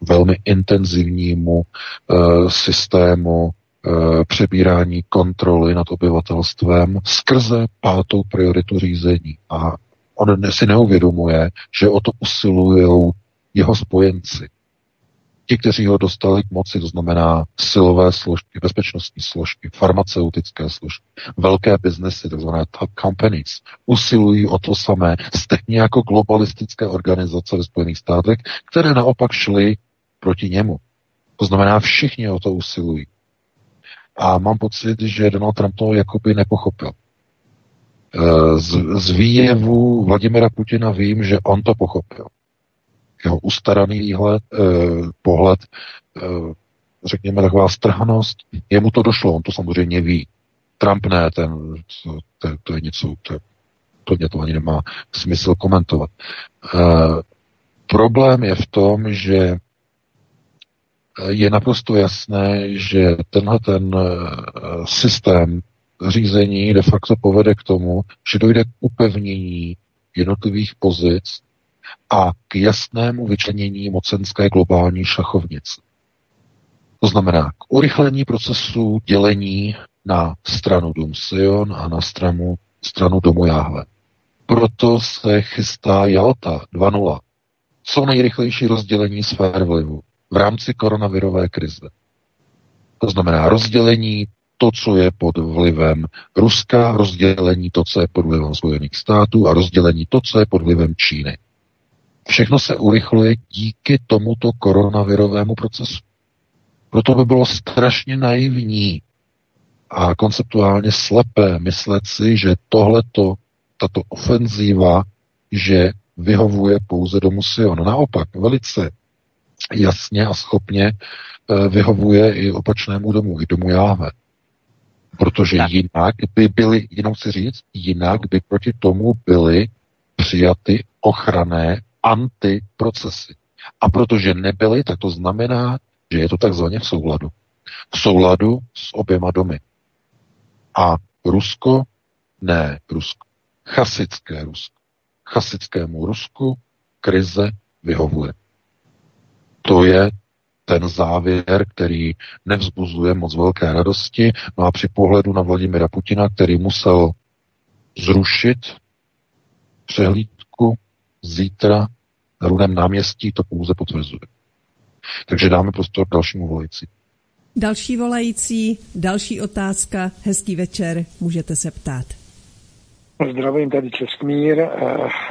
Speaker 3: velmi intenzivnímu uh, systému uh, přebírání kontroly nad obyvatelstvem skrze pátou prioritu řízení. A on si neuvědomuje, že o to usilují jeho spojenci ti, kteří ho dostali k moci, to znamená silové složky, bezpečnostní složky, farmaceutické složky, velké biznesy, znamená top companies, usilují o to samé, stejně jako globalistické organizace ve Spojených státech, které naopak šly proti němu. To znamená, všichni o to usilují. A mám pocit, že Donald Trump to jakoby nepochopil. Z, z výjevu Vladimira Putina vím, že on to pochopil jeho ustaraný výhled, eh, pohled, eh, řekněme taková strhanost. Jemu to došlo, on to samozřejmě ví. Trump ne, ten, to, to, to je něco, to, to mě to ani nemá smysl komentovat. Eh, problém je v tom, že je naprosto jasné, že tenhle ten eh, systém řízení de facto povede k tomu, že dojde k upevnění jednotlivých pozic a k jasnému vyčlenění mocenské globální šachovnice. To znamená k urychlení procesu dělení na stranu Dům Sion a na stranu, stranu Domu Jáhve. Proto se chystá Jalta 2.0. Co nejrychlejší rozdělení sfér vlivu v rámci koronavirové krize. To znamená rozdělení to, co je pod vlivem Ruska, rozdělení to, co je pod vlivem Spojených států a rozdělení to, co je pod vlivem Číny. Všechno se urychluje díky tomuto koronavirovému procesu. Proto by bylo strašně naivní a konceptuálně slepé myslet si, že tohleto, tato ofenzíva, že vyhovuje pouze domu Sion. Naopak, velice jasně a schopně eh, vyhovuje i opačnému domu, i domu Jáve. Protože tak. jinak by byly, jenom chci říct, jinak by proti tomu byly přijaty ochranné antiprocesy. A protože nebyly, tak to znamená, že je to takzvaně v souladu. V souladu s oběma domy. A Rusko, ne Rusko, chasické Rusko. Chasickému Rusku krize vyhovuje. To je ten závěr, který nevzbuzuje moc velké radosti. No a při pohledu na Vladimira Putina, který musel zrušit přehlídku zítra na Rudém náměstí to pouze potvrzuje. Takže dáme prostor dalšímu volající.
Speaker 1: Další volající, další otázka, hezký večer, můžete se ptát.
Speaker 6: Zdravím tady Čestmír, eh,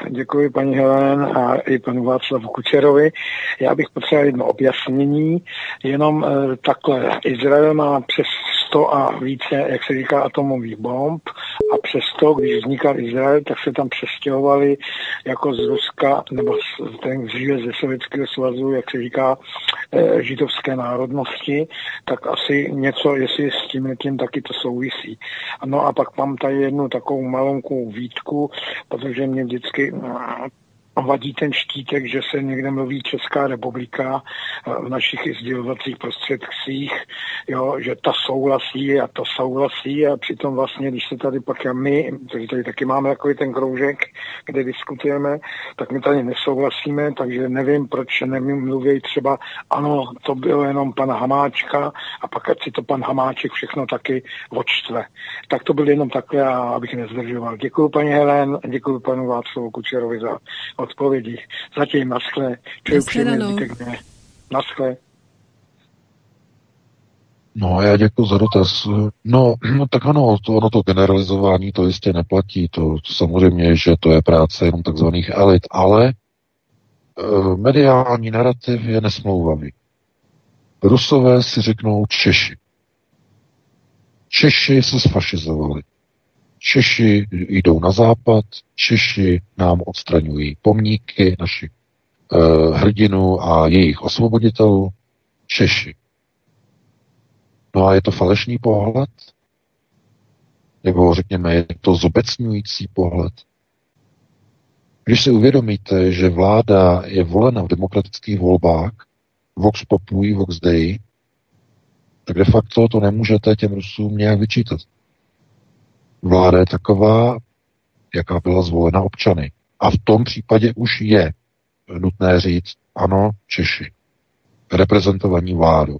Speaker 6: děkuji paní Helen a i panu Václavu Kučerovi. Já bych potřeboval jedno objasnění, jenom eh, takhle. Izrael má přes 100 a více, jak se říká, atomových bomb a přesto, když vznikal Izrael, tak se tam přestěhovali jako z Ruska, nebo z, ten dříve ze Sovětského svazu, jak se říká, e, židovské národnosti, tak asi něco, jestli s tím tím taky to souvisí. No a pak mám tady jednu takovou malonkou výtku, protože mě vždycky vadí ten štítek, že se někde mluví Česká republika eh, v našich sdělovacích prostředcích, jo, že ta souhlasí a to souhlasí a přitom vlastně, když se tady pak a my, takže tady taky máme takový ten kroužek, kde diskutujeme, tak my tady nesouhlasíme, takže nevím, proč nevím, mluví třeba, ano, to bylo jenom pan Hamáčka a pak ať si to pan Hamáček všechno taky odštve. Tak to byl jenom takhle, a abych nezdržoval. Děkuji paní Helen, děkuji panu Václavu Kučerovi za odpovědi. Zatím naschle. Přeju příjemný zbytek dne. Naschle.
Speaker 3: No, já děkuji za dotaz. No, no tak ano, to, ono to generalizování to jistě neplatí. To, to samozřejmě, že to je práce jenom takzvaných elit, ale e, mediální narrativ je nesmlouvavý. Rusové si řeknou Češi. Češi se sfašizovali. Češi jdou na západ, Češi nám odstraňují pomníky našich e, hrdinů a jejich osvoboditelů. Češi. No a je to falešný pohled? Nebo řekněme, je to zobecňující pohled? Když si uvědomíte, že vláda je volena v demokratických volbách, Vox Populi, Vox Dei, tak de facto to nemůžete těm Rusům nějak vyčítat. Vláda je taková, jaká byla zvolena občany. A v tom případě už je nutné říct, ano, Češi, reprezentovaní vládu,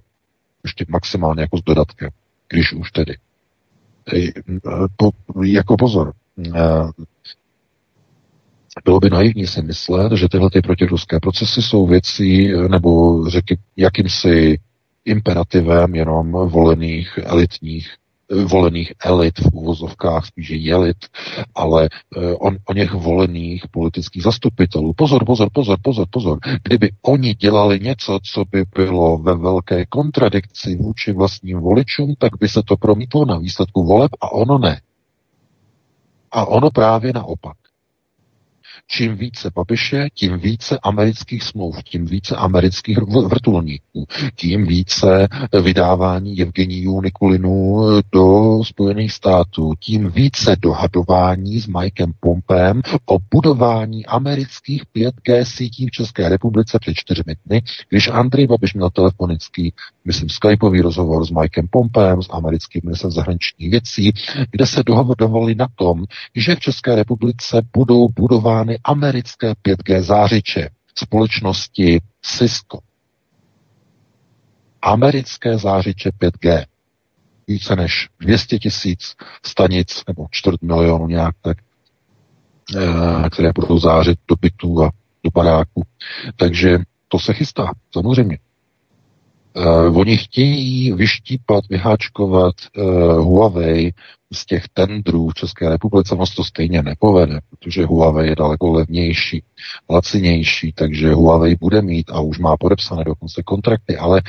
Speaker 3: ještě maximálně jako s dodatkem, když už tedy. Po, jako pozor, bylo by naivní si myslet, že tyhle ty protiruské procesy jsou věcí, nebo řeky, jakýmsi imperativem jenom volených elitních volených elit v úvozovkách, spíše jelit, ale eh, on, o něch volených politických zastupitelů. Pozor, pozor, pozor, pozor, pozor. Kdyby oni dělali něco, co by bylo ve velké kontradikci vůči vlastním voličům, tak by se to promítlo na výsledku voleb a ono ne. A ono právě naopak. Čím více Babiše, tím více amerických smluv, tím více amerických vrtulníků, tím více vydávání Evgeniů Nikulinů do Spojených států, tím více dohadování s Mikem Pompem o budování amerických 5G sítí v České republice před čtyřmi dny, když Andrej Babiš měl telefonický, myslím, skypový rozhovor s Mikem Pompem, s americkým ministrem zahraničních věcí, kde se dohodovali na tom, že v České republice budou budovány americké 5G zářiče společnosti Cisco. Americké zářiče 5G. Více než 200 tisíc stanic nebo čtvrt milionu nějak tak, eh, které budou zářit do bytů a do baráku. Takže to se chystá, samozřejmě. Uh, oni chtějí vyštípat, vyháčkovat uh, Huawei z těch tendrů v České republice, ono to stejně nepovede, protože Huawei je daleko levnější, lacinější, takže Huawei bude mít a už má podepsané dokonce kontrakty, ale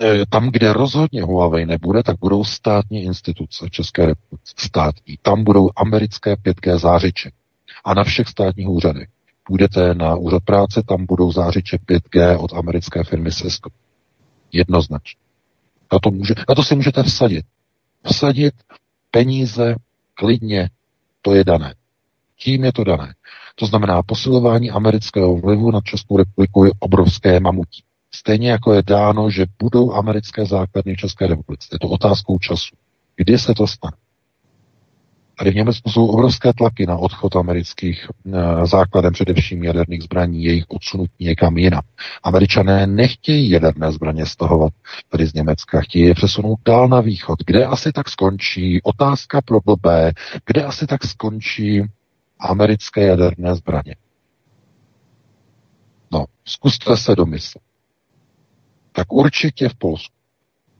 Speaker 3: uh, tam, kde rozhodně Huawei nebude, tak budou státní instituce České republice, státní. Tam budou americké 5G zářiče a na všech státních úřadech. Půjdete na úřad práce, tam budou zářiče 5G od americké firmy Cisco. Jednoznačně. Na to, může, na to si můžete vsadit. Vsadit peníze klidně, to je dané. Tím je to dané. To znamená, posilování amerického vlivu na Českou republiku je obrovské mamutí. Stejně jako je dáno, že budou americké základny v České republice. Je to otázkou času. Kdy se to stane? Tady v Německu jsou obrovské tlaky na odchod amerických e, základem především jaderných zbraní, jejich odsunutí někam jinam. Američané nechtějí jaderné zbraně stahovat tady z Německa, chtějí je přesunout dál na východ. Kde asi tak skončí? Otázka pro blbé. Kde asi tak skončí americké jaderné zbraně? No, zkuste se domyslet. Tak určitě v Polsku.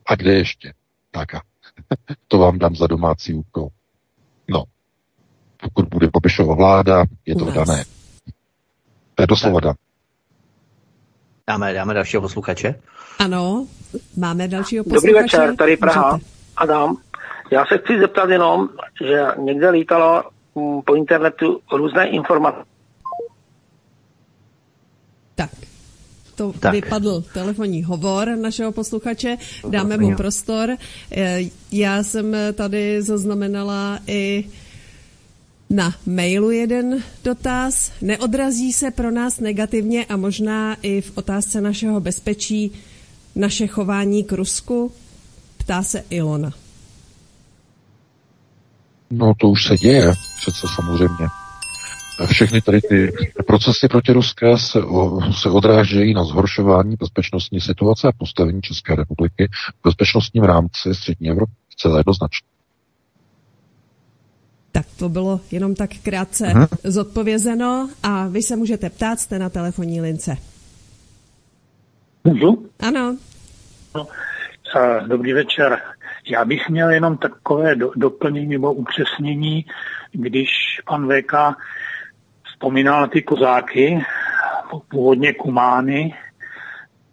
Speaker 3: A kde ještě? Tak a <laughs> to vám dám za domácí úkol. Pokud bude Babišova vláda, je to dané. To je doslova dané.
Speaker 2: Dáme, dáme dalšího posluchače.
Speaker 1: Ano, máme dalšího posluchače.
Speaker 7: Dobrý večer, tady Praha. Můžete. Adam. Já se chci zeptat jenom, že někde lítalo mm, po internetu různé informace.
Speaker 1: Tak, to tak. vypadl telefonní hovor našeho posluchače, dáme mu prostor. Eh, já jsem tady zaznamenala i Na mailu jeden dotaz. Neodrazí se pro nás negativně a možná i v otázce našeho bezpečí naše chování k Rusku? Ptá se Ilona.
Speaker 3: No to už se děje, přece samozřejmě. Všechny tady ty procesy protiruské se, se odrážejí na zhoršování bezpečnostní situace a postavení České republiky v bezpečnostním rámci střední Evropy celé jednoznačně.
Speaker 1: Tak to bylo jenom tak krátce uh-huh. zodpovězeno a vy se můžete ptát, jste na telefonní lince.
Speaker 7: Můžu?
Speaker 1: Ano.
Speaker 7: No, dobrý večer. Já bych měl jenom takové do, doplnění nebo upřesnění, když pan VK vzpomínal na ty kozáky, původně kumány,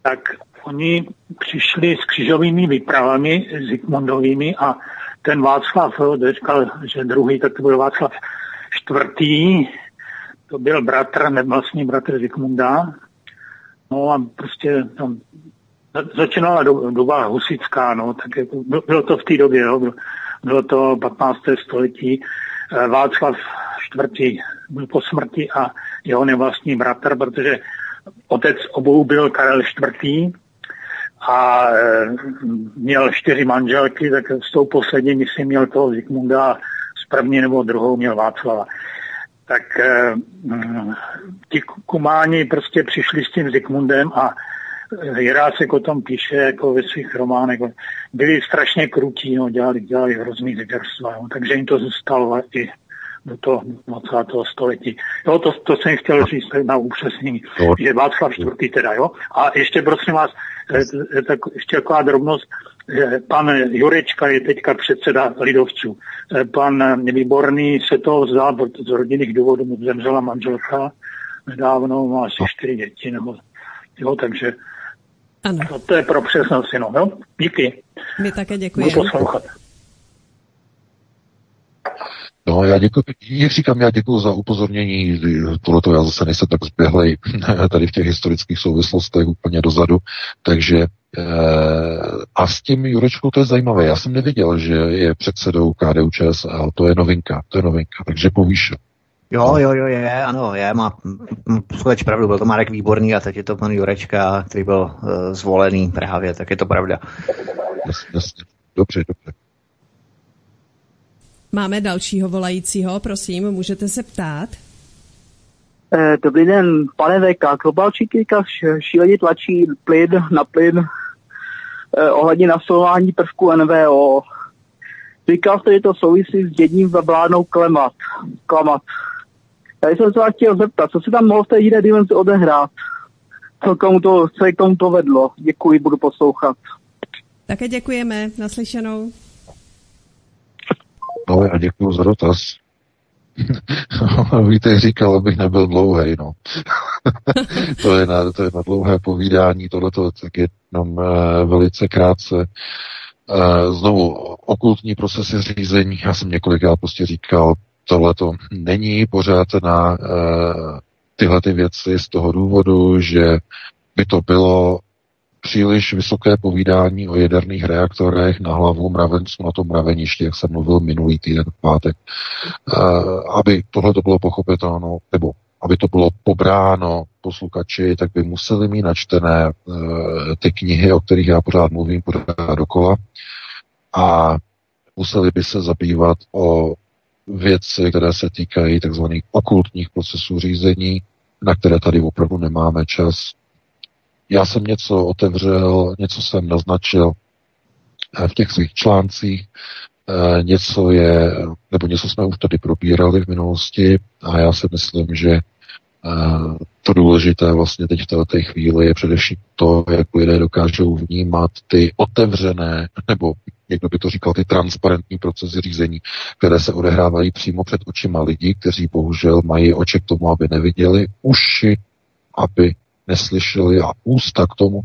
Speaker 7: tak oni přišli s křižovými výpravami Zikmundovými a ten Václav říkal, že druhý, tak to byl Václav čtvrtý, to byl bratr, nevlastní bratr Zikmunda. No a prostě tam začínala do, doba husická, no, tak jako, bylo to v té době, jo, bylo, to 15. století. Eh, Václav čtvrtý byl po smrti a jeho nevlastní bratr, protože otec obou byl Karel čtvrtý a e, měl čtyři manželky, tak s tou poslední, myslím, měl toho Zikmunda s první nebo druhou měl Václava. Tak e, ti kumáni prostě přišli s tím Zikmundem a Jirácek o tom píše jako ve svých románech. Byli strašně krutí, no, dělali, dělali hrozný zvěrstva, no, takže jim to zůstalo i do toho 20. století. Jo, to, to jsem chtěl říct na upřesnění, že Václav IV. teda, jo. A ještě prosím vás, eh, tak ještě taková drobnost, že pan Jurečka je teďka předseda lidovců. Eh, pan Výborný se toho vzdal, protože z rodinných důvodů mu zemřela manželka nedávno, má asi čtyři děti, nebo jo, takže ano. To, to je pro přesnost jenom, jo? Díky.
Speaker 1: My také děkujeme.
Speaker 7: Budu poslouchat.
Speaker 3: No, já děkuji, jak říkám, já děkuji za upozornění, tohleto já zase nejsem tak zběhlej <laughs> tady v těch historických souvislostech úplně dozadu, takže eh, a s tím Jurečkou to je zajímavé, já jsem nevěděl, že je předsedou KDU ČSL, to je novinka, to je novinka, takže povýšil.
Speaker 2: Jo, jo, jo, je, ano, je, má skutečně pravdu, byl to Marek Výborný a teď je to pan Jurečka, který byl uh, zvolený právě, tak je to pravda.
Speaker 3: Jasně, jasně. Dobře, dobře.
Speaker 1: Máme dalšího volajícího, prosím, můžete se ptát.
Speaker 8: Eh, dobrý den, pane VK. Globalčík šíleně tlačí plyn na plyn eh, ohledně nasolování prvku NVO. Říkal jste, že to souvisí s dědním vládnou klemat. klamat. Já jsem se vás chtěl zeptat, co se tam mohlo v té jiné dimenzi odehrát? Co, komu to, co k tomu to vedlo? Děkuji, budu poslouchat.
Speaker 1: Také děkujeme, naslyšenou.
Speaker 3: No a děkuji za dotaz. <laughs> Víte, říkal, abych nebyl dlouhý, no. <laughs> to, je na, to je na dlouhé povídání, tohleto tak jenom uh, velice krátce. Uh, znovu, okultní procesy řízení, já jsem několikrát prostě říkal, tohle to není pořád na uh, tyhle ty věci z toho důvodu, že by to bylo příliš vysoké povídání o jaderných reaktorech na hlavu mravenců na tom mraveništi, jak jsem mluvil minulý týden v pátek, uh, aby tohle to bylo pochopitelno, nebo aby to bylo pobráno posluchači, tak by museli mít načtené uh, ty knihy, o kterých já pořád mluvím, pořád dokola a museli by se zabývat o věci, které se týkají tzv. okultních procesů řízení, na které tady opravdu nemáme čas. Já jsem něco otevřel, něco jsem naznačil eh, v těch svých článcích, eh, něco je, nebo něco jsme už tady probírali v minulosti a já si myslím, že eh, to důležité vlastně teď v této chvíli je především to, jak lidé dokážou vnímat ty otevřené, nebo někdo by to říkal, ty transparentní procesy řízení, které se odehrávají přímo před očima lidí, kteří bohužel mají oči k tomu, aby neviděli, uši, aby neslyšeli a ústa k tomu,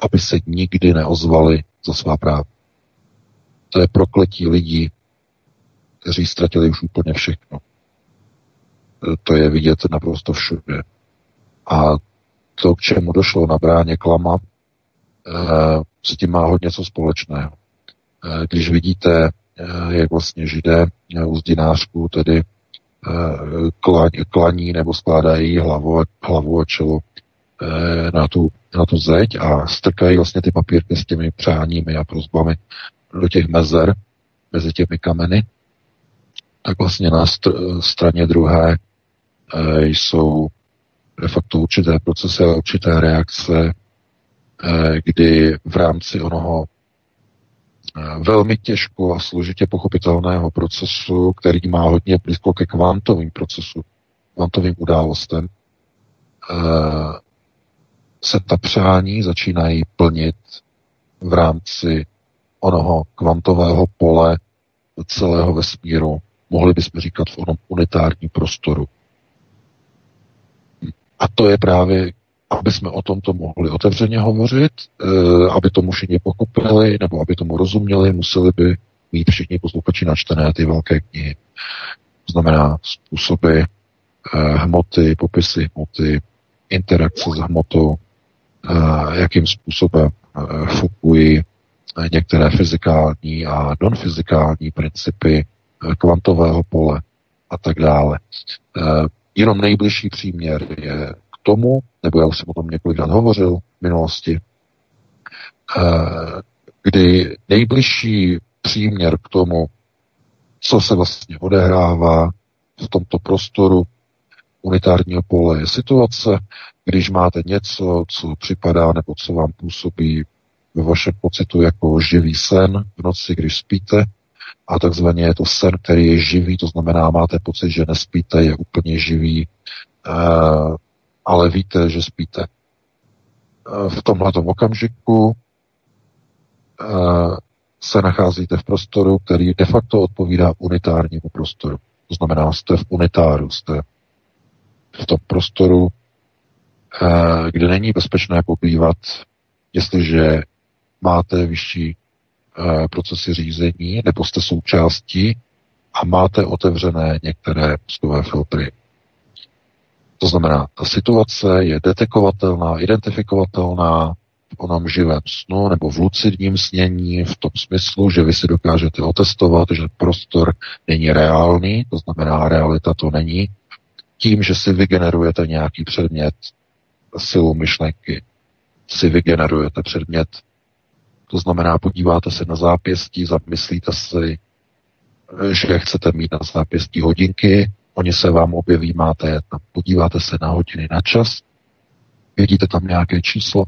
Speaker 3: aby se nikdy neozvali za svá práva. To je prokletí lidí, kteří ztratili už úplně všechno. To je vidět naprosto všude. A to, k čemu došlo na bráně Klama, eh, s tím má hodně co společného. Eh, když vidíte, jak vlastně židé u zdinářku tedy klaní, klaní nebo skládají hlavu, hlavu a čelo na tu, na tu zeď a strkají vlastně ty papírky s těmi přáními a prozbami do těch mezer mezi těmi kameny, tak vlastně na str- straně druhé e, jsou de facto určité procesy a určité reakce, e, kdy v rámci onoho velmi těžko a složitě pochopitelného procesu, který má hodně blízko ke kvantovým procesu, kvantovým událostem, se ta přání začínají plnit v rámci onoho kvantového pole celého vesmíru, mohli bychom říkat v onom unitárním prostoru. A to je právě, aby jsme o tomto mohli otevřeně hovořit, eh, aby tomu všichni pochopili, nebo aby tomu rozuměli, museli by mít všichni posluchači načtené ty velké knihy. To znamená způsoby eh, hmoty, popisy hmoty, interakce s hmotou, jakým způsobem fungují některé fyzikální a non-fyzikální principy eh, kvantového pole a tak dále. Eh, jenom nejbližší příměr je k tomu, nebo já už jsem o tom několikrát hovořil v minulosti, eh, kdy nejbližší příměr k tomu, co se vlastně odehrává v tomto prostoru unitárního pole, je situace, když máte něco, co připadá nebo co vám působí ve vašem pocitu jako živý sen v noci, když spíte, a takzvaně je to sen, který je živý, to znamená, máte pocit, že nespíte, je úplně živý, eh, ale víte, že spíte. Eh, v tomhle okamžiku eh, se nacházíte v prostoru, který de facto odpovídá unitárnímu prostoru. To znamená, jste v unitáru, jste v tom prostoru, kde není bezpečné pobývat, jestliže máte vyšší e, procesy řízení, nebo jste součástí a máte otevřené některé mozkové filtry. To znamená, ta situace je detekovatelná, identifikovatelná v onom živém snu nebo v lucidním snění v tom smyslu, že vy si dokážete otestovat, že prostor není reálný, to znamená, realita to není, tím, že si vygenerujete nějaký předmět silou myšlenky, si vygenerujete předmět. To znamená, podíváte se na zápěstí, zamyslíte si, že chcete mít na zápěstí hodinky, oni se vám objeví, máte tam, podíváte se na hodiny na čas, vidíte tam nějaké číslo,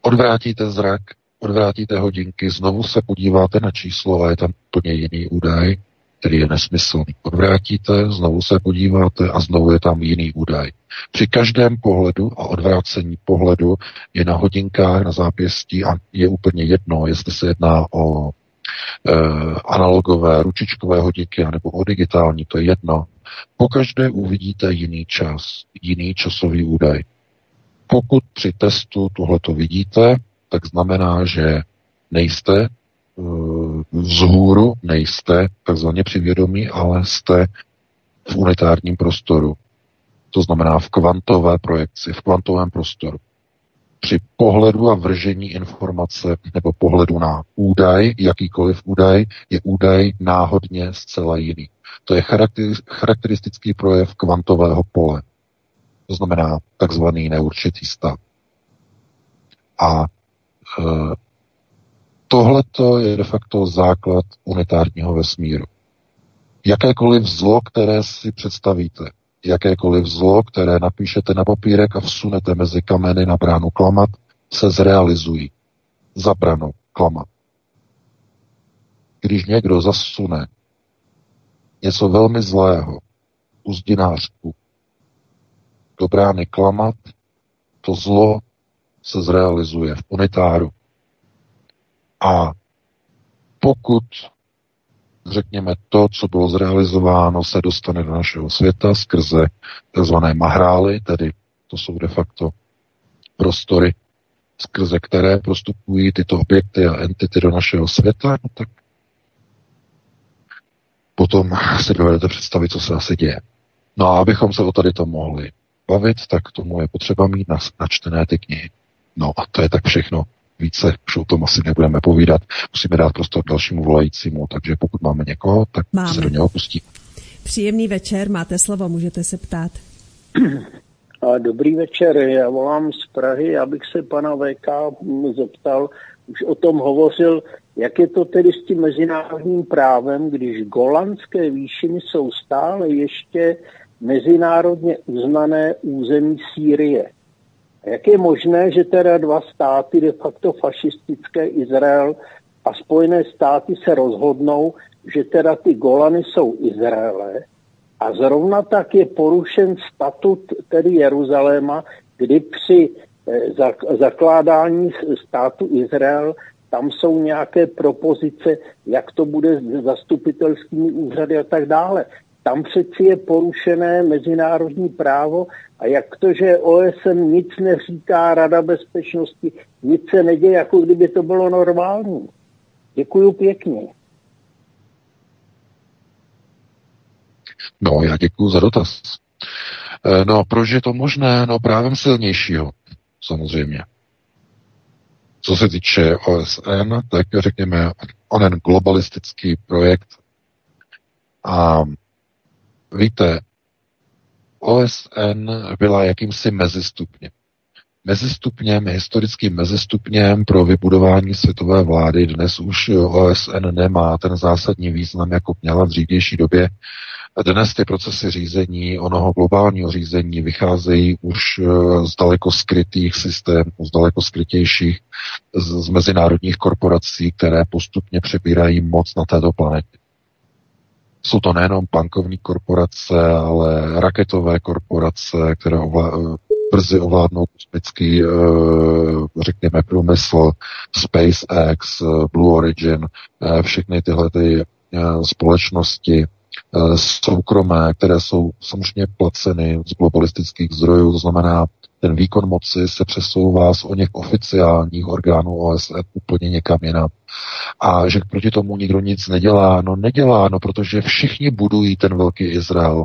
Speaker 3: odvrátíte zrak, odvrátíte hodinky, znovu se podíváte na číslo a je tam úplně jiný údaj, který je nesmyslný. Odvrátíte, znovu se podíváte a znovu je tam jiný údaj. Při každém pohledu a odvrácení pohledu je na hodinkách, na zápěstí a je úplně jedno, jestli se jedná o e, analogové, ručičkové hodinky nebo o digitální, to je jedno. Po každé uvidíte jiný čas, jiný časový údaj. Pokud při testu tohleto vidíte, tak znamená, že nejste vzhůru nejste takzvaně při vědomí, ale jste v unitárním prostoru. To znamená v kvantové projekci, v kvantovém prostoru. Při pohledu a vržení informace nebo pohledu na údaj, jakýkoliv údaj, je údaj náhodně zcela jiný. To je charakteristický projev kvantového pole. To znamená takzvaný neurčitý stav. A e, Tohle je de facto základ unitárního vesmíru. Jakékoliv zlo, které si představíte, jakékoliv zlo, které napíšete na papírek a vsunete mezi kameny na bránu klamat, se zrealizují za bránu klamat. Když někdo zasune něco velmi zlého, uzdinářku, do brány klamat, to zlo se zrealizuje v unitáru. A pokud, řekněme, to, co bylo zrealizováno, se dostane do našeho světa skrze tzv. mahrály, tedy to jsou de facto prostory, skrze které prostupují tyto objekty a entity do našeho světa, no tak potom si dovedete představit, co se asi děje. No a abychom se o tady to mohli bavit, tak tomu je potřeba mít načtené ty knihy. No a to je tak všechno více už o tom asi nebudeme povídat. Musíme dát prostor dalšímu volajícímu, takže pokud máme někoho, tak máme. se do něho pustí.
Speaker 1: Příjemný večer, máte slovo, můžete se ptát.
Speaker 9: Dobrý večer, já volám z Prahy, já bych se pana VK zeptal, už o tom hovořil, jak je to tedy s tím mezinárodním právem, když golandské výšiny jsou stále ještě mezinárodně uznané území Sýrie. Jak je možné, že teda dva státy, de facto fašistické Izrael a Spojené státy se rozhodnou, že teda ty Golany jsou Izraele a zrovna tak je porušen statut tedy Jeruzaléma, kdy při eh, zakládání státu Izrael tam jsou nějaké propozice, jak to bude s zastupitelskými úřady a tak dále. Tam přeci je porušené mezinárodní právo a jak to, že OSN nic neříká, Rada bezpečnosti, nic se neděje, jako kdyby to bylo normální. Děkuju pěkně.
Speaker 3: No, já děkuji za dotaz. Eh, no, proč je to možné? No, právem silnějšího, samozřejmě. Co se týče OSN, tak řekněme, onen globalistický projekt. A víte, OSN byla jakýmsi mezistupněm. Mezistupněm, historickým mezistupněm pro vybudování světové vlády. Dnes už OSN nemá ten zásadní význam, jako měla v dřívější době. Dnes ty procesy řízení, onoho globálního řízení vycházejí už eh, z daleko skrytých systémů, z daleko skrytějších, z, z mezinárodních korporací, které postupně přebírají moc na této planetě. Jsou to nejenom bankovní korporace, ale raketové korporace, které ovla- brzy ovládnou kosmický, eh, řekněme, průmysl, SpaceX, eh, Blue Origin, všechny tyhle ty společnosti, Eh, soukromé, které jsou samozřejmě placeny z globalistických zdrojů, to znamená, ten výkon moci se přesouvá z o něch oficiálních orgánů OSN úplně někam jinam. A že proti tomu nikdo nic nedělá, no nedělá, no protože všichni budují ten velký Izrael.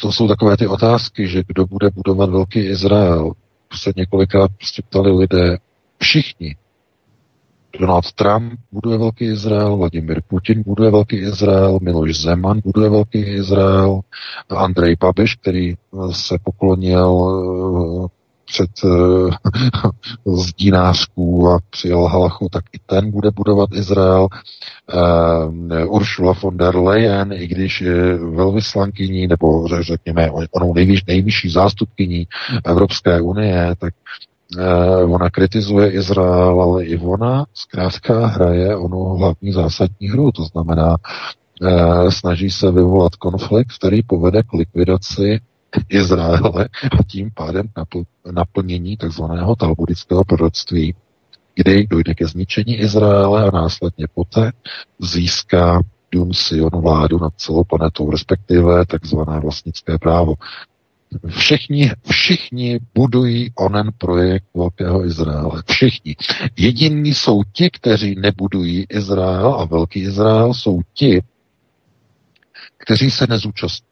Speaker 3: To jsou takové ty otázky, že kdo bude budovat velký Izrael. Se několikrát prostě ptali lidé, všichni, Donald Trump buduje velký Izrael, Vladimir Putin buduje velký Izrael, Miloš Zeman buduje velký Izrael, Andrej Babiš, který eh, se poklonil eh, před <laughs> uh, zdínářků a přijel Halachu, tak i ten bude budovat Izrael. Uh, Ursula von der Leyen, i když je velvyslankyní, nebo řekněme onou nejvyš, nejvyšší zástupkyní Evropské unie, tak Eh, ona kritizuje Izrael, ale i ona zkrátka hraje onu hlavní zásadní hru, to znamená, eh, snaží se vyvolat konflikt, který povede k likvidaci Izraele a tím pádem napl- naplnění takzvaného talmudického proroctví, kdy dojde ke zničení Izraele a následně poté získá Dům Sion vládu nad celou planetou, respektive takzvané vlastnické právo. Všichni, všichni budují onen projekt Velkého Izraele. Všichni. Jediní jsou ti, kteří nebudují Izrael a Velký Izrael, jsou ti, kteří se nezúčastní.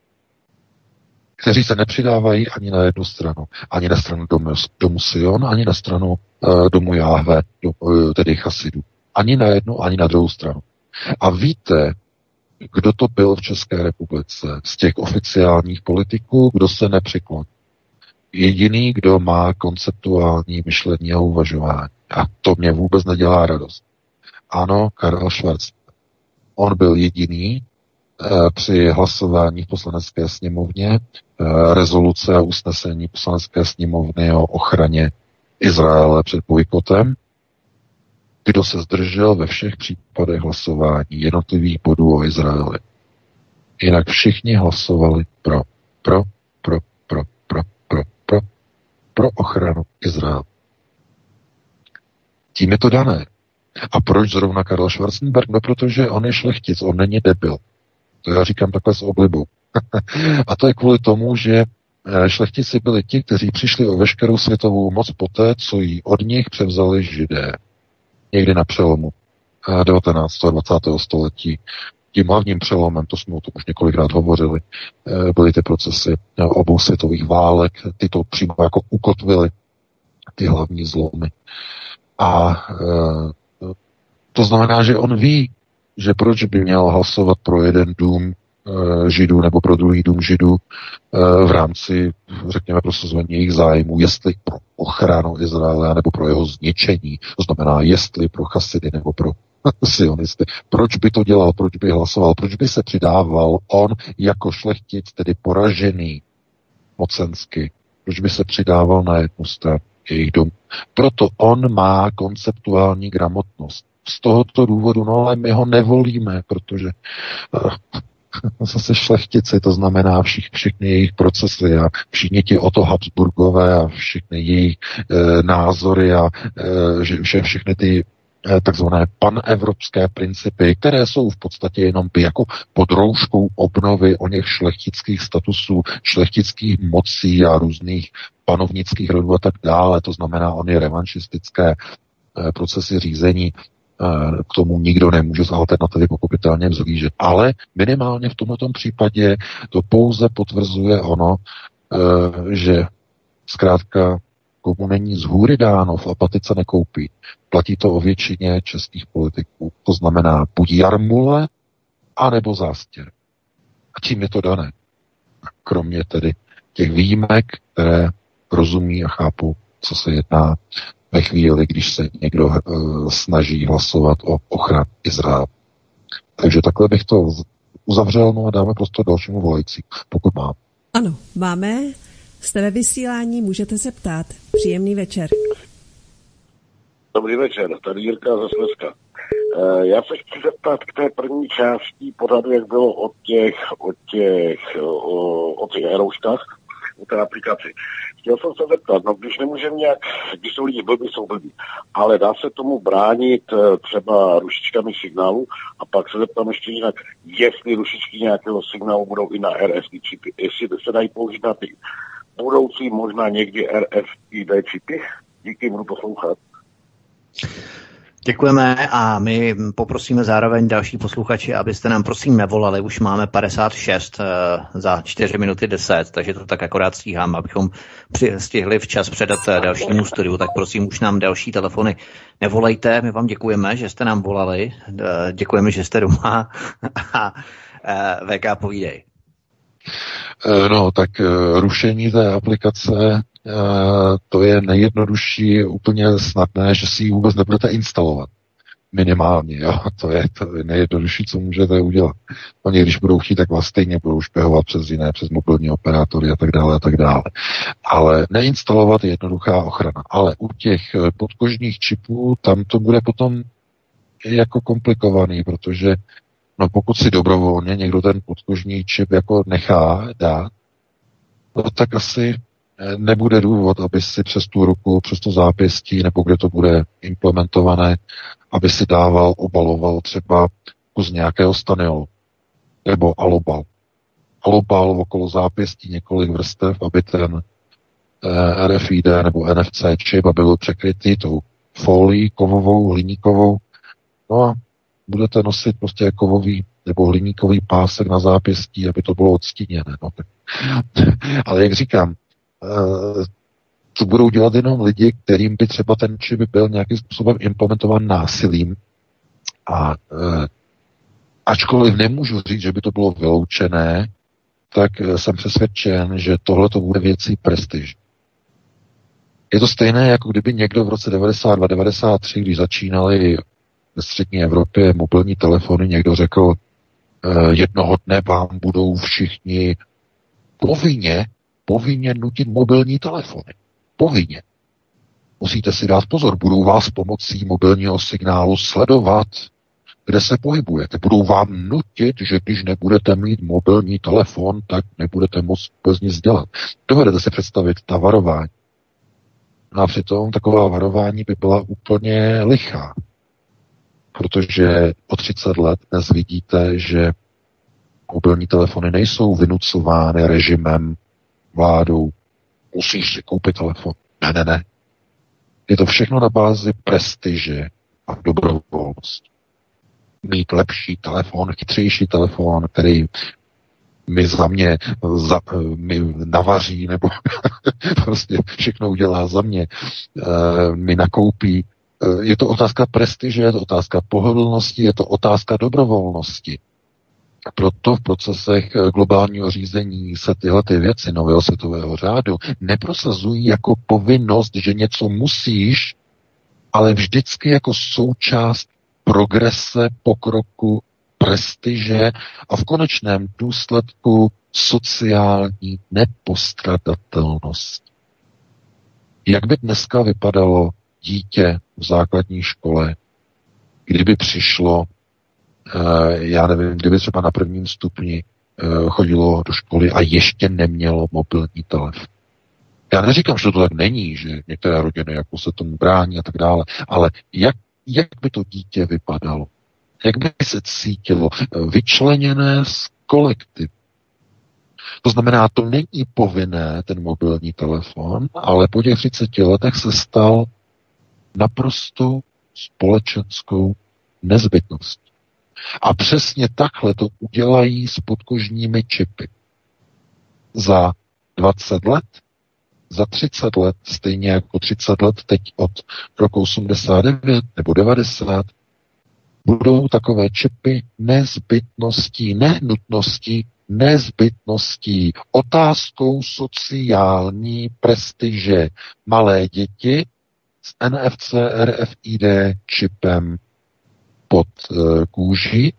Speaker 3: Kteří se nepřidávají ani na jednu stranu. Ani na stranu domu, domu Sion, ani na stranu uh, domu Jáhve, do, uh, tedy Chasidu. Ani na jednu, ani na druhou stranu. A víte, kdo to byl v České republice z těch oficiálních politiků, kdo se nepřiklonil. Jediný, kdo má konceptuální myšlení a uvažování. A to mě vůbec nedělá radost. Ano, Karel Schwarz. On byl jediný e, při hlasování v poslanecké sněmovně e, rezoluce a usnesení poslanecké sněmovny o ochraně Izraele před bojkotem, kdo se zdržel ve všech případech hlasování jednotlivých bodů o Izraeli. Jinak všichni hlasovali pro, pro, pro, pro, pro, pro, pro, pro ochranu Izraele. Tím je to dané. A proč zrovna Karl Schwarzenberg? No, protože on je šlechtic, on není debil. To já říkám takhle s oblibou. <laughs> a to je kvůli tomu, že eh, šlechtici byli ti, kteří přišli o veškerou světovou moc poté, co ji od nich převzali židé někdy na přelomu 19. a 20. století. Tím hlavním přelomem, to jsme o tom už několikrát hovořili, eh, byly ty procesy eh, obou světových válek, ty to přímo jako ukotvily, ty hlavní zlomy. A eh, to znamená, že on ví, že proč by měl hlasovat pro jeden dům židů nebo pro druhý dům židů e, v rámci, řekněme, prosazování jejich zájmů, jestli pro ochranu Izraele nebo pro jeho zničení, to znamená, jestli pro chasidy nebo pro <laughs> sionisty. Proč by to dělal, proč by hlasoval, proč by se přidával on jako šlechtic, tedy poražený mocensky, proč by se přidával na jednu stranu jejich dom. Proto on má konceptuální gramotnost. Z tohoto důvodu, no ale my ho nevolíme, protože uh, <laughs> zase šlechtici, to znamená všich, všechny jejich procesy a všichni ti o to Habsburgové a všechny jejich e, názory a e, vše, všechny ty Eh, takzvané panevropské principy, které jsou v podstatě jenom jako pod rouškou obnovy o něch šlechtických statusů, šlechtických mocí a různých panovnických rodů a tak dále. To znamená ony revanšistické procesy řízení, k tomu nikdo nemůže z alternativy pochopitelně vzhlížet. Ale minimálně v tomto případě to pouze potvrzuje ono, že zkrátka komu není z hůry dáno, v apatice nekoupí. Platí to o většině českých politiků. To znamená buď jarmule, anebo zástěr. A tím je to dané. Kromě tedy těch výjimek, které rozumí a chápu, co se jedná ve chvíli, když se někdo uh, snaží hlasovat o ochranu Izrael. Takže takhle bych to uzavřel, no a dáme prostě dalšímu volající, pokud mám.
Speaker 1: Ano, máme. Jste ve vysílání, můžete se ptát. Příjemný večer.
Speaker 10: Dobrý večer, tady Jirka ze Slezska. Eh, já se chci zeptat k té první části pořadu, jak bylo o těch, o těch, o, o těch aerouškách, o té aplikaci. Chtěl jsem se zeptat, no když nemůžeme nějak, když jsou lidi blbí, jsou blbí, ale dá se tomu bránit eh, třeba rušičkami signálu a pak se zeptám ještě jinak, jestli rušičky nějakého signálu budou i na RFID čipy, jestli se dají použít na ty budoucí možná někdy RFID čipy. Díky, budu poslouchat.
Speaker 2: Děkujeme a my poprosíme zároveň další posluchači, abyste nám prosím nevolali. Už máme 56 uh, eh, za 4 minuty 10, takže to tak akorát stíhám, abychom stihli včas předat uh, dalšímu studiu. Tak prosím, už nám další telefony nevolejte. My vám děkujeme, že jste nám volali. Uh, děkujeme, že jste doma. <laughs> a VK povídej.
Speaker 3: Eh, no, tak eh, rušení té aplikace, eh, to je nejjednodušší, úplně snadné, že si ji vůbec nebudete instalovat. Minimálně, jo. To je to nejjednodušší, co můžete udělat. Oni, když budou chtít, tak vás stejně budou špehovat přes jiné, přes mobilní operátory a tak dále a tak dále. Ale neinstalovat je jednoduchá ochrana. Ale u těch podkožních čipů, tam to bude potom jako komplikovaný, protože No pokud si dobrovolně někdo ten podkožní čip jako nechá dát, no, tak asi eh, nebude důvod, aby si přes tu ruku, přes to zápěstí, nebo kde to bude implementované, aby si dával, obaloval třeba kus nějakého staniolu nebo alobal. Alobal okolo zápěstí několik vrstev, aby ten eh, RFID nebo NFC čip byl překrytý tou folií kovovou, hliníkovou. No a budete nosit prostě kovový nebo hliníkový pásek na zápěstí, aby to bylo odstíněné. No, tak. <laughs> Ale jak říkám, eh, to budou dělat jenom lidi, kterým by třeba ten čip byl nějakým způsobem implementovan násilím. A eh, ačkoliv nemůžu říct, že by to bylo vyloučené, tak eh, jsem přesvědčen, že tohle to bude věcí prestiž. Je to stejné, jako kdyby někdo v roce 92-93, když začínali ve střední Evropě mobilní telefony, někdo řekl, eh, jednoho dne vám budou všichni povinně, povinně nutit mobilní telefony. Povinně. Musíte si dát pozor, budou vás pomocí mobilního signálu sledovat, kde se pohybujete. Budou vám nutit, že když nebudete mít mobilní telefon, tak nebudete moct vůbec nic dělat. Dovedete si představit ta varování. No a přitom taková varování by byla úplně lichá protože o 30 let dnes vidíte, že mobilní telefony nejsou vynucovány režimem, vládou. Musíš si koupit telefon. Ne, ne, ne. Je to všechno na bázi prestiže a dobrovolnost. Mít lepší telefon, chytřejší telefon, který mi za mě za, mi navaří nebo <laughs> prostě všechno udělá za mě, e, mi nakoupí je to otázka prestiže, je to otázka pohodlnosti, je to otázka dobrovolnosti. Proto v procesech eh, globálního řízení se tyhle ty věci nového světového řádu neprosazují jako povinnost, že něco musíš, ale vždycky jako součást progrese, pokroku, prestiže a v konečném důsledku sociální nepostradatelnost. Jak by dneska vypadalo dítě v základní škole, kdyby přišlo já nevím, kdyby třeba na prvním stupni eh, chodilo do školy a ještě nemělo mobilní telefon. Já neříkám, že to tak není, že některé rodiny jako se tomu brání a tak dále, ale jak, jak by to dítě vypadalo? Jak by se cítilo eh, vyčleněné z kolektivu? To znamená, to není povinné, ten mobilní telefon, ale po těch 30 letech se stal naprosto společenskou nezbytností. A přesně takhle to udělají s podkožními čipy. Za 20 let, za 30 let, stejně jako 30 let teď od roku 89 nebo 90, budou takové čipy nezbytností, ne nutností, nezbytností, otázkou sociální prestiže. Malé děti s NFC RFID čipem pod eh, kůži,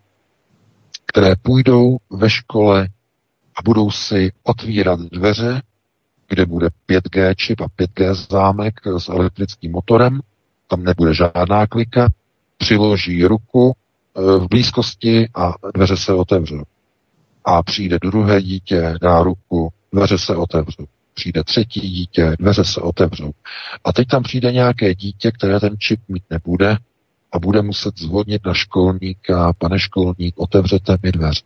Speaker 3: které půjdou ve škole a budou si otvírat dveře, kde bude 5G čip a 5G zámek s elektrickým motorem, tam nebude žádná klika, přiloží ruku eh, v blízkosti a dveře se otevřou. A přijde druhé dítě, dá ruku, dveře se otevřou. Přijde třetí dítě, dveře se otevřou. A teď tam přijde nějaké dítě, které ten čip mít nebude a bude muset zvodnit na školníka, pane školník, otevřete mi dveře.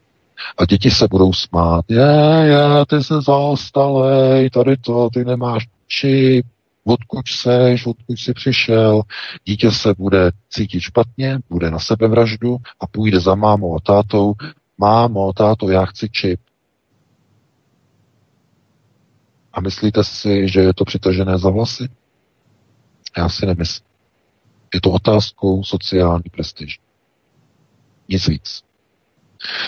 Speaker 3: A děti se budou smát, je, je, ty se zastalej, tady to, ty nemáš čip, odkud seš, odkud jsi přišel. Dítě se bude cítit špatně, bude na sebe vraždu a půjde za mámou a tátou. Mámo, táto, já chci čip. A myslíte si, že je to přitažené za vlasy? Já si nemyslím. Je to otázkou sociální prestiže. Nic víc.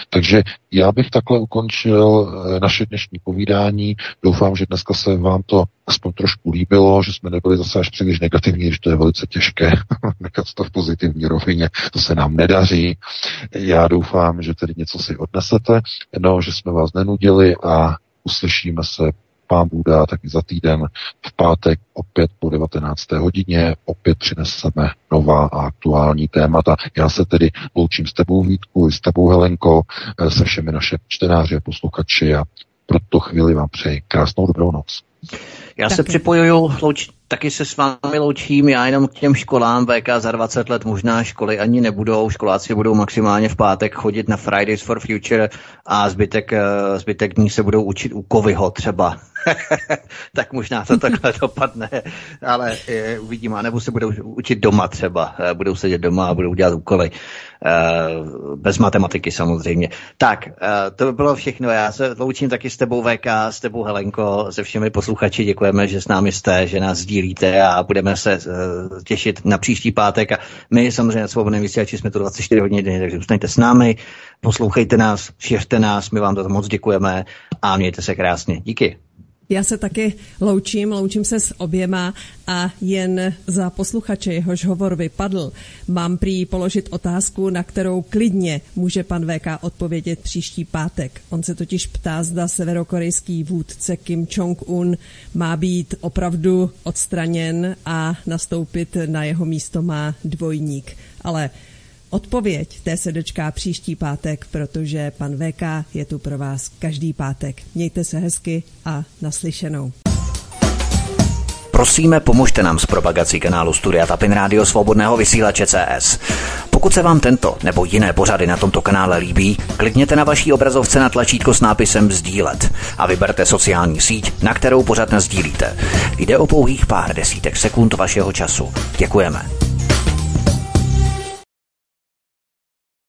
Speaker 3: Takže já bych takhle ukončil eh, naše dnešní povídání. Doufám, že dneska se vám to aspoň trošku líbilo, že jsme nebyli zase až příliš negativní, že to je velice těžké <laughs> nechat to v pozitivní rovině. To se nám nedaří. Já doufám, že tedy něco si odnesete, no, že jsme vás nenudili a uslyšíme se pán Bůh tak i za týden v pátek opět po 19. hodině opět přineseme nová a aktuální témata. Já se tedy loučím s tebou Vítku, s tebou Helenko, eh, se všemi naše čtenáři a posluchači a pro tu chvíli vám přeji krásnou dobrou noc.
Speaker 2: Já taky. se připojuju, louč, taky se s vámi loučím, já jenom k těm školám VK za 20 let možná školy ani nebudou, školáci budou maximálně v pátek chodit na Fridays for Future a zbytek, eh, zbytek dní se budou učit u Kovyho třeba. <laughs> tak možná to takhle <laughs> dopadne, ale je, uvidíme, nebo se budou učit doma třeba, eh, budou sedět doma a budou dělat úkoly. Bez matematiky samozřejmě. Tak, to by bylo všechno. Já se loučím taky s tebou VK, s tebou Helenko, se všemi posluchači. Děkujeme, že s námi jste, že nás sdílíte a budeme se uh, těšit na příští pátek. A my samozřejmě svobodné vysílači jsme tu 24 hodin denně, takže zůstaňte s námi, poslouchejte nás, šiřte nás, my vám to moc děkujeme a mějte se krásně. Díky.
Speaker 1: Já se taky loučím, loučím se s oběma a jen za posluchače, jehož hovor vypadl, mám prý položit otázku, na kterou klidně může pan VK odpovědět příští pátek. On se totiž ptá, zda severokorejský vůdce Kim Jong-un má být opravdu odstraněn a nastoupit na jeho místo má dvojník. Ale Odpověď té se dočká příští pátek, protože pan VK je tu pro vás každý pátek. Mějte se hezky a naslyšenou.
Speaker 2: Prosíme, pomožte nám s propagací kanálu Studia Tapin Rádio Svobodného vysílače CS. Pokud se vám tento nebo jiné pořady na tomto kanále líbí, klikněte na vaší obrazovce na tlačítko s nápisem Sdílet a vyberte sociální síť, na kterou pořád sdílíte. Jde o pouhých pár desítek sekund vašeho času. Děkujeme.